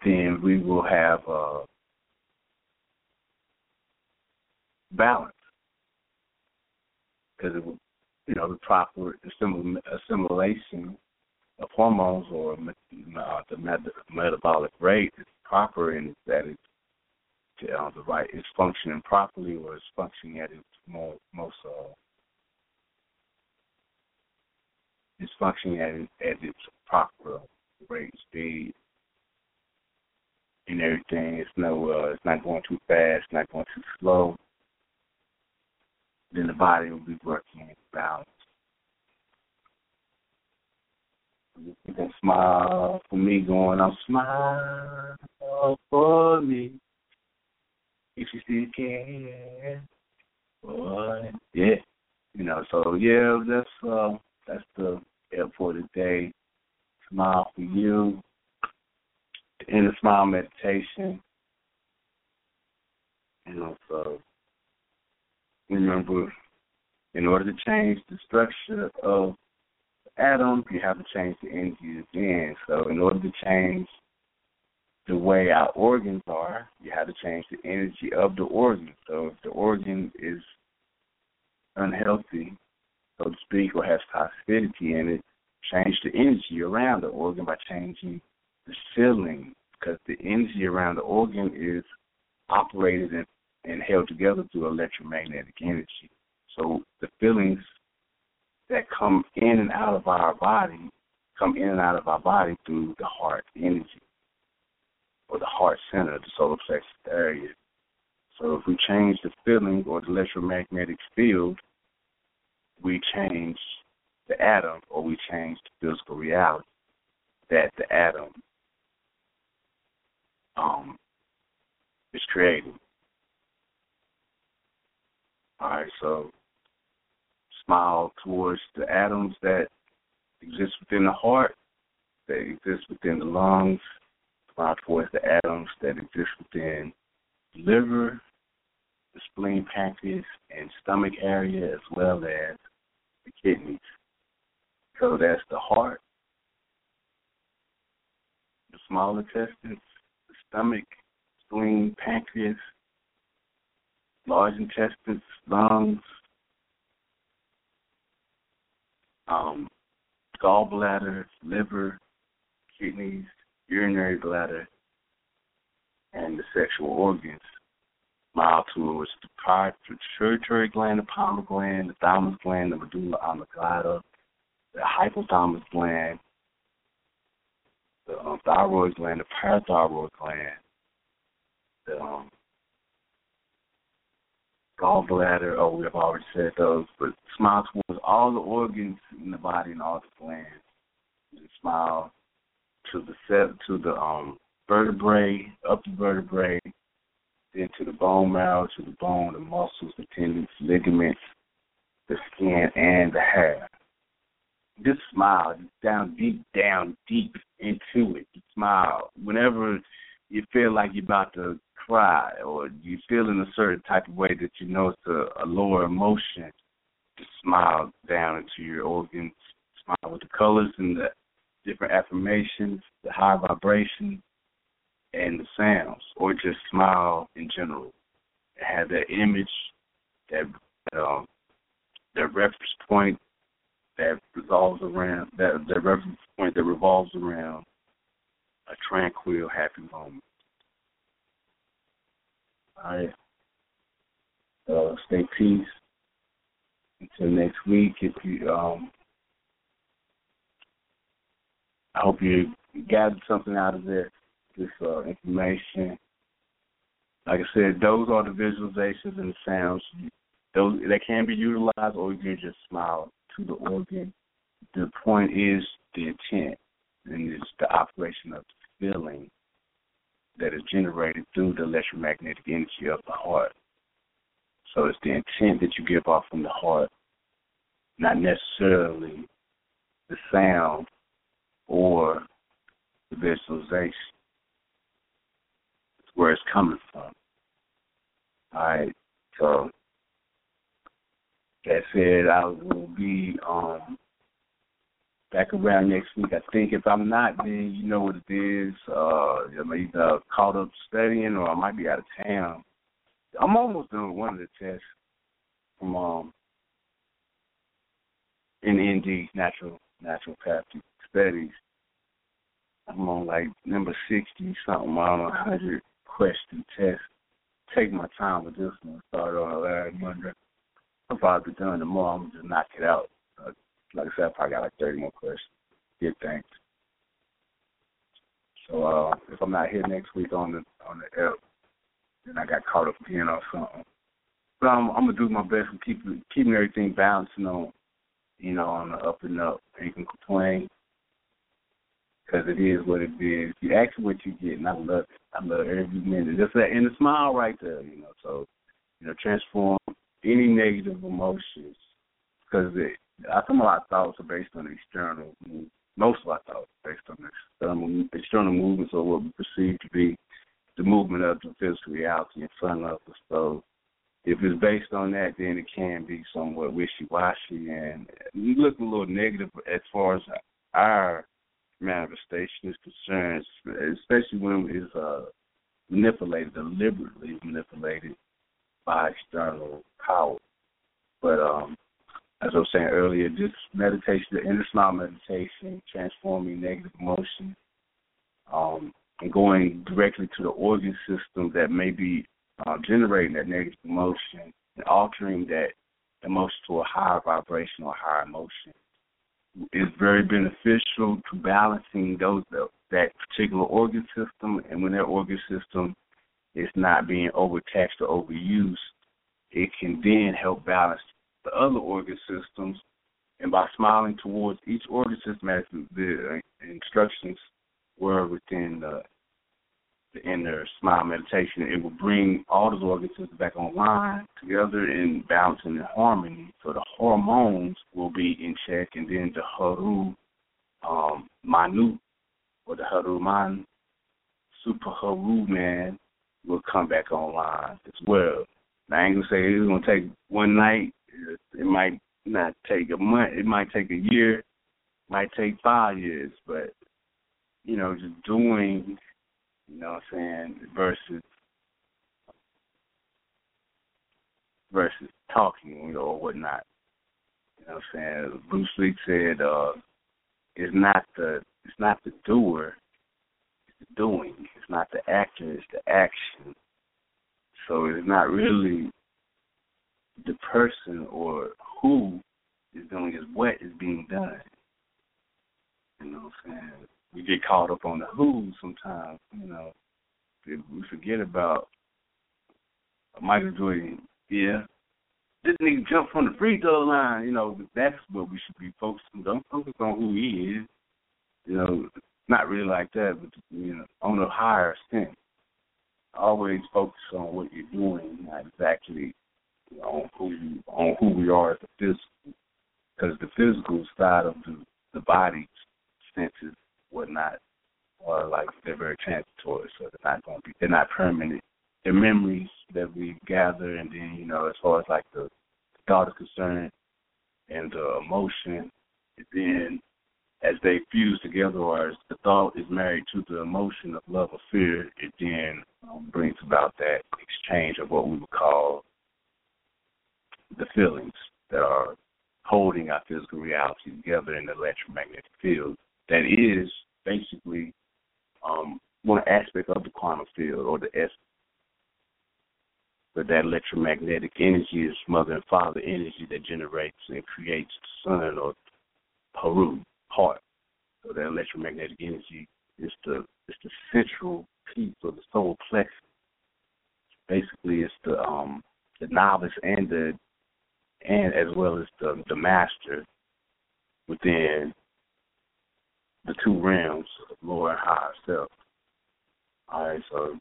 Then we will have uh, balance because you know, the proper assimilation of hormones or uh, the metabolic rate is proper and that it's uh, the right is functioning properly or is functioning at its more, most uh, is functioning at, at its proper rate speed and everything. It's no uh it's not going too fast, not going too slow. Then the body will be working in balance. You can smile for me going, I'm smile for me. If you still can. Boy. Yeah. You know, so yeah, that's uh that's the airport today. Smile for you. The inner smile meditation. You know, so remember in order to change the structure of atom, you have to change the energy again. So in order to change the way our organs are, you have to change the energy of the organ. So if the organ is unhealthy, so to speak, or has toxicity in it, change the energy around the organ by changing the feeling, because the energy around the organ is operated and, and held together through electromagnetic energy. So the feelings that come in and out of our body come in and out of our body through the heart energy or the heart center, the solar plexus area. So if we change the feeling or the electromagnetic field, we change the atom or we change the physical reality that the atom um, is creating. All right, so smile towards the atoms that exist within the heart, that exist within the lungs, smile towards the atoms that exist within the liver, the spleen, pancreas, and stomach area, as well as the kidneys. So that's the heart, the small intestines, the stomach, spleen, pancreas, large intestines, lungs, um, gallbladder, liver, kidneys, urinary bladder, and the sexual organs. Mile towards the pituitary gland, the pineal gland, the thymus gland, the medulla oblongata, the hypothalamus gland, the um, thyroid gland, the parathyroid gland, the um, gallbladder. Oh, we've already said those, but smile towards all the organs in the body and all the glands. And smile to the set to the um vertebrae, up the vertebrae, then to the bone marrow, to the bone, the muscles, the tendons, ligaments, the skin, and the hair. Just smile, down deep, down deep into it. Smile whenever you feel like you're about to cry or you feel in a certain type of way that you know it's a, a lower emotion. Just smile down into your organs. Smile with the colors and the different affirmations, the high vibration, and the sounds, or just smile in general. Have that image, that um, that reference point that revolves around that that reference point that revolves around a tranquil, happy moment. All right. Uh, stay peace until next week. If you um I hope you gathered something out of this this uh, information. Like I said, those are the visualizations and the sounds. Those they can be utilized, or you can just smile to the organ. The point is the intent, and it's the operation of the feeling that is generated through the electromagnetic energy of the heart. So it's the intent that you give off from the heart, not necessarily the sound or the visualization. It's where it's coming from. All right. So that said, I will be um back around next week. I think if I'm not, then you know what it is. Uh, I'm either caught up studying or I might be out of town. I'm almost done with one of the tests from um in ND natural naturopathic studies. I'm on like number sixty something. On a hundred question test. Take my time with this one. Started on last Monday. I'll probably be done tomorrow. I'm gonna just knock it out. Like I said, I probably got like thirty more questions. Good things. So uh, if I'm not here next week on the on the app, then I got caught up again or something. But I'm, I'm gonna do my best and keep keeping everything balancing on, you know, on the up and up. Ain't gonna complain because it is what it is. You ask what you get, and I love it. I love every minute. Just that and the smile right there, you know. So, you know, transform any negative emotions because some of our thoughts are based on external. Most of our thoughts are based on external external movements or what we perceive to be the movement of the physical reality in front of us. So, if it's based on that, then it can be somewhat wishy washy and look a little negative as far as our manifestation is concerned, especially when it's uh, manipulated, deliberately manipulated by external power. But um, as I was saying earlier, just meditation, the inner smile meditation, transforming negative emotion, um, and going directly to the organ system that may be uh, generating that negative emotion and altering that emotion to a higher vibration or higher emotion. Is very beneficial to balancing those that particular organ system, and when that organ system is not being overtaxed or overused, it can then help balance the other organ systems. And by smiling towards each organ system as the instructions were within the in their smile meditation, it will bring all those organ systems back online together in balance and in harmony. So the hormones will be in check, and then the haru um, manu or the haru man, super haru man will come back online as well. Now, I ain't gonna say it's gonna take one night. It might not take a month. It might take a year. Might take five years. But you know, just doing you know what I'm saying? Versus versus talking, you know, or whatnot. You know what I'm saying? Bruce Lee said, uh, it's not the it's not the doer, it's the doing. It's not the actor, it's the action. So it's not really the person or who is doing is what is being done. You know what I'm saying? we get caught up on the who sometimes, you know. We forget about Michael Jordan. Yeah, this nigga jump from the free throw line. You know, that's what we should be focusing. Don't focus on who he is. You know, not really like that, but you know, on a higher extent. Always focus on what you're doing, not exactly on who you, on who we are as a physical, because the physical side of the the body senses whatnot are like they're very transitory, so they're not going to be they're not permanent. They're memories that we gather, and then you know as far as like the, the thought is concerned and the emotion, and then as they fuse together, or as the thought is married to the emotion of love or fear, it then um, brings about that exchange of what we would call the feelings that are holding our physical reality together in the electromagnetic field that is basically um, one aspect of the quantum field or the S. But that electromagnetic energy is mother and father energy that generates and creates the sun or Haru, heart. So that electromagnetic energy is the is the central piece of the solar plexus. Basically, it's the um the novice and the and as well as the the master within the two realms lower and higher self. All right, so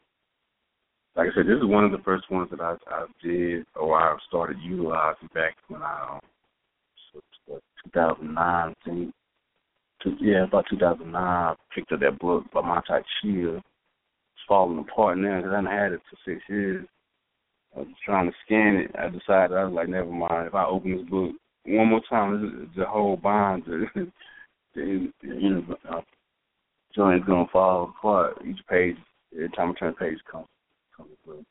like I said, this is one of the first ones that I, I did or I started utilizing back when I um, so 2009, I think. Yeah, about 2009, I picked up that book by Mantak Chia. It's falling apart now because I haven't had it for six years. I was trying to scan it. I decided I was like, never mind. If I open this book one more time, the whole bond the, the uh, joint's gonna fall apart. Each page, every time I turn the page, comes comes through.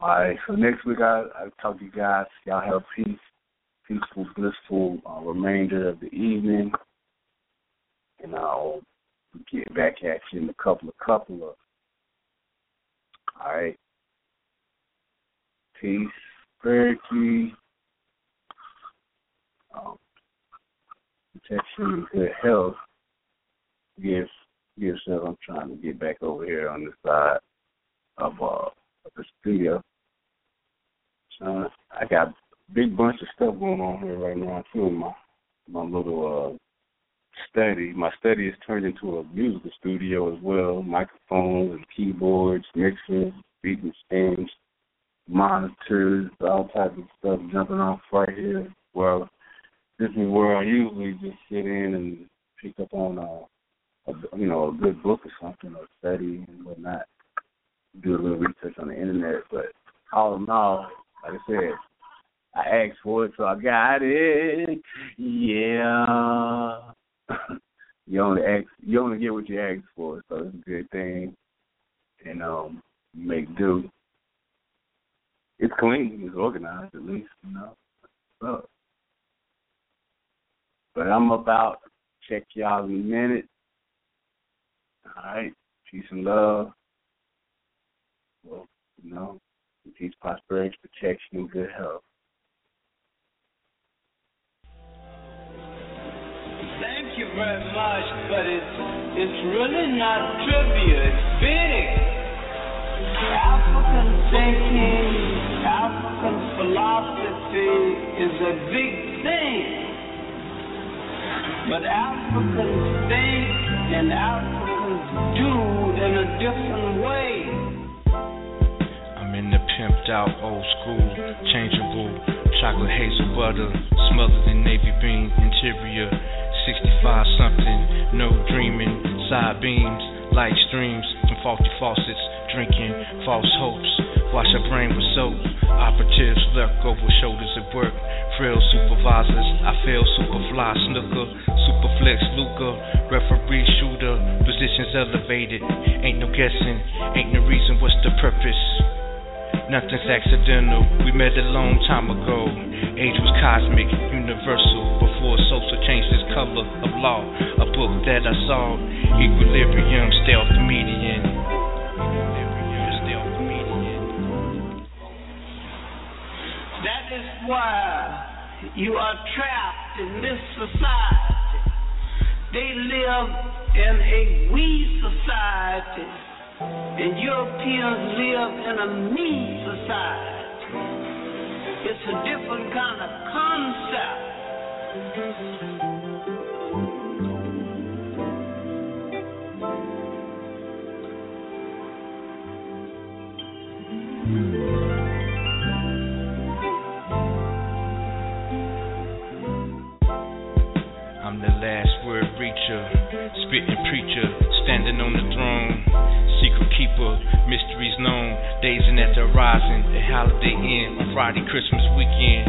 All right, so next week I I talk to you guys. Y'all have peace, peaceful, blissful uh, remainder of the evening, and I'll get back at you in a couple of couple of. All right, peace, prosperity. Um, protection, good health, gives Yes. I'm trying to get back over here on the side of uh of the studio. So I got a big bunch of stuff going on here right now too in my my little uh study. My study is turned into a musical studio as well. Microphones and keyboards, mixers, beating stands, monitors, all types of stuff jumping off right here. Well, this is where I usually just sit in and pick up on a, a you know a good book or something or study and whatnot. Do a little research on the internet, but all in all, like I said, I asked for it, so I got it. Yeah. you only ask, you only get what you ask for, so it's a good thing. And um, make do. It's clean, it's organized at least, you know. So, but I'm about to check y'all in a minute. All right, peace and love. Well, you know, peace, prosperity, protection, and good health. Thank you very much, but it's it's really not trivial. It's big. African thinking, philosophy is a big thing. But Africans think and Africans do in a different way. I'm in the pimped out old school, changeable, chocolate hazel butter, smothered in navy bean interior. 65 something, no dreaming, side beams, light streams from faulty faucets, drinking false hopes. Wash her brain with soap. Operatives lurk over shoulders at work. Frail supervisors, I feel superfly, snooker, superflex, Luca, referee, shooter, positions elevated. Ain't no guessing, ain't no reason, what's the purpose? Nothing's accidental. We met a long time ago. Age was cosmic, universal. Before social changed its color of law. A book that I saw. Equilibrium, stay off the median. Equilibrium, stay off the median. That is why you are trapped in this society. They live in a we society, and Europeans live in a me society. It's a different kind of concept. I'm the last word reacher, spitting preacher, standing on the throne, keeper, mysteries known, dazing at the horizon, a holiday end, Friday Christmas weekend,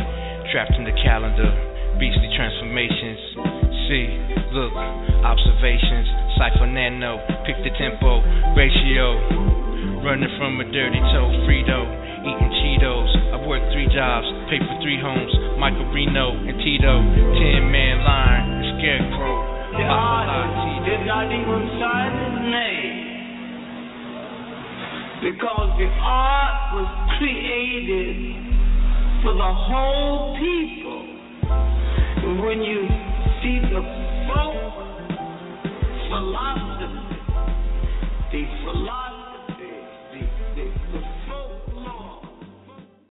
trapped in the calendar, beastly transformations. See, look, observations, cipher nano, pick the tempo, ratio, running from a dirty toe, Frito, eating Cheetos. I've worked three jobs, paid for three homes, Michael Reno and Tito, ten man line, scarecrow, Bacala, Tito. Because the art was created for the whole people. And when you see the folk philosophy, the philosophy